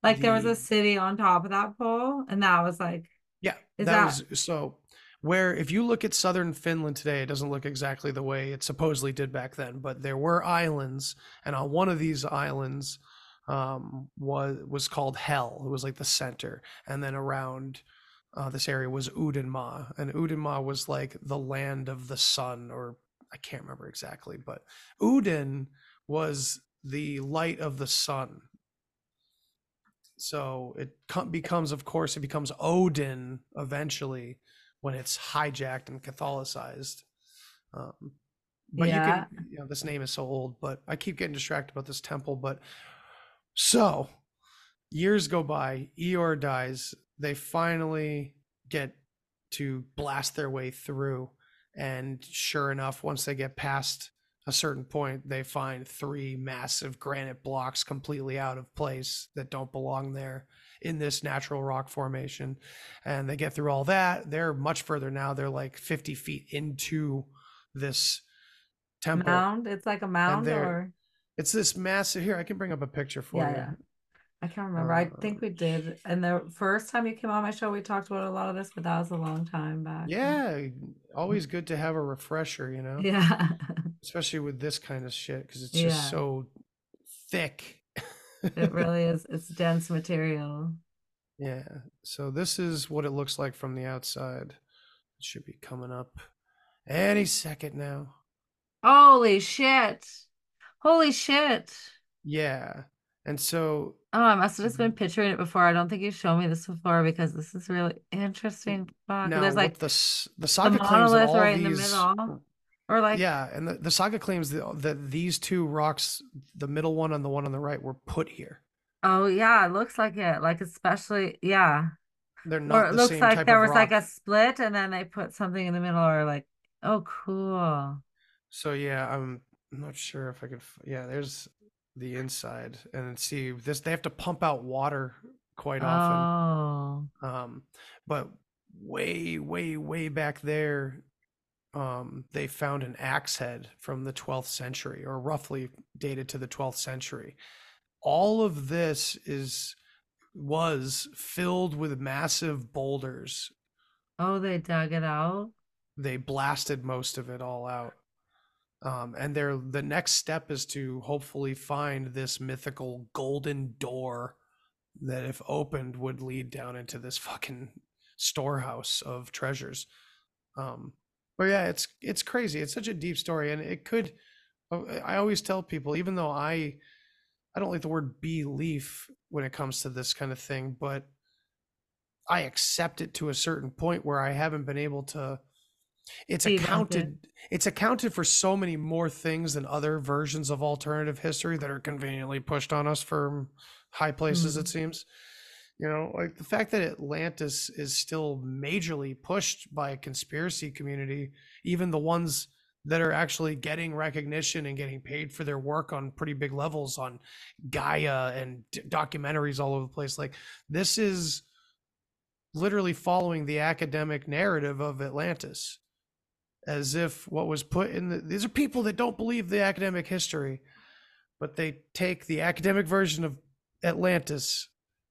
Like there was a city on top of that pole, and that was like yeah, that, that- was so. Where if you look at southern Finland today, it doesn't look exactly the way it supposedly did back then. But there were islands, and on one of these islands um, was was called Hell. It was like the center, and then around uh, this area was Udenma, and Udenma was like the land of the sun, or I can't remember exactly, but Uden was the light of the sun. So it com- becomes, of course, it becomes Odin eventually when it's hijacked and Catholicized. Um, but Yeah. you can, you know, this name is so old, but I keep getting distracted about this temple. But so years go by, Ior dies. They finally get to blast their way through. And sure enough, once they get past a certain point, they find three massive granite blocks completely out of place that don't belong there in this natural rock formation. And they get through all that. They're much further now. They're like 50 feet into this temple. mound. It's like a mound, or It's this massive. Here, I can bring up a picture for Yeah, you. yeah. I can't remember. I think Uh, we did. And the first time you came on my show, we talked about a lot of this, but that was a long time back. Yeah, always good to have a refresher, you know, Yeah. especially with this kind of shit because it's Yeah. just so thick. it really is. It's dense material. Yeah. So this is what it looks like from the outside. It should be coming up any second now. Holy shit. Holy shit. Yeah. And so Oh, I must have just Mm-hmm. been picturing it before. I don't think you've shown me this before because this is really interesting. Fuck. now There's like the the the saga claims that monolith all right in the these middle. Or like yeah, and the, the saga claims that, that these two rocks, the middle one and the one on the right, were put here. oh yeah, it looks like it. Like especially yeah. They're Or not it the looks like there was like a split and then they put something in the middle or like oh cool. So yeah, I'm not sure if I could. Yeah, there's the inside, and see this. They have to pump out water quite often. Oh. Um, but way, way, way back there, um, they found an axe head from the 12th century, or roughly dated to the 12th century. All of this is was filled with massive boulders. Oh, they dug it out. They blasted most of it all out. Um, and they're the next step is to hopefully find this mythical golden door that, if opened, would lead down into this fucking storehouse of treasures. Um, but yeah, it's it's crazy. It's such a deep story, and it could. uh, I always tell people, even though I, I don't like the word belief when it comes to this kind of thing, but I accept it to a certain point where I haven't been able to. It's accounted. It's accounted for so many more things than other versions of alternative history that are conveniently pushed on us from high places. It mm-hmm. seems. You know, like the fact that Atlantis is still majorly pushed by a conspiracy community, even the ones that are actually getting recognition and getting paid for their work on pretty big levels on Gaia and d- documentaries all over the place. Like this is literally following the academic narrative of Atlantis as if what was put in the these are people that don't believe the academic history but they take the academic version of Atlantis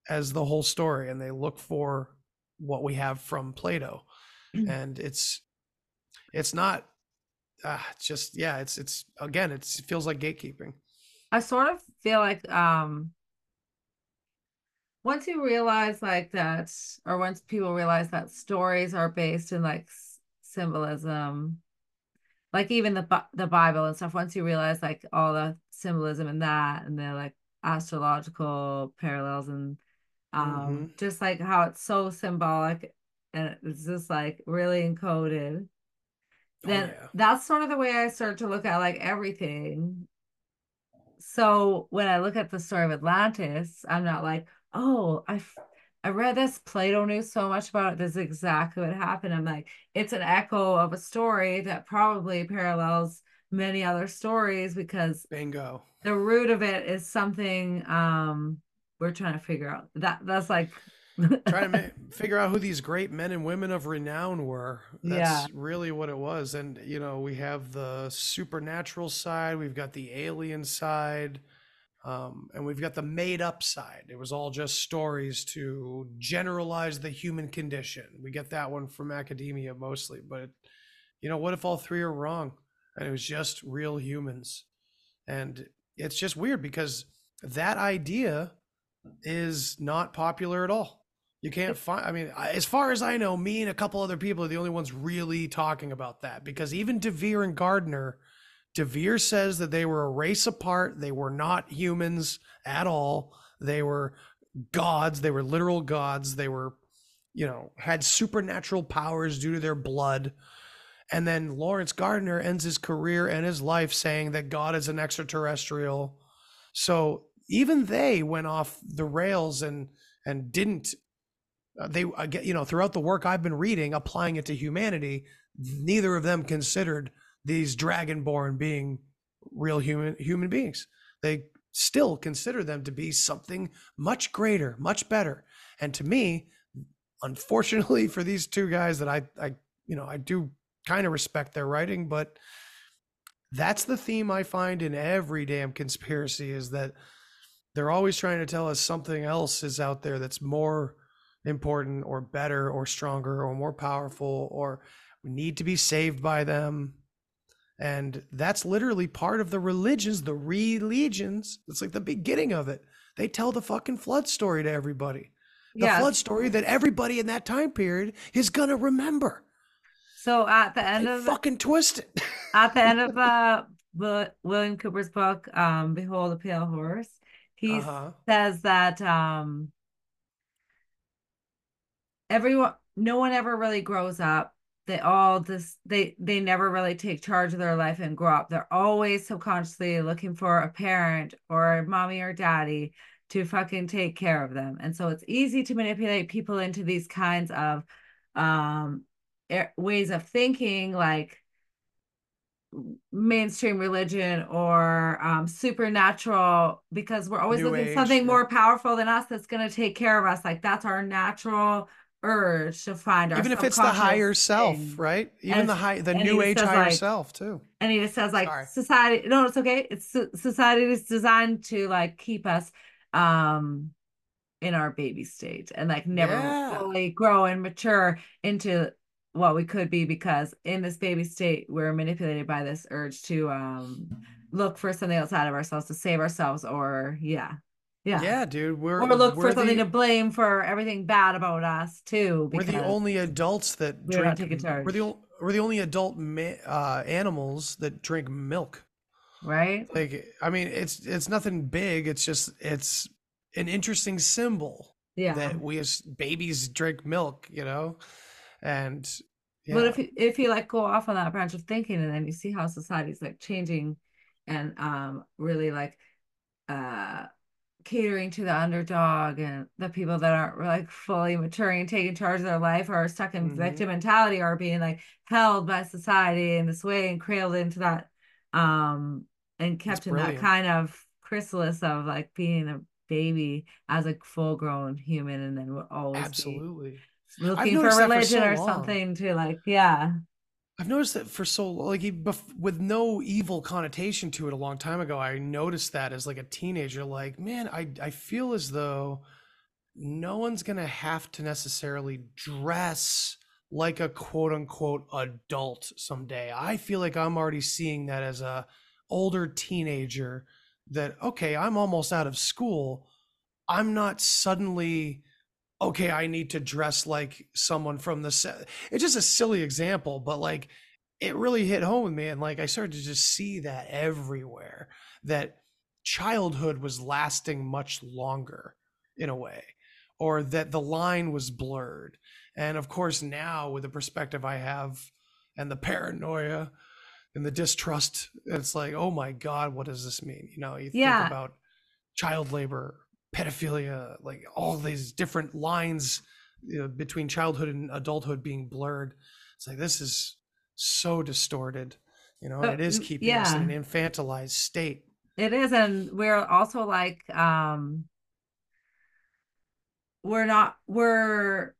as the whole story and they look for what we have from Plato. And it's it's not uh, just yeah it's it's again it's, it feels like gatekeeping. I sort of feel like um once you realize like that or once people realize that stories are based in like symbolism like even the the Bible and stuff once you realize like all the symbolism in that and the like astrological parallels and um just like how it's so symbolic and it's just like really encoded Oh, then yeah. that's sort of the way I start to look at like everything. So when I look at the story of Atlantis, I'm not like, oh, I I read this. Plato knew so much about it. This is exactly what happened. I'm like, it's an echo of a story that probably parallels many other stories because bingo the root of it is something um we're trying to figure out. That that's like trying to ma- figure out who these great men and women of renown were. That's really what it was. And you know, we have the supernatural side, we've got the alien side, um, and we've got the made up side. It was all just stories to generalize the human condition. We get that one from academia mostly, but you know, what if all three are wrong and it was just real humans? And it's just weird because that idea is not popular at all. You can't find, I mean, as far as I know, me and a couple other people are the only ones really talking about that because even de Vere and Gardner, de Vere says that they were a race apart. They were not humans at all. They were gods. They were literal gods. They were, you know, had supernatural powers due to their blood. And then Laurence Gardner ends his career and his life saying that God is an extraterrestrial. So even they went off the rails and and didn't uh, they get you know throughout the work I've been reading applying it to humanity neither of them considered these dragonborn being real human human beings. They still consider them to be something much greater much better. And to me unfortunately for these two guys that I I you know I do kind of respect their writing but that's the theme I find in every damn conspiracy is that they're always trying to tell us something else is out there that's more important or better or stronger or more powerful or we need to be saved by them and that's literally part of the religions the religions it's like the beginning of it they tell the fucking flood story to everybody the yeah. flood story that everybody in that time period is gonna remember So at the end they of fucking twist it at the end of uh William Cooper's book, um, Behold a Pale Horse, he uh-huh says that um everyone no one ever really grows up. They all just they they never really take charge of their life and grow up. They're always subconsciously looking for a parent or a mommy or daddy to fucking take care of them. And so it's easy to manipulate people into these kinds of um ways of thinking like mainstream religion or um, supernatural because we're always New looking for Age, something yeah. more powerful than us that's going to take care of us like that's our natural urge to find our even if it's the higher subconscious self right? Even And the high the new age higher like, self too. and he just says like Sorry. society no it's okay. It's society is designed to like keep us um in our baby state and like never Yeah. fully grow and mature into what we could be because in this baby state we're manipulated by this urge to um look for something outside of ourselves to save ourselves or yeah yeah, yeah, dude we're or look for we're something the, to blame for everything bad about us too we're the only adults that not drink charge. we're the we're the only adult ma- uh animals that drink milk. Right? Like i mean it's it's nothing big it's just it's an interesting symbol yeah. that we as babies drink milk you know? And yeah. But if you, if you like go off on that branch of thinking and then you see how society's like changing and um really like uh catering to the underdog and the people that aren't like fully maturing and taking charge of their life or are stuck in Mhm. victim mentality are being like held by society in this way and cradled into that um and kept in that kind of chrysalis of like being a baby as a full grown human and then we're always Absolutely. looking for that for religion so or something to like yeah I've noticed that for so like with no evil connotation to it a long time ago. I noticed that as like a teenager, like man, I I feel as though no one's gonna have to necessarily dress like a quote unquote adult someday. I feel like I'm already seeing that as a older teenager that okay, I'm almost out of school. I'm not suddenly okay, I need to dress like someone from the set. It's just a silly example, but like it really hit home with me. And like I started to just see that everywhere that childhood was lasting much longer in a way, or that the line was blurred. And of course, now with the perspective I have and the paranoia and the distrust, it's like, oh my God, what does this mean? You know, you Yeah. think about child labor, pedophilia, like all these different lines you know, between childhood and adulthood being blurred. It's like this is so distorted, you know, and it is keeping us in an infantilized state. It is, and we're also like um we're not we're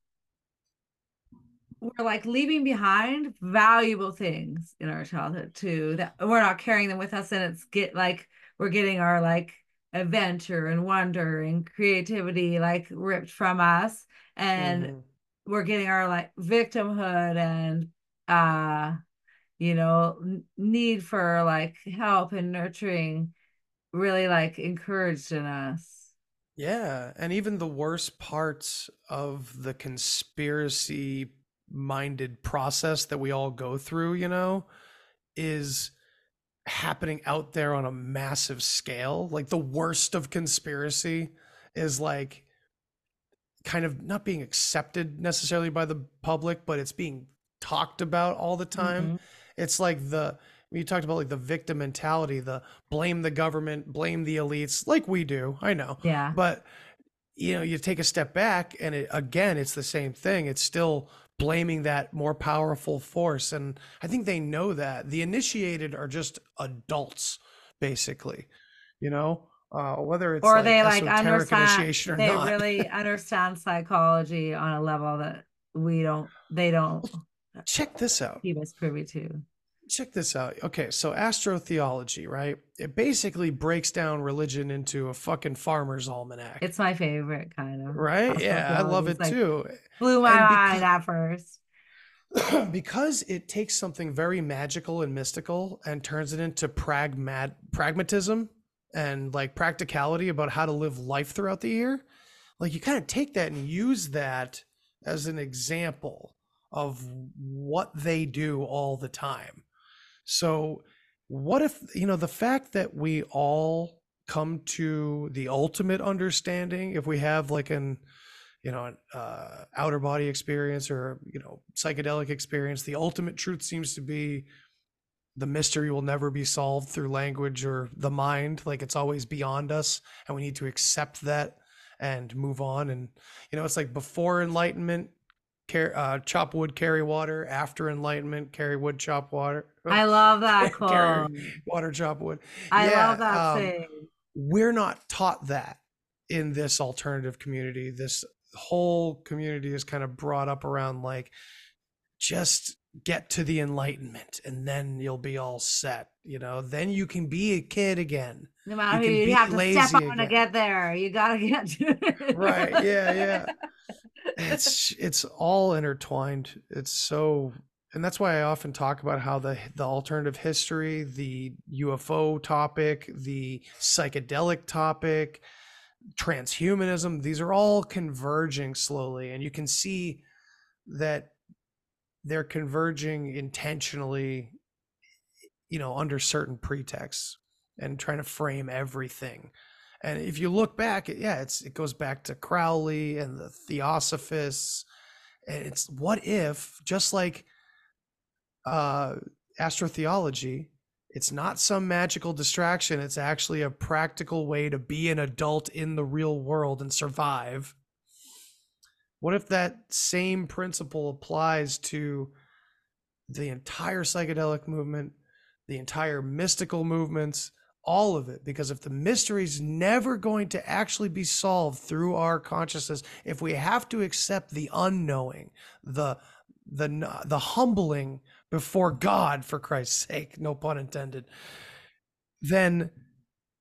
we're like leaving behind valuable things in our childhood too that we're not carrying them with us and it's get like we're getting our like adventure and wonder and creativity like ripped from us and Mhm. we're getting our like victimhood and uh you know n- need for like help and nurturing really like encouraged in us Yeah, and even the worst parts of the conspiracy minded process that we all go through, you know, is happening out there on a massive scale. Like the worst of conspiracy is like kind of not being accepted necessarily by the public, but it's being talked about all the time. Mhm. It's like the you talked about like the victim mentality, the blame the government, blame the elites, like we do. I know yeah but you know you take a step back and it, again it's the same thing it's still blaming that more powerful force. And i think they know that. The initiated are just adults basically you know? Uh, whether it's or like they like understand initiation or they not. really understand psychology on a level that we don't they don't check this out. he was privy to check this out. Okay, so astrotheology, right? It basically breaks down religion into a fucking farmer's almanac. it's my favorite kind of right? Yeah, I love it like- too. blew my mind at first because it takes something very magical and mystical and turns it into pragmat pragmatism and like practicality about how to live life throughout the year like you kind of take that and use that as an example of what they do all the time so what if you know the fact that we all come to the ultimate understanding if we have like an you know, an uh, outer body experience or you know, psychedelic experience. The ultimate truth seems to be the mystery will never be solved through language or the mind. Like it's always beyond us, and we need to accept that and move on. And you know, it's like before enlightenment, car- uh, chop wood, carry water. After enlightenment, carry wood, chop water. i love that Carry- quote water, chop wood. i Yeah, love that um, saying we're not taught that in this alternative community. This whole community is kind of brought up around like just get to the enlightenment and then you'll be all set. You know, then you can be a kid again. no matter you be have to step on to get there you gotta get to it Right, yeah, yeah. It's it's all intertwined. It's so and that's why I often talk about how the the alternative history, the UFO topic, the psychedelic topic, transhumanism, these are all converging slowly and you can see that they're converging intentionally you know under certain pretexts and trying to frame everything and if you look back yeah it's it goes back to crowley and the theosophists and it's what if just like uh astrotheology it's not some magical distraction. It's actually a practical way to be an adult in the real world and survive. What if that same principle applies to the entire psychedelic movement, the entire mystical movements, all of it? Because if the mystery is never going to actually be solved through our consciousness, if we have to accept the unknowing, the the the humbling before God, for Christ's sake, no pun intended, then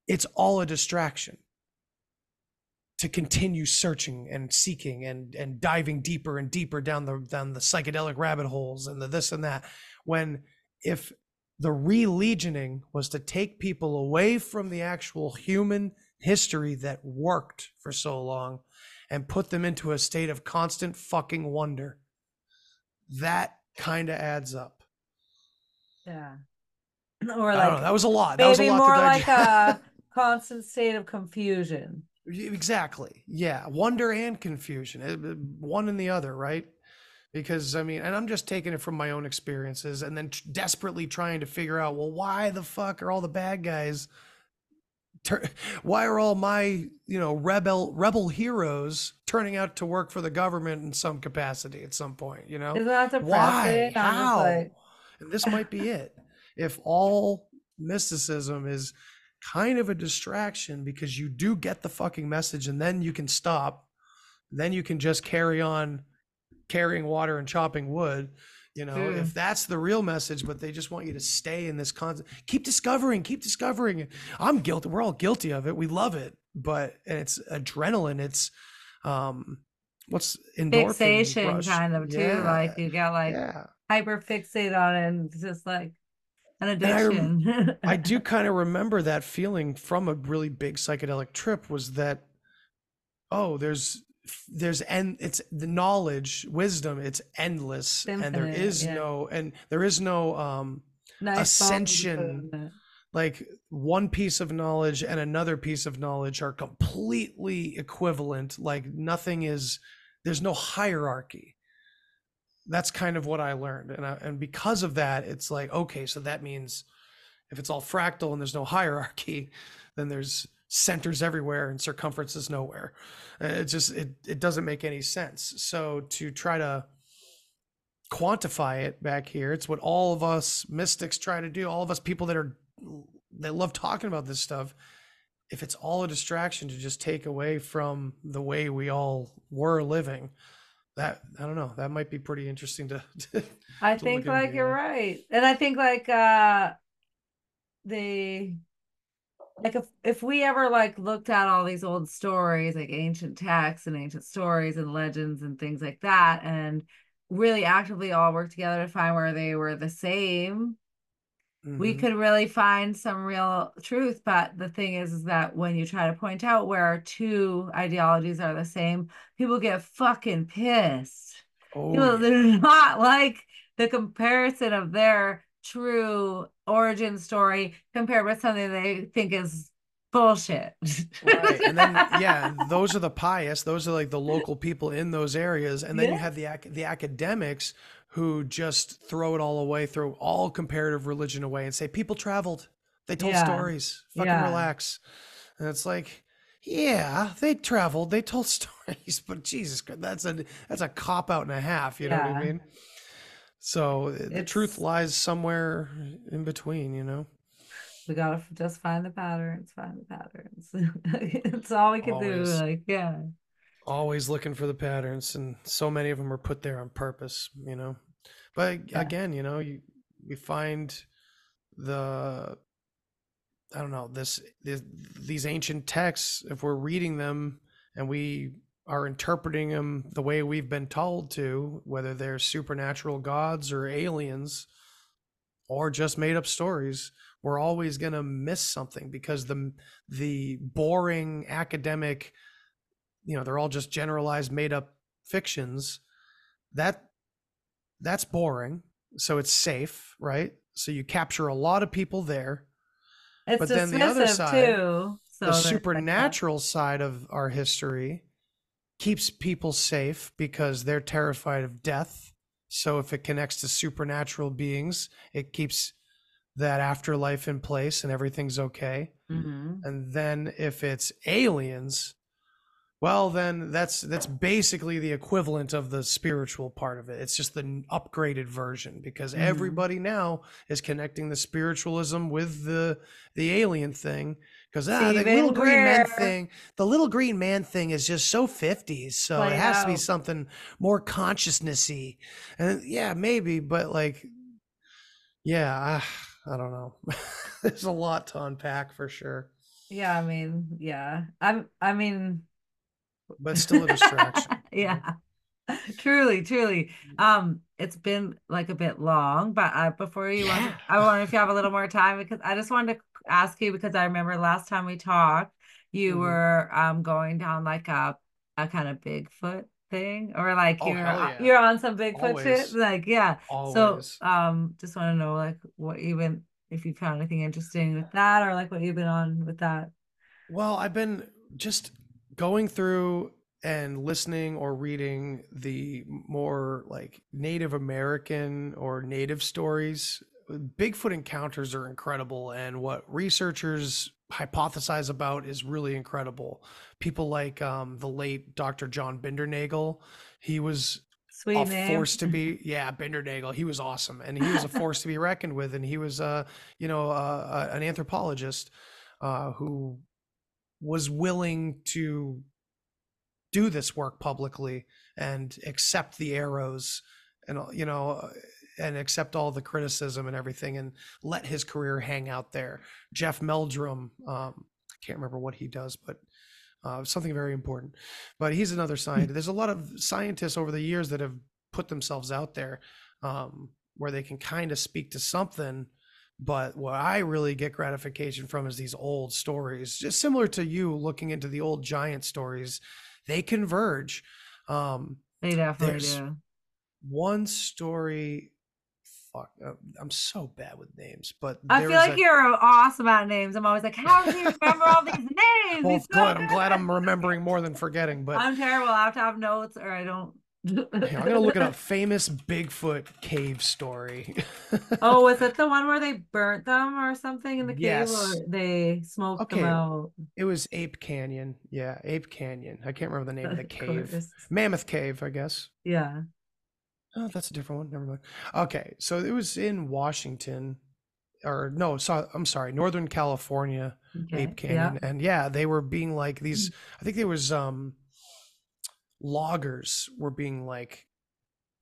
it's all a distraction to continue searching and seeking and and diving deeper and deeper down the down the psychedelic rabbit holes and the this and that when if the relegioning was to take people away from the actual human history that worked for so long and put them into a state of constant fucking wonder that kind of adds up Yeah. Or don't know, like that was a lot that was a maybe lot more like a constant state of confusion. Exactly. Yeah. Wonder and confusion. eh, eh, One and the other, right? Because I mean, and I'm just taking it from my own experiences and then t- desperately trying to figure out, well, why the fuck are all the bad guys? Tur- why are all my, you know, rebel rebel heroes turning out to work for the government in some capacity at some point, you know? Why? How? like, And this might be it. If all mysticism is kind of a distraction because you do get the fucking message and then you can stop, then you can just carry on carrying water and chopping wood. You know, Mm. if that's the real message, but they just want you to stay in this constant, keep discovering, keep discovering. I'm guilty. We're all guilty of it. We love it, but and it's adrenaline. It's, um, what's endorphin fixation rush. kind of too. Yeah, Like you got like yeah. hyper fixate on it and just like an I addiction. I do kind of remember that feeling from a really big psychedelic trip was that oh there's there's and it's the knowledge wisdom it's endless. And there is yeah. no and there is no um Nice ascension. like one piece of knowledge and another piece of knowledge are completely equivalent. Like nothing is there's no hierarchy. That's kind of what i learned. And I, and because of that it's like okay so that means if it's all fractal and there's no hierarchy then there's centers everywhere and circumferences nowhere. It just it, it doesn't make any sense. So to try to quantify it back here it's what all of us mystics try to do. All of us people that are that love talking about this stuff if it's all a distraction to just take away from the way we all were living that i don't know that might be pretty interesting to, to I think look like you're right. And I think like uh the like if if we ever like looked at all these old stories, like ancient texts and ancient stories and legends and things like that, and really actively all work together to find where they were the same, we Mhm. could really find some real truth. But the thing is, is that when you try to point out where two ideologies are the same, people get fucking pissed. oh, People, they're not like the comparison of their true origin story compared with something they think is bullshit. right and then yeah those are the pious those are like the local people in those areas and then you have the ac- the academics who just throw it all away throw all comparative religion away and say people traveled. They told Yeah. stories. Fucking Yeah. relax. And it's like yeah they traveled. They told stories but jesus Christ, that's a that's a cop out and a half you know what i mean so uh, the truth lies somewhere in between you know we gotta f- just find the patterns, find the patterns. it's all we can Always. do. Like, yeah. always looking for the patterns and so many of them are put there on purpose you know but Yeah. again you know you we find the i don't know this, this these ancient texts if we're reading them and we are interpreting them the way we've been told to whether they're supernatural gods or aliens or just made up stories we're always going to miss something because the the boring academic you know they're all just generalized made up fictions that that's boring so it's safe right so you capture a lot of people there It's But then the other side, too. So the supernatural side of our history keeps people safe because they're terrified of death so if it connects to supernatural beings it keeps that afterlife in place and everything's okay. Mhm. And then if it's aliens, well then that's that's basically the equivalent of the spiritual part of it. It's just the upgraded version because Mhm. everybody now is connecting the spiritualism with the the alien thing because ah, the little green man thing, the little green man thing is just so 50s. So Play it has to be something more consciousnessy. And yeah, maybe, but like yeah, I, I don't know. There's a lot to unpack for sure. Yeah, I mean, yeah. I'm I mean but still a distraction. yeah. Truly, truly. Um, it's been like a bit long, but uh, before you want, Yeah. I wonder if you have a little more time because I just wanted to ask you because I remember last time we talked, you Mhm. were um going down like a a kind of Bigfoot thing, or like Oh, you're yeah. you're on some Bigfoot shit, Always. like yeah. Always. So um, just want to know like what even if you found anything interesting with that, or like what you've been on with that. well, I've been just going through and listening or reading the more like Native American or native stories. Bigfoot encounters are incredible, and what researchers hypothesize about is really incredible. People like um, the late Dr. John Bindernagel, he was Sweet a name. force to be yeah bindernagel he was awesome and he was a force to be reckoned with and he was uh you know uh, uh, an anthropologist uh who was willing to do this work publicly and accept the arrows and you know uh, and accept all the criticism and everything and let his career hang out there jeff meldrum um i can't remember what he does but uh, something very important. But he's another scientist. There's a lot of scientists over the years that have put themselves out there um, where they can kind of speak to something. But what I really get gratification from is these old stories, just similar to you looking into the old giant stories. They converge. Um, They definitely do. one story, fuck, uh, I'm so bad with names, but I feel like a- you're awesome at names. I'm always like, how do you remember all these names? well, so good. I'm glad I'm remembering more than forgetting. But I'm terrible. I have to have notes or I don't. Yeah, I'm gonna look it up. Famous Bigfoot cave story. Oh, was it the one where they burnt them or something in the cave, Yes. or they smoked Okay. them out? it was Ape Canyon. Yeah, Ape Canyon. I can't remember the name of the cave. Mammoth Cave, I guess. Yeah. Oh, that's a different one. Never mind. Okay, so it was in Washington, or no, so I'm sorry, Northern California, Okay. Ape Yeah. Canyon, and yeah, they were being like these. I think there was um, loggers were being like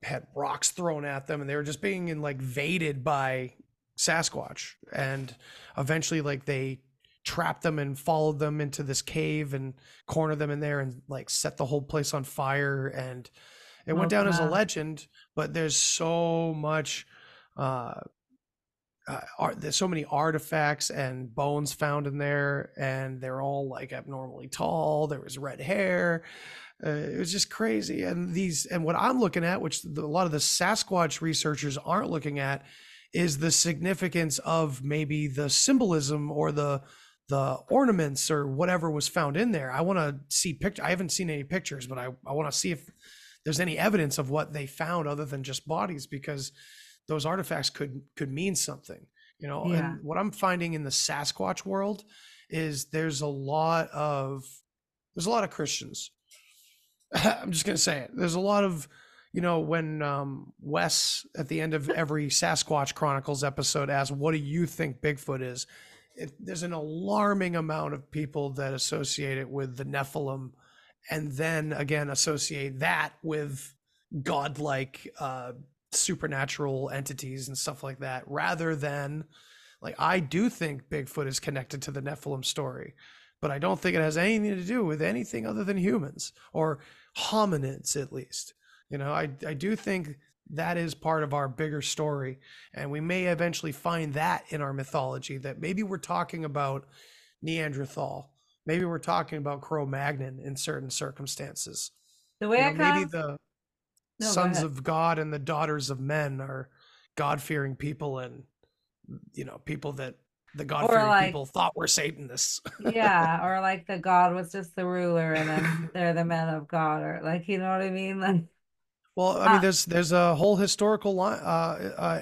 had rocks thrown at them, and they were just being like invaded by Sasquatch, and eventually, like they trapped them and followed them into this cave and cornered them in there and like set the whole place on fire and it went Oh, down as a legend but there's so much uh uh, art, there's so many artifacts and bones found in there, and they're all like abnormally tall. There was red hair. Uh, it was just crazy. And these, and what I'm looking at, which the, a lot of the Sasquatch researchers aren't looking at, is the significance of maybe the symbolism or the the ornaments or whatever was found in there. I want to see picture. I haven't seen any pictures, but I I want to see if there's any evidence of what they found other than just bodies because those artifacts could could mean something you know? Yeah. and what i'm finding in the sasquatch world is there's a lot of there's a lot of christians. I'm just going to say it. There's a lot of you know when um wes at the end of every sasquatch chronicles episode asks what do you think bigfoot is? It, there's an alarming amount of people that associate it with the nephilim and then again associate that with godlike uh supernatural entities and stuff like that rather than like I do think Bigfoot is connected to the Nephilim story, but I don't think it has anything to do with anything other than humans or hominids at least. You know, I I do think that is part of our bigger story and we may eventually find that in our mythology that maybe we're talking about Neanderthal, maybe we're talking about Cro-Magnon in certain circumstances. The way You I know, maybe of the No, sons of God and the daughters of men are God fearing people and you know people that the God fearing like- people thought were Satanists. yeah, or like the God was just the ruler, and then they're the men of God, or like you know what I mean? Like well, I mean, Ah. there's there's a whole historical line, uh, uh,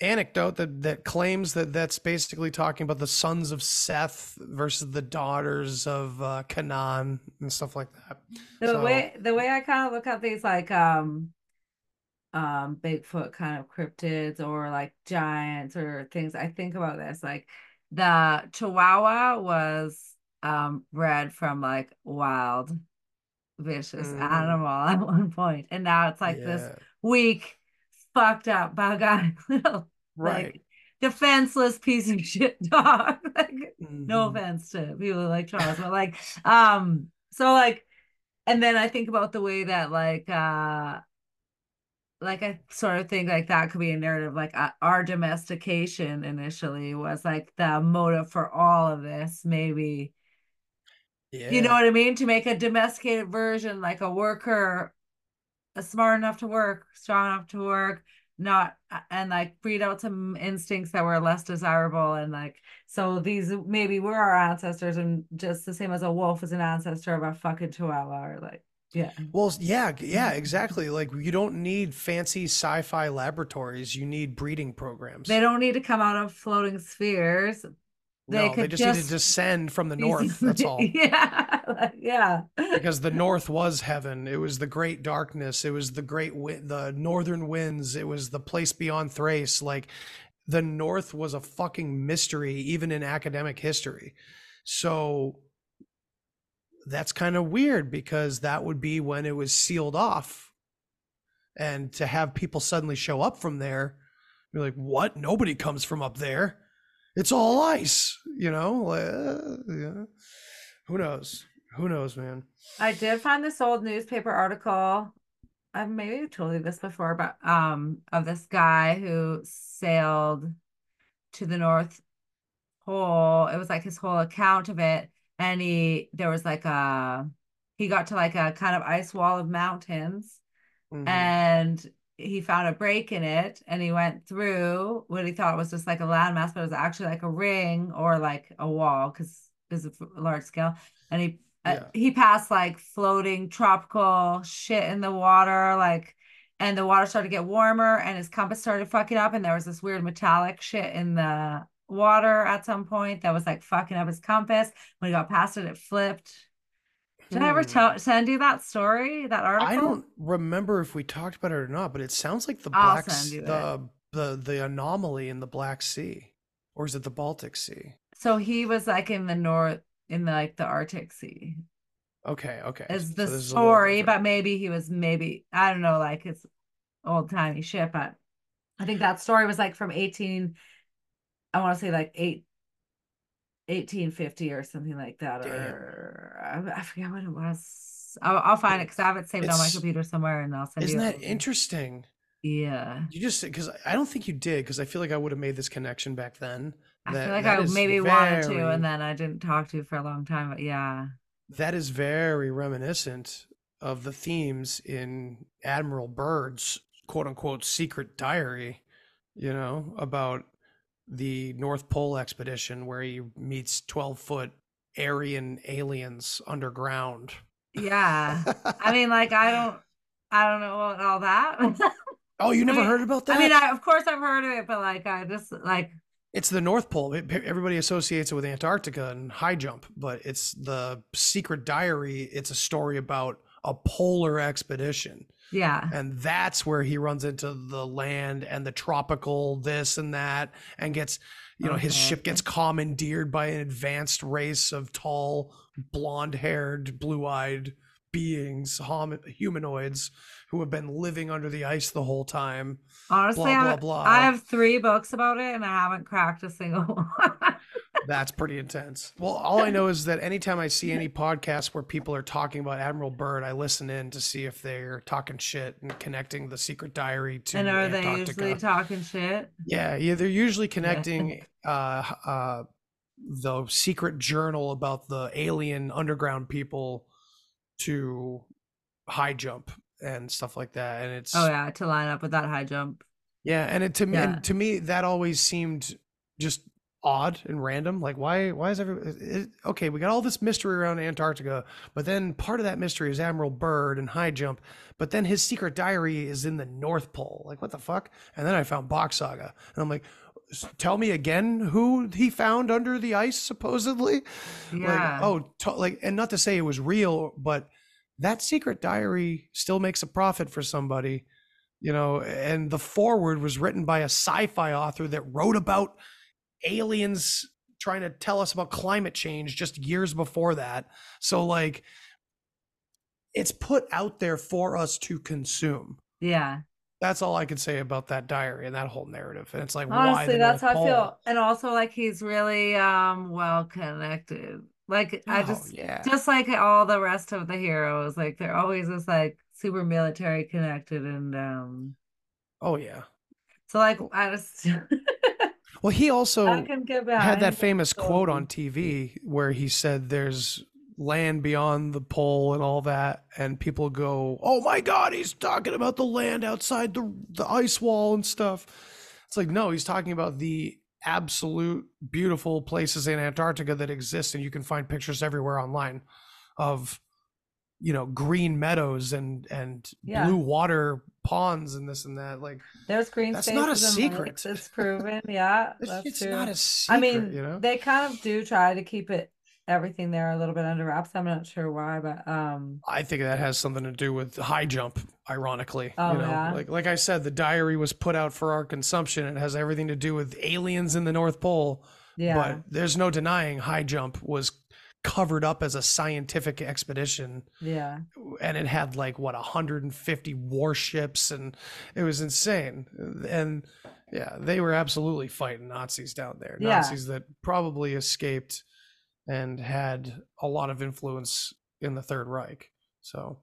anecdote that that claims that that's basically talking about the sons of Seth versus the daughters of uh, Canaan and stuff like that. The So- way the way I kind of look at these like um um Bigfoot kind of cryptids or like giants or things, I think about this like the Chihuahua was um bred from like wild vicious Mm. animal at one point and now it's like this weak fucked up bug-eyed little right. like defenseless piece of shit dog like no Mhm. offense to people like Charles, but like, um, so like, and then I think about the way that like, uh, like I sort of think like that could be a narrative. Like uh, our domestication initially was like the motive for all of this, maybe. Yeah. You know what I mean? To make a domesticated version, like a worker, smart enough to work, strong enough to work, not uh, and like breed out some instincts that were less desirable and like so these maybe were our ancestors and just the same as a wolf is an ancestor of a fucking chihuahua or like yeah Well, yeah, yeah, exactly. Like you don't need fancy sci-fi laboratories. You need breeding programs. they don't need to come out of floating spheres they no, they could just, need to descend from the north. That's all. yeah yeah. Because the north was heaven. It was the great darkness. It was the great wi- the northern winds. It was the place beyond thrace. Like the north was a fucking mystery even in academic history. So that's kind of weird because that would be when it was sealed off. And to have people suddenly show up from there you're like what? Nobody comes from up there it's all ice you know uh, yeah. who knows who knows man I did find this old newspaper article. I've maybe told you this before, but um, of this guy who sailed to the North Pole. It was like his whole account of it, and he there was like a he got to like a kind of ice wall of mountains, Mhm. and he found a break in it, and he went through what he thought was just like a landmass, but it was actually like a ring or like a wall because it's a large scale, and he uh, he passed like floating tropical shit in the water, like, and the water started to get warmer, and his compass started fucking up, and there was this weird metallic shit in the water at some point that was like fucking up his compass. When he got past it, it flipped. Did I ever Hmm. tell send you that story, that article? I don't remember if we talked about it or not, but it sounds like the I'll Black send S- you it. the the the anomaly in the Black Sea, or is it the Baltic Sea? So he was like in the north, in the, like the Arctic Sea. Okay, okay. Is the this is a little story, but maybe he was maybe I don't know, like it's old timey shit, but I think that story was like from 18, I want to say like eight 1850 or something like that. Damn. Or I, I forget what it was. I'll, I'll find it because I have it saved on my computer somewhere and I'll send Isn't you that interesting? Yeah. You just because I don't think you did because I feel like I would have made this connection back then. I feel like I maybe wanted to, and then I didn't talk to you for a long time. But yeah, that is very reminiscent of the themes in Admiral Byrd's quote unquote secret diary, you know, about the North Pole expedition where he meets 12 foot Aryan aliens underground. yeah. I mean, like I don't, I don't know about all that. oh, you never mean- heard about that? I mean, I, of course I've heard of it, but like I just like it's the North Pole. Everybody associates it with Antarctica and high jump, but it's the secret diary. It's a story about a polar expedition. Yeah, and that's where he runs into the land and the tropical this and that and gets you know his ship gets commandeered by an advanced race of tall blonde-haired blue-eyed beings hom- humanoids who have been living under the ice the whole time. Honestly, blah, I, blah, I have three books about it, and I haven't cracked a single one. That's pretty intense well all i know is that anytime i see any podcast where people are talking about admiral byrd i listen in to see if they're talking shit and connecting the secret diary to and are they usually talking shit? Yeah, yeah, they're usually connecting uh uh the secret journal about the alien underground people to high jump and stuff like that. And it's Oh yeah, to line up with that high jump. yeah, and it to me Yeah. and to me that always seemed just odd and random. Like why why is every it, okay? We got all this mystery around Antarctica, but then part of that mystery is Admiral Byrd and high jump. But then his secret diary is in the North Pole. Like what the fuck? And then I found Bock Saga, and I'm like, tell me again who he found under the ice supposedly. Yeah. Like oh, to, like and not to say it was real, but that secret diary still makes a profit for somebody you know and the forward was written by a sci-fi author that wrote about aliens trying to tell us about climate change just years before that. So like it's put out there for us to consume. Yeah. That's all I can say about that diary and that whole narrative. And it's like honestly, that's how Pole? I feel. And also like he's really um well connected. Like I oh, just yeah. just like all the rest of the heroes, like they're always just like super military connected and um oh yeah. So like I just Well, he also had that famous quote on TV where he said there's land beyond the pole and all that and people go, "Oh my god, he's talking about the land outside the the ice wall and stuff." It's like, "No, he's talking about the absolute beautiful places in Antarctica that exist and you can find pictures everywhere online of you know green meadows and and yeah. blue water ponds and this and that like there's green that's not a secret. It's proven. Yeah that's it's true. not a secret, i mean you know? they kind of do try to keep it everything there a little bit under wraps. I'm not sure why but um i think that has something to do with high jump ironically oh, you know? yeah. like like i said the diary was put out for our consumption. It has everything to do with aliens in the north pole yeah. but there's no denying high jump was covered up as a scientific expedition. Yeah. And it had like what 150 warships and it was insane. And yeah, they were absolutely fighting Nazis down there. Yeah. Nazis that probably escaped and had a lot of influence in the Third Reich. So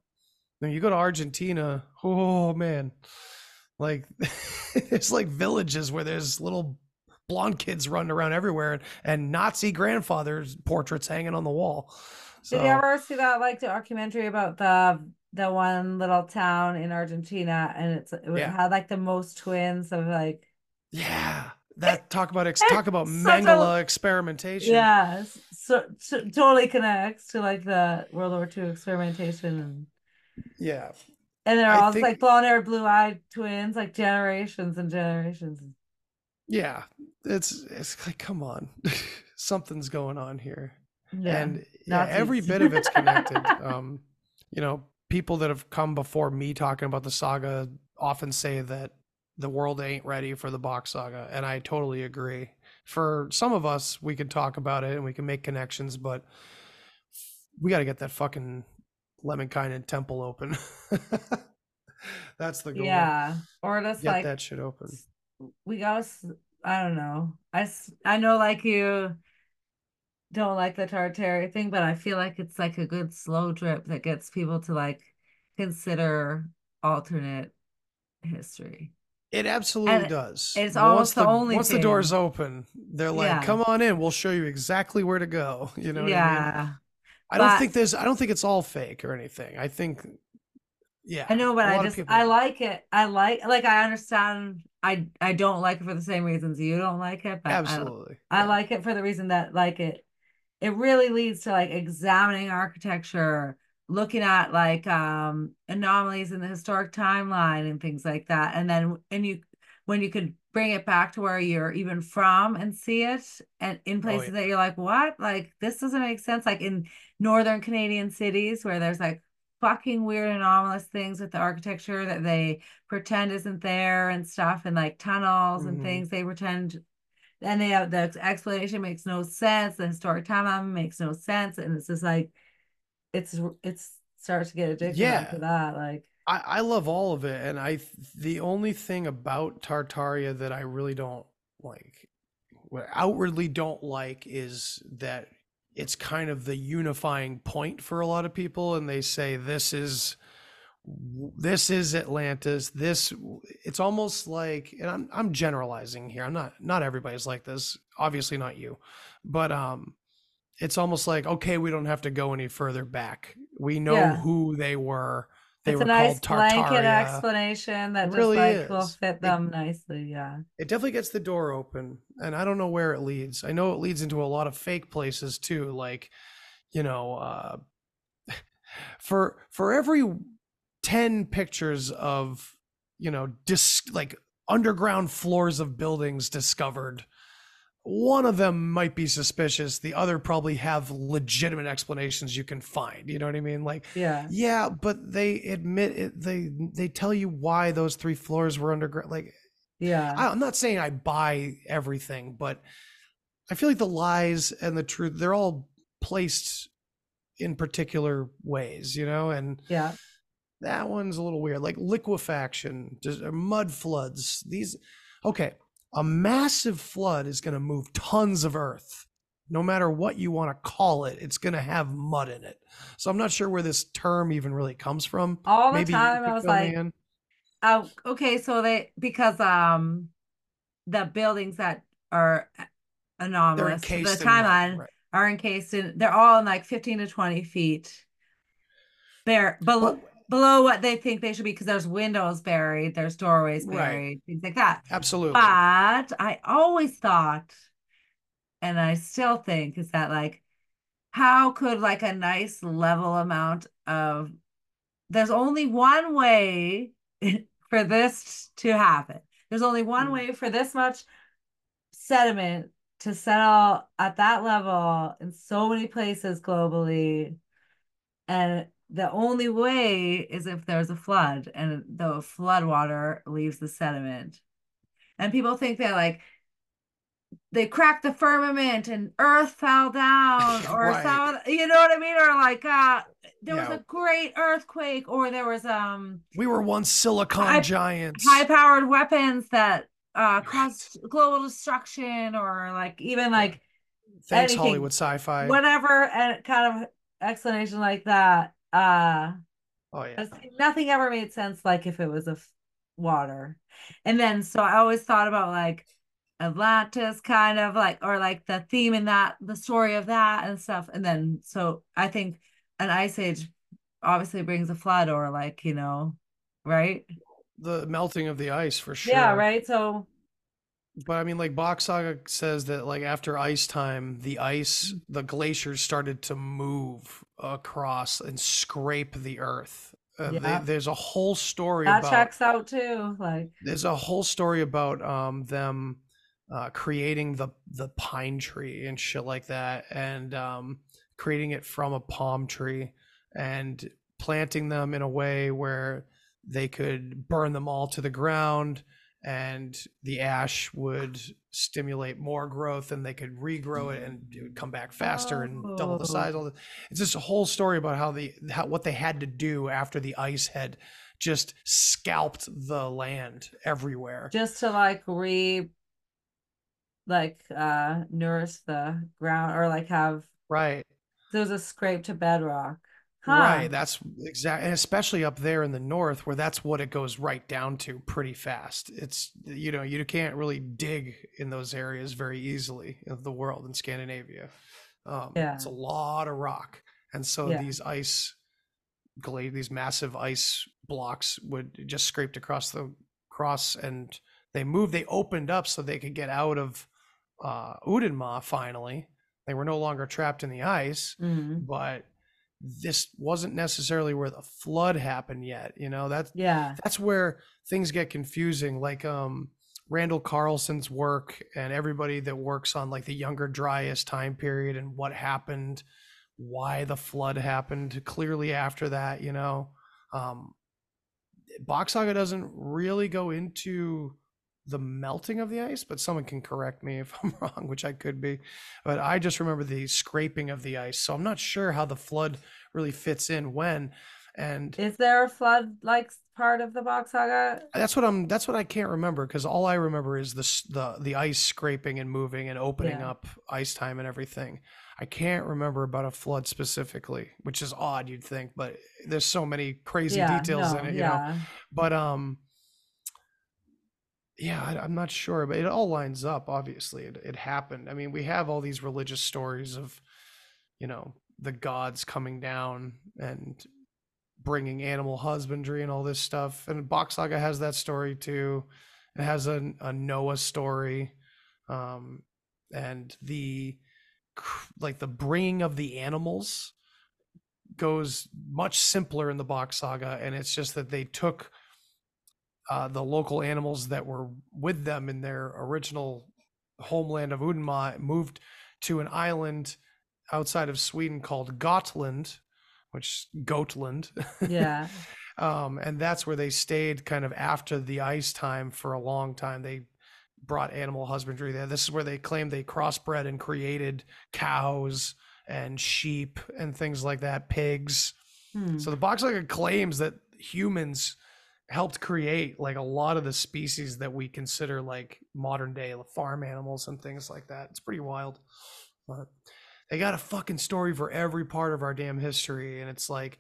when you go to Argentina, oh man. Like it's like villages where there's little blonde kids running around everywhere and, and Nazi grandfathers portraits hanging on the wall. So, Did you ever see that like documentary about the the one little town in Argentina and it's it yeah. had like the most twins of like yeah. That talk about ex- talk about Mengele a, experimentation. Yeah so, so, totally connects to like the World War II experimentation and yeah. And they're all think... like blonde haired blue eyed twins like generations and generations yeah it's it's like come on something's going on here. Yeah, and yeah, every bit of it's connected. Um you know people that have come before me talking about the saga often say that the world ain't ready for the Bock saga and i totally agree. For some of us we can talk about it and we can make connections but we got to get that fucking Lemminkainen temple open. That's the goal. Yeah or just get like that shit open we gotta I don't know. I, I know like you don't like the Tartary thing, but I feel like it's like a good slow drip that gets people to like consider alternate history. It absolutely and does. It's almost the, the, only once thing. the doors open, they're like, yeah. "Come on in, we'll show you exactly where to go." You know? yeah. I, mean? I don't think there's. I don't think it's all fake or anything. I think, yeah. I know, but I just I like it. I like like I understand I I don't like it for the same reasons you don't like it, but absolutely, I, yeah. I like it for the reason that like it it really leads to like examining architecture, looking at like um anomalies in the historic timeline and things like that, and then and you when you could bring it back to where you're even from and see it and in oh, places oh, yeah. that you're like what like this doesn't make sense like in northern canadian cities where there's like fucking weird anomalous things with the architecture that they pretend isn't there and stuff and like tunnels mm-hmm. and things they pretend and they have the explanation makes no sense the historic timeline makes no sense and it's just like it's it's starts to get addicted yeah. to that like I, I love all of it and i the only thing about tartaria that i really don't like what outwardly don't like is that it's kind of the unifying point for a lot of people and they say this is this is Atlantis. This it's almost like and I'm I'm generalizing here. I'm not not everybody's like this obviously not you but um it's almost like okay we don't have to go any further back. We know yeah. who they were they it's were a nice called blanket explanation that It just really like will fit It- them nicely. Yeah. It definitely gets the door open, and I don't know where it leads. I know it leads into a lot of fake places too, like you know, uh, for for every ten pictures of you know, dis like underground floors of buildings discovered, one of them might be suspicious. The other probably have legitimate explanations you can find. You know what I mean? Like Yeah. yeah, but they admit it. They they tell you why those three floors were underground. Like Yeah. I, I'm not saying I buy everything, but I feel like the lies and the truth they're all placed in particular ways, you know, and yeah. that one's a little weird. Like liquefaction, mud floods. These okay, a massive flood is going to move tons of earth. No matter what you want to call it, it's going to have mud in it. So I'm not sure where this term even really comes from. All the Maybe time I was like, oh, okay, so they because um the buildings that are anomalous the timeline right. are encased in they're all in like 15 to 20 feet bare below Well, below what they think they should be because there's windows buried there's doorways Right. buried things like that absolutely. but i always thought and i still think is that like how could like a nice level amount of there's only one way for this to happen there's only one Mm. way for this much sediment to settle at that level in so many places globally and the only way is if there's a flood and the flood water leaves the sediment. And people think that like they cracked the firmament and earth fell down or Right. you know what i mean? Or like uh there was a great earthquake or there was um We were once silicon High- giants. high powered weapons that uh caused global destruction or like even like Thanks, anything, Hollywood sci-fi. whatever and kind of explanation like that uh oh yeah. Nothing ever made sense like if it was a f- water and then so i always thought about like atlantis kind of like or like the theme in that the story of that and stuff and then so i think an ice age obviously brings a flood or like you know right The melting of the ice for sure. yeah right so But I mean, like Bock Saga says that like after ice time, the ice, Mm. the glaciers started to move across and scrape the earth. Uh, they- Yeah. there's a whole story that about checks out too like there's a whole story about um them uh creating the the pine tree and shit like that and um creating it from a palm tree and planting them in a way where they could burn them all to the ground and the ash would stimulate more growth and they could regrow it and it would come back faster and double the Oh. size all the, it's just a whole story about how the how what they had to do after the ice had just scalped the land everywhere. just to like re like uh nourish the ground or like have Right. there's a scrape to bedrock huh Right. That's exactly, and especially up there in the north where that's what it goes right down to pretty fast. It's, you know, you can't really dig in those areas very easily of the world in Scandinavia. Um, Yeah. It's a lot of rock. And so Yeah. these ice, glade, these massive ice blocks would just scraped across the cross and they moved, they opened up so they could get out of uh, Udenma finally. They were no longer trapped in the ice Mhm. but this wasn't necessarily where the flood happened yet you know? That's yeah. that's where things get confusing like um Randall Carlson's work and everybody that works on like the younger dryas time period and what happened why the flood happened clearly after that you know? Um Bock Saga doesn't really go into the melting of the ice, but someone can correct me if I'm wrong, which I could be. But I just remember the scraping of the ice. So I'm not sure how the flood really fits in when. And is there a flood like part of the Bock saga that's what I'm that's what I can't remember because all I remember is the the the ice scraping and moving and opening Yeah. up ice time and everything. I can't remember about a flood specifically, which is odd you'd think, but there's so many crazy yeah details no, in it, you know. yeah But um yeah, I, I'm not sure, but it all lines up. Obviously, it, it happened. I mean, we have all these religious stories of, you know, the gods coming down and bringing animal husbandry and all this stuff. And Bock Saga has that story too. It has a, a Noah story, um, and the like the bringing of the animals goes much simpler in the Bock Saga, and it's just that they took uh, the local animals that were with them in their original homeland of Udenma, moved to an island outside of Sweden called Gotland, which Gotland. Yeah. um, and that's where they stayed kind of after the ice time for a long time. They brought animal husbandry there. This is where they claimed they crossbred and created cows and sheep and things like that, pigs. Hmm. So the Bocks claims that humans helped create like a lot of the species that we consider like modern day farm animals and things like that. It's pretty wild. But they got a fucking story for every part of our damn history. And it's like,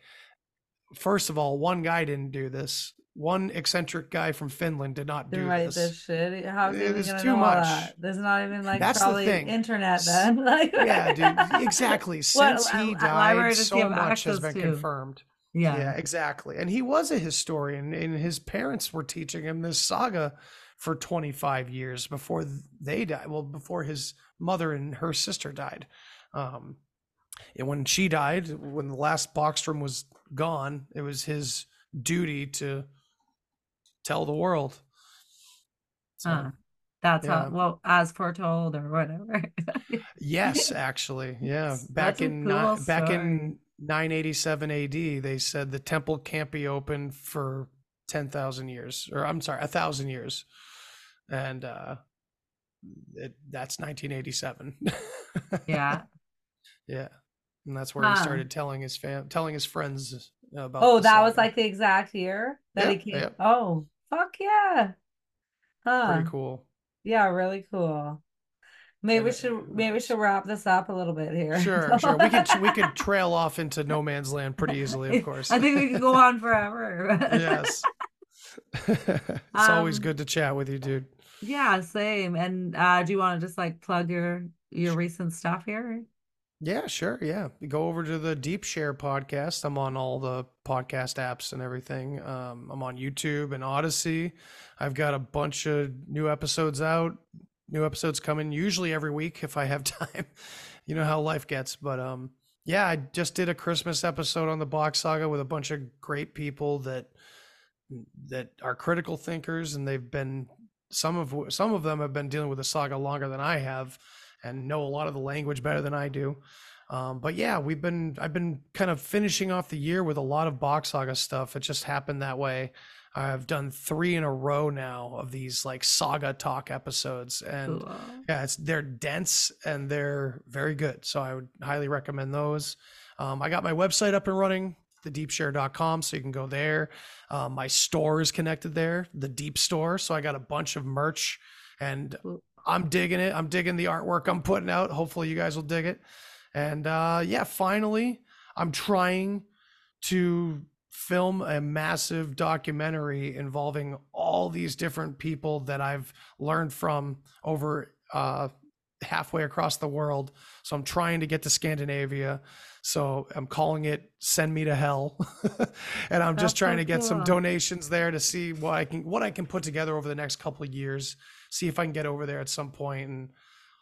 first of all, one guy didn't do this. One eccentric guy from Finland did not do this. this shit. How's It was gonna too much. that? There's not even like That's the thing. internet then. Like yeah, dude. Exactly. Since li- he died, so much has been to? confirmed. Yeah. Yeah, exactly. And he was a historian, and his parents were teaching him this saga for 25 years before they died. Well, before his mother and her sister died. Um, and when she died, when the last Boxstrom was gone, it was his duty to tell the world. So, Huh. That's yeah. how well as foretold or whatever. Yes, actually, yeah. Back a in cool back in 987 AD, they said the temple can't be open for 10,000 years, or I'm sorry, a thousand years, and uh, it, that's 1987. yeah. yeah, and that's where he started telling his fam, telling his friends about. Oh, that was like the exact year that he came. yep. Oh, fuck yeah. Huh. pretty cool. Yeah, really cool. Maybe we should maybe we should wrap this up a little bit here. Sure, sure. We could we could trail off into no man's land pretty easily, of course. I think we could go on forever. yes. it's always Um, good to chat with you, dude. Yeah, same. And uh do you want to just like plug your your recent stuff here? Yeah, sure. Yeah. Go over to the Deep Share podcast. I'm on all the podcast apps and everything. Um, I'm on YouTube and Odysee. I've got a bunch of new episodes out. New episodes coming usually every week if I have time. you know how life gets. But um, yeah, I just did a Christmas episode on the Bock Saga with a bunch of great people that that are critical thinkers, and they've been some of some of them have been dealing with the saga longer than I have, and know a lot of the language better than I do. Um, but yeah, we've been I've been kind of finishing off the year with a lot of Bock saga stuff. It just happened that way. I've done three in a row now of these like saga talk episodes, and Cool. yeah, it's they're dense and they're very good. So I would highly recommend those. Um, I got my website up and running, thedeepshare.com, so you can go there. Um, my store is connected there, the Deep Store. So I got a bunch of merch, and Cool. I'm digging it. I'm digging the artwork I'm putting out. Hopefully, you guys will dig it. And uh, yeah, finally, I'm trying to film a massive documentary involving all these different people that I've learned from over uh, halfway across the world. So I'm trying to get to Scandinavia. So I'm calling it "Send Me to Hell," and I'm just That's trying so to get some donations there to see what I can what I can put together over the next couple of years. See if I can get over there at some point and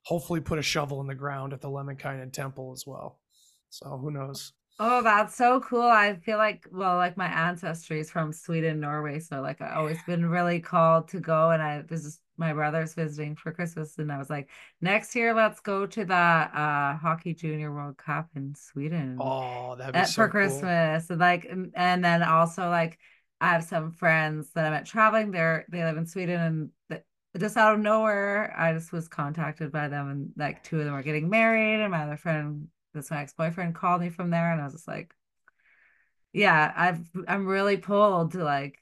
hopefully put a shovel in the ground at the Lemminkainen Temple as well. So who knows? Oh, that's so cool. I feel like, well, like my ancestry is from Sweden, Norway. So like I always been really called to go. And I this is my brother's visiting for Christmas. And I was like, next year let's go to the uh hockey junior world cup in Sweden. Oh, that'd be so for cool. Christmas. And like and, then also like I have some friends that I met traveling there. They live in Sweden and th- just out of nowhere, I just was contacted by them and like two of them are getting married. And my other friend, that's my ex-boyfriend, called me from there and I was just like, Yeah, I've I'm really pulled to like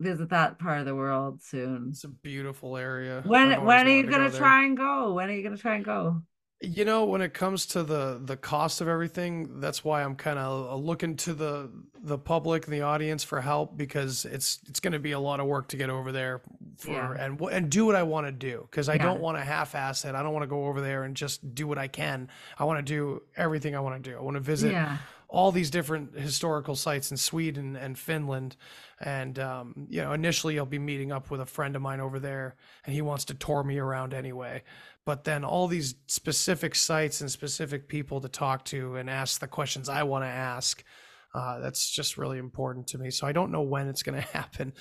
visit that part of the world soon. It's a beautiful area. When when are you to go gonna try and go? When are you gonna try and go? You know, when it comes to the the cost of everything, that's why I'm kind of looking to the the public and the audience for help because it's it's going to be a lot of work to get over there for Yeah. and and do what I want to do because I Yeah. don't want to half-ass it. I don't want to go over there and just do what I can. I want to do everything I want to do. I want to visit yeah. all these different historical sites in Sweden and Finland. And, um, you know, initially I'll be meeting up with a friend of mine over there and he wants to tour me around anyway. But then all these specific sites and specific people to talk to and ask the questions I want to ask. Uh, that's just really important to me. So I don't know when it's going to happen,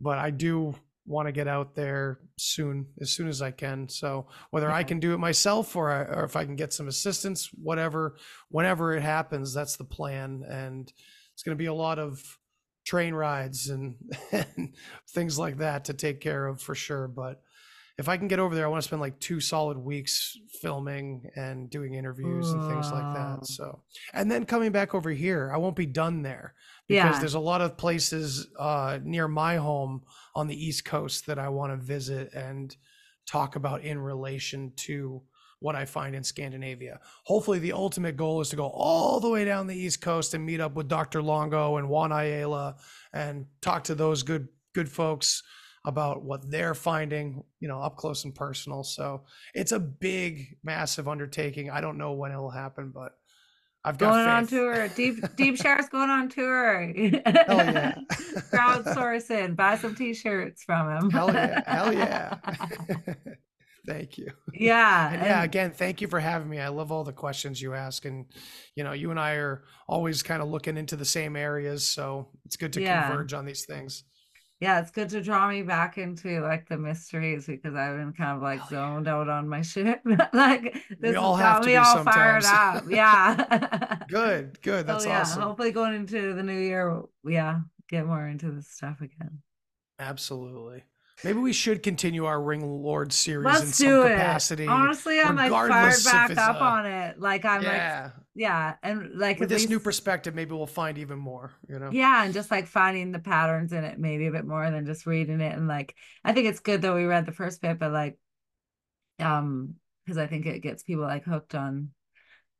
but I do want to get out there soon, as soon as I can. So whether I can do it myself or, I, or if I can get some assistance, whatever, whenever it happens, that's the plan. And it's going to be a lot of train rides and, and things like that to take care of for sure. But if I can get over there, I want to spend like two solid weeks filming and doing interviews and things like that. So, and then coming back over here, I won't be done there because Yeah. there's a lot of places uh, near my home on the East Coast that I want to visit and talk about in relation to what I find in Scandinavia. Hopefully, the ultimate goal is to go all the way down the East Coast and meet up with Dr. Longo and Juan Ayala and talk to those good good folks about what they're finding, you know, up close and personal. So it's a big, massive undertaking. I don't know when it'll happen, but I've got Going on tour. Deep Deep Share's going on tour. Hell yeah. Crowdsourcing. Buy some t-shirts from him. Hell yeah. Hell yeah. Thank you. yeah. And yeah, and- again, thank you for having me. I love all the questions you ask. And, you know, you and I are always kind of looking into the same areas. So it's good to Yeah. converge on these things. Yeah, it's good to draw me back into like the mysteries because I've been kind of like Hell yeah. zoned out on my shit. like this all have got to me be all fired sometimes. up. Yeah. Good, good. That's oh yeah. awesome. Hopefully going into the new year, yeah, get more into this stuff again. Absolutely. Maybe we should continue our Ring Lord series in Let's some do capacity. it. Honestly, I'm like fired back up uh, on it. Like I'm like yeah. and like With this new perspective, maybe we'll find even more, you know? Yeah, and just like finding the patterns in it maybe a bit more than just reading it. And like I think it's good that we read the first bit, but like um because I think it gets people like hooked on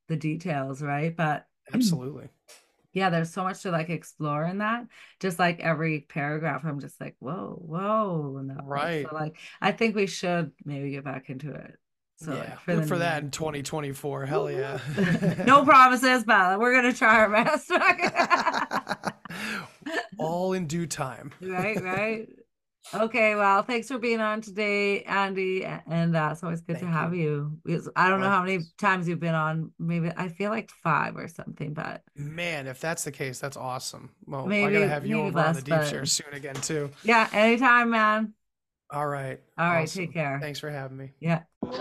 the details, right? But Absolutely. yeah, there's so much to like explore in that. Just like every paragraph, I'm just like, whoa, whoa. And that, Right. So like I think we should maybe get back into it. So yeah. like, Look for that in 2024. Hell yeah. no promises, but we're gonna try our best. All in due time. right, right. Okay, well, thanks for being on today, Andy, and uh, it's always good to have you. Because I don't know how many times you've been on. Maybe I feel like five or something, but Man, if that's the case, that's awesome. Well, I Maybe- gotta have you maybe over on the less, deep but- share soon again too. yeah, anytime, man. All right. All right, Awesome. take care. Thanks for having me. Yeah. It